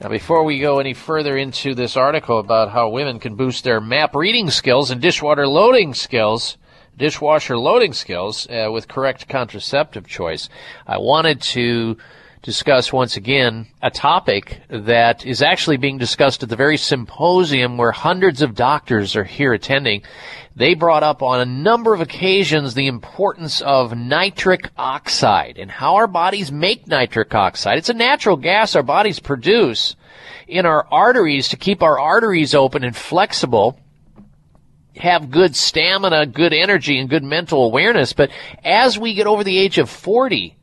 Now, before we go any further into this article about how women can boost their map reading skills and dishwater loading skills, dishwasher loading skills uh, with correct contraceptive choice, I wanted to discuss once again a topic that is actually being discussed at the very symposium where hundreds of doctors are here attending. They brought up on a number of occasions the importance of nitric oxide and how our bodies make nitric oxide. It's a natural gas our bodies produce in our arteries to keep our arteries open and flexible have good stamina, good energy, and good mental awareness. But as we get over the age of 40,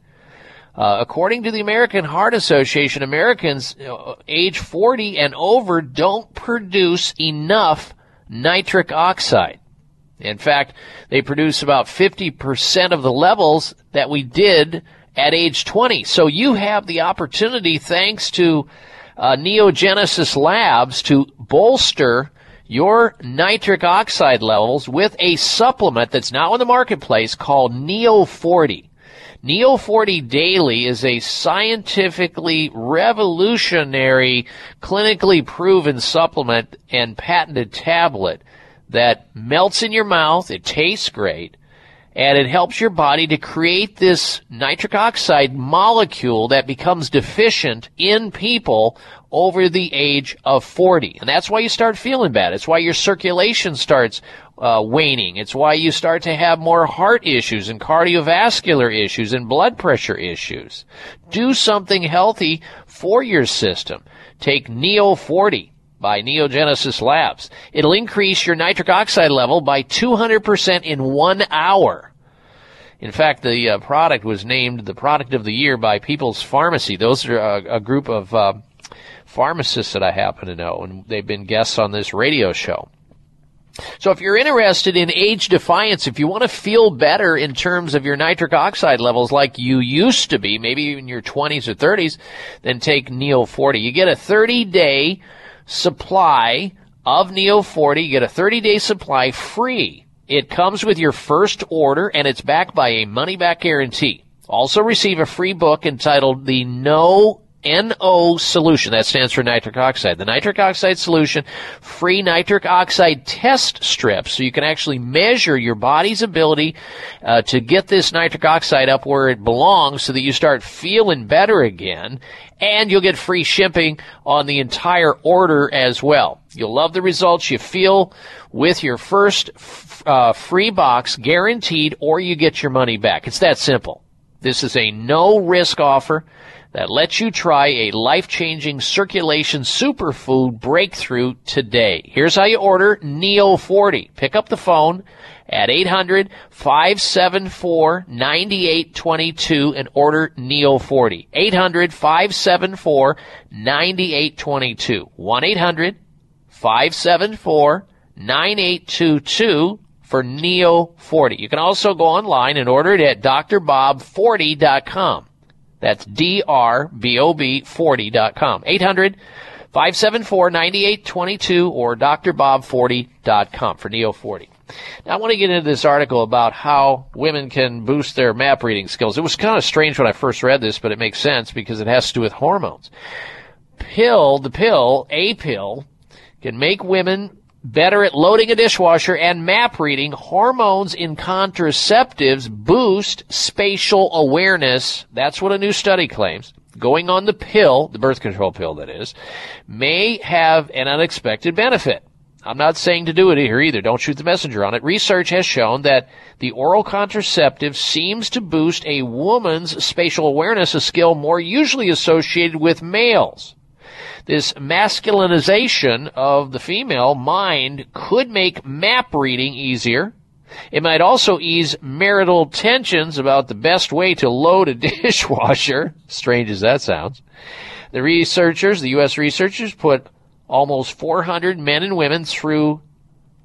uh, according to the American Heart Association, Americans uh, age 40 and over don't produce enough nitric oxide. In fact, they produce about 50% of the levels that we did at age 20. So you have the opportunity, thanks to uh, Neogenesis Labs, to bolster your nitric oxide levels with a supplement that's now in the marketplace called Neo 40. Neo 40 Daily is a scientifically revolutionary, clinically proven supplement and patented tablet that melts in your mouth, it tastes great, and it helps your body to create this nitric oxide molecule that becomes deficient in people over the age of 40. And that's why you start feeling bad. It's why your circulation starts uh, waning. It's why you start to have more heart issues and cardiovascular issues and blood pressure issues. Do something healthy for your system. Take Neo 40 by Neogenesis Labs. It'll increase your nitric oxide level by 200% in one hour. In fact, the uh, product was named the product of the year by People's Pharmacy. Those are a, a group of uh, pharmacists that I happen to know, and they've been guests on this radio show. So if you're interested in age defiance, if you want to feel better in terms of your nitric oxide levels like you used to be, maybe in your 20s or 30s, then take Neo 40. You get a 30 day supply of Neo 40. You get a 30 day supply free. It comes with your first order and it's backed by a money back guarantee. Also receive a free book entitled The No NO solution. That stands for nitric oxide. The nitric oxide solution, free nitric oxide test strips, so you can actually measure your body's ability uh, to get this nitric oxide up where it belongs so that you start feeling better again. And you'll get free shipping on the entire order as well. You'll love the results you feel with your first uh, free box guaranteed or you get your money back. It's that simple. This is a no risk offer that lets you try a life-changing circulation superfood breakthrough today. Here's how you order Neo 40. Pick up the phone at 800-574-9822 and order Neo 40. 800-574-9822. 1-800-574-9822 for Neo 40. You can also go online and order it at drbob40.com. That's drbob40.com. 800 574 9822 or drbob40.com for Neo 40. Now, I want to get into this article about how women can boost their map reading skills. It was kind of strange when I first read this, but it makes sense because it has to do with hormones. Pill, the pill, a pill, can make women better at loading a dishwasher and map reading. Hormones in contraceptives boost spatial awareness. That's what a new study claims. Going on the pill, the birth control pill that is, may have an unexpected benefit. I'm not saying to do it here either. Don't shoot the messenger on it. Research has shown that the oral contraceptive seems to boost a woman's spatial awareness, a skill more usually associated with males. This masculinization of the female mind could make map reading easier. It might also ease marital tensions about the best way to load a dishwasher, strange as that sounds. The researchers, the U.S. researchers, put almost 400 men and women through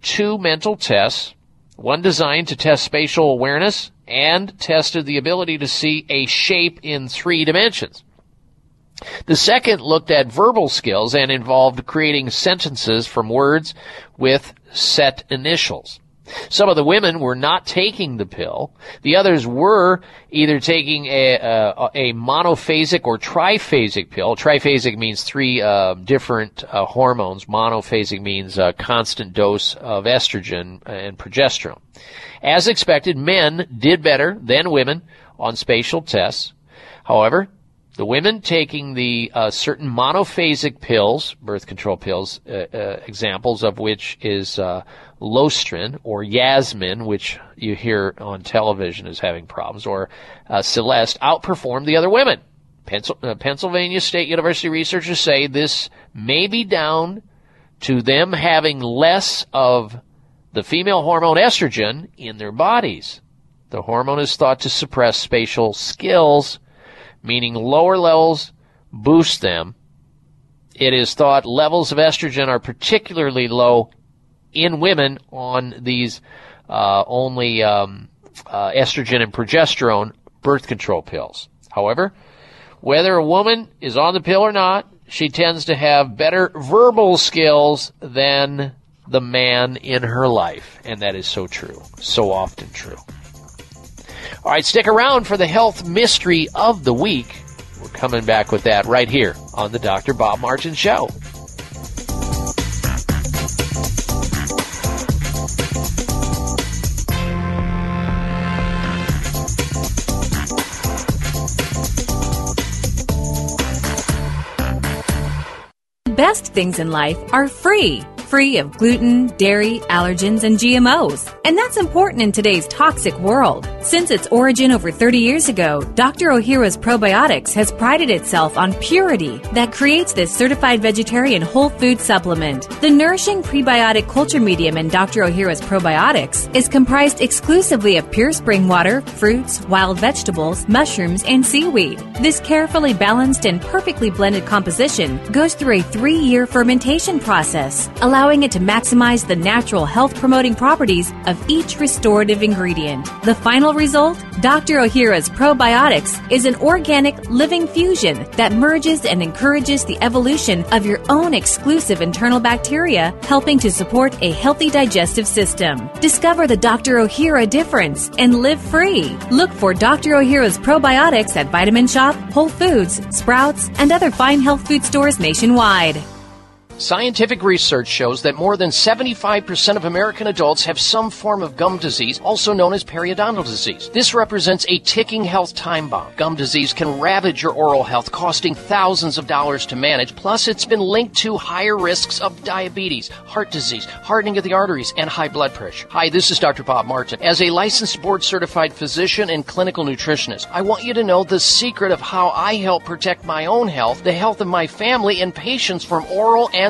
two mental tests, one designed to test spatial awareness and tested the ability to see a shape in three dimensions. The second looked at verbal skills and involved creating sentences from words with set initials. Some of the women were not taking the pill. The others were either taking a, a, a monophasic or triphasic pill. Triphasic means three uh, different uh, hormones. Monophasic means a constant dose of estrogen and progesterone. As expected, men did better than women on spatial tests. However, the women taking the uh, certain monophasic pills, birth control pills, uh, uh, examples of which is uh, Loestrin or Yasmin, which you hear on television as having problems, or uh, Celeste, outperformed the other women. Uh, Pennsylvania State University researchers say this may be down to them having less of the female hormone estrogen in their bodies. The hormone is thought to suppress spatial skills meaning lower levels boost them. It is thought levels of estrogen are particularly low in women on these uh, only um, uh, estrogen and progesterone birth control pills. However, whether a woman is on the pill or not, she tends to have better verbal skills than the man in her life. And that is so true. So often true. All right, stick around for the health mystery of the week. We're coming back with that right here on the Dr. Bob Martin Show. Best things in life are free. Free of gluten, dairy, allergens, and GMOs. And that's important in today's toxic world. Since its origin over 30 years ago, Dr. Ohhira's Probiotics has prided itself on purity that creates this certified vegetarian whole food supplement. The nourishing prebiotic culture medium in Dr. Ohhira's Probiotics is comprised exclusively of pure spring water, fruits, wild vegetables, mushrooms, and seaweed. This carefully balanced and perfectly blended composition goes through a three year fermentation process, allowing it to maximize the natural health promoting properties of each restorative ingredient. The final result? Dr. Ohhira's Probiotics is an organic living fusion that merges and encourages the evolution of your own exclusive internal bacteria, helping to support a healthy digestive system. Discover the Dr. Ohhira difference and live free. Look for Dr. Ohhira's Probiotics at Vitamin Shoppe, Whole Foods, Sprouts, and other fine health food stores nationwide. Scientific research shows that more than 75% of American adults have some form of gum disease, also known as periodontal disease. This represents a ticking health time bomb. Gum disease can ravage your oral health, costing thousands of dollars to manage. Plus, it's been linked to higher risks of diabetes, heart disease, hardening of the arteries, and high blood pressure. Hi, this is Dr. Bob Martin. As a licensed board certified physician and clinical nutritionist, I want you to know the secret of how I help protect my own health, the health of my family, and patients from oral and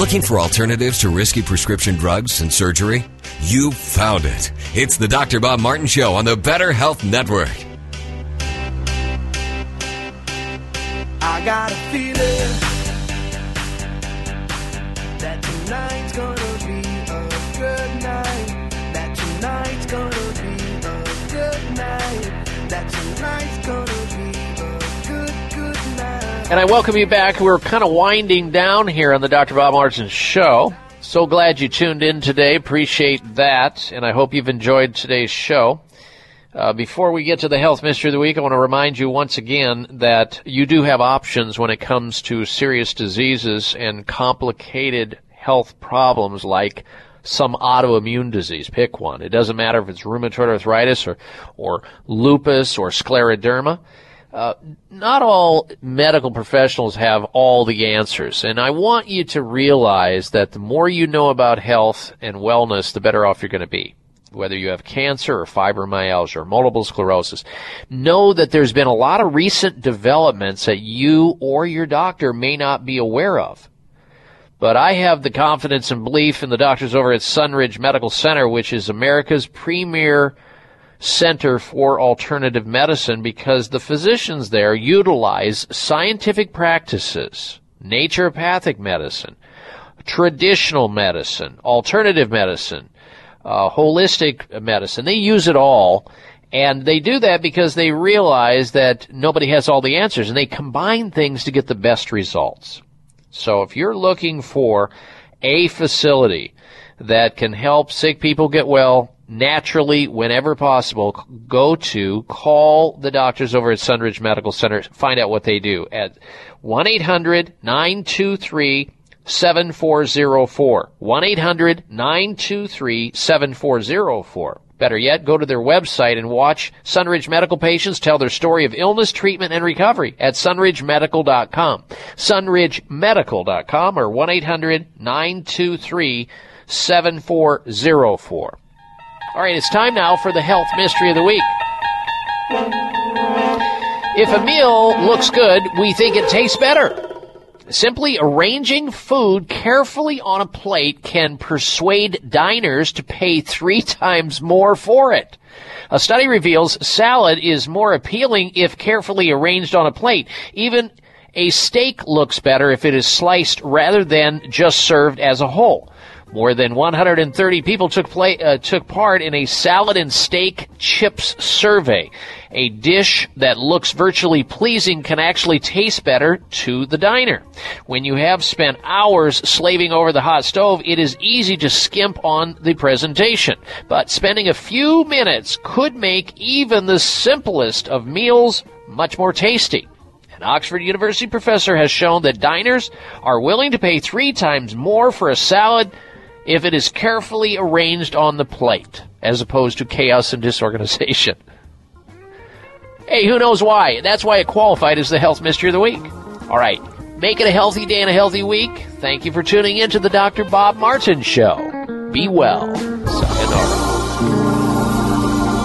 Looking for alternatives to risky prescription drugs and surgery? You found it. It's the Dr. Bob Martin Show on the Better Health Network. I got a feeling That tonight's gonna be a good night. That tonight's gonna be a good night. That tonight's gonna And I welcome you back. We're kind of winding down here on the Dr. Bob Martin Show. So glad you tuned in today. Appreciate that. And I hope you've enjoyed today's show. Uh, before we get to the health mystery of the week, I want to remind you once again that you do have options when it comes to serious diseases and complicated health problems like some autoimmune disease. Pick one. It doesn't matter if it's rheumatoid arthritis or, or lupus or scleroderma. Uh, not all medical professionals have all the answers, and I want you to realize that the more you know about health and wellness, the better off you're going to be whether you have cancer or fibromyalgia or multiple sclerosis, know that there's been a lot of recent developments that you or your doctor may not be aware of. But I have the confidence and belief in the doctors over at Sunridge Medical Center, which is America's premier center for alternative medicine because the physicians there utilize scientific practices, naturopathic medicine, traditional medicine, alternative medicine, uh, holistic medicine. They use it all. And they do that because they realize that nobody has all the answers and they combine things to get the best results. So if you're looking for a facility that can help sick people get well naturally whenever possible, go to call the doctors over at Sunridge Medical Center. Find out what they do at 1-800-923 7404. 1-800-923-7404. Better yet, go to their website and watch Sunridge Medical patients tell their story of illness, treatment, and recovery at sunridgemedical.com. sunridgemedical.com or 1-800-923-7404. All right, it's time now for the health mystery of the week. If a meal looks good, we think it tastes better. Simply arranging food carefully on a plate can persuade diners to pay three times more for it. A study reveals salad is more appealing if carefully arranged on a plate. Even a steak looks better if it is sliced rather than just served as a whole. More than 130 people took play, uh, took part in a salad and steak chips survey. A dish that looks virtually pleasing can actually taste better to the diner. When you have spent hours slaving over the hot stove, it is easy to skimp on the presentation. But spending a few minutes could make even the simplest of meals much more tasty. An Oxford University professor has shown that diners are willing to pay three times more for a salad if it is carefully arranged on the plate, as opposed to chaos and disorganization. Hey, who knows why? That's why it qualified as the health mystery of the week. All right, make it a healthy day and a healthy week. Thank you for tuning in to the Dr. Bob Martin Show. Be well. Sayonara.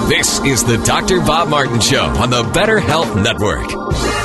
This is the Dr. Bob Martin Show on the Better Health Network.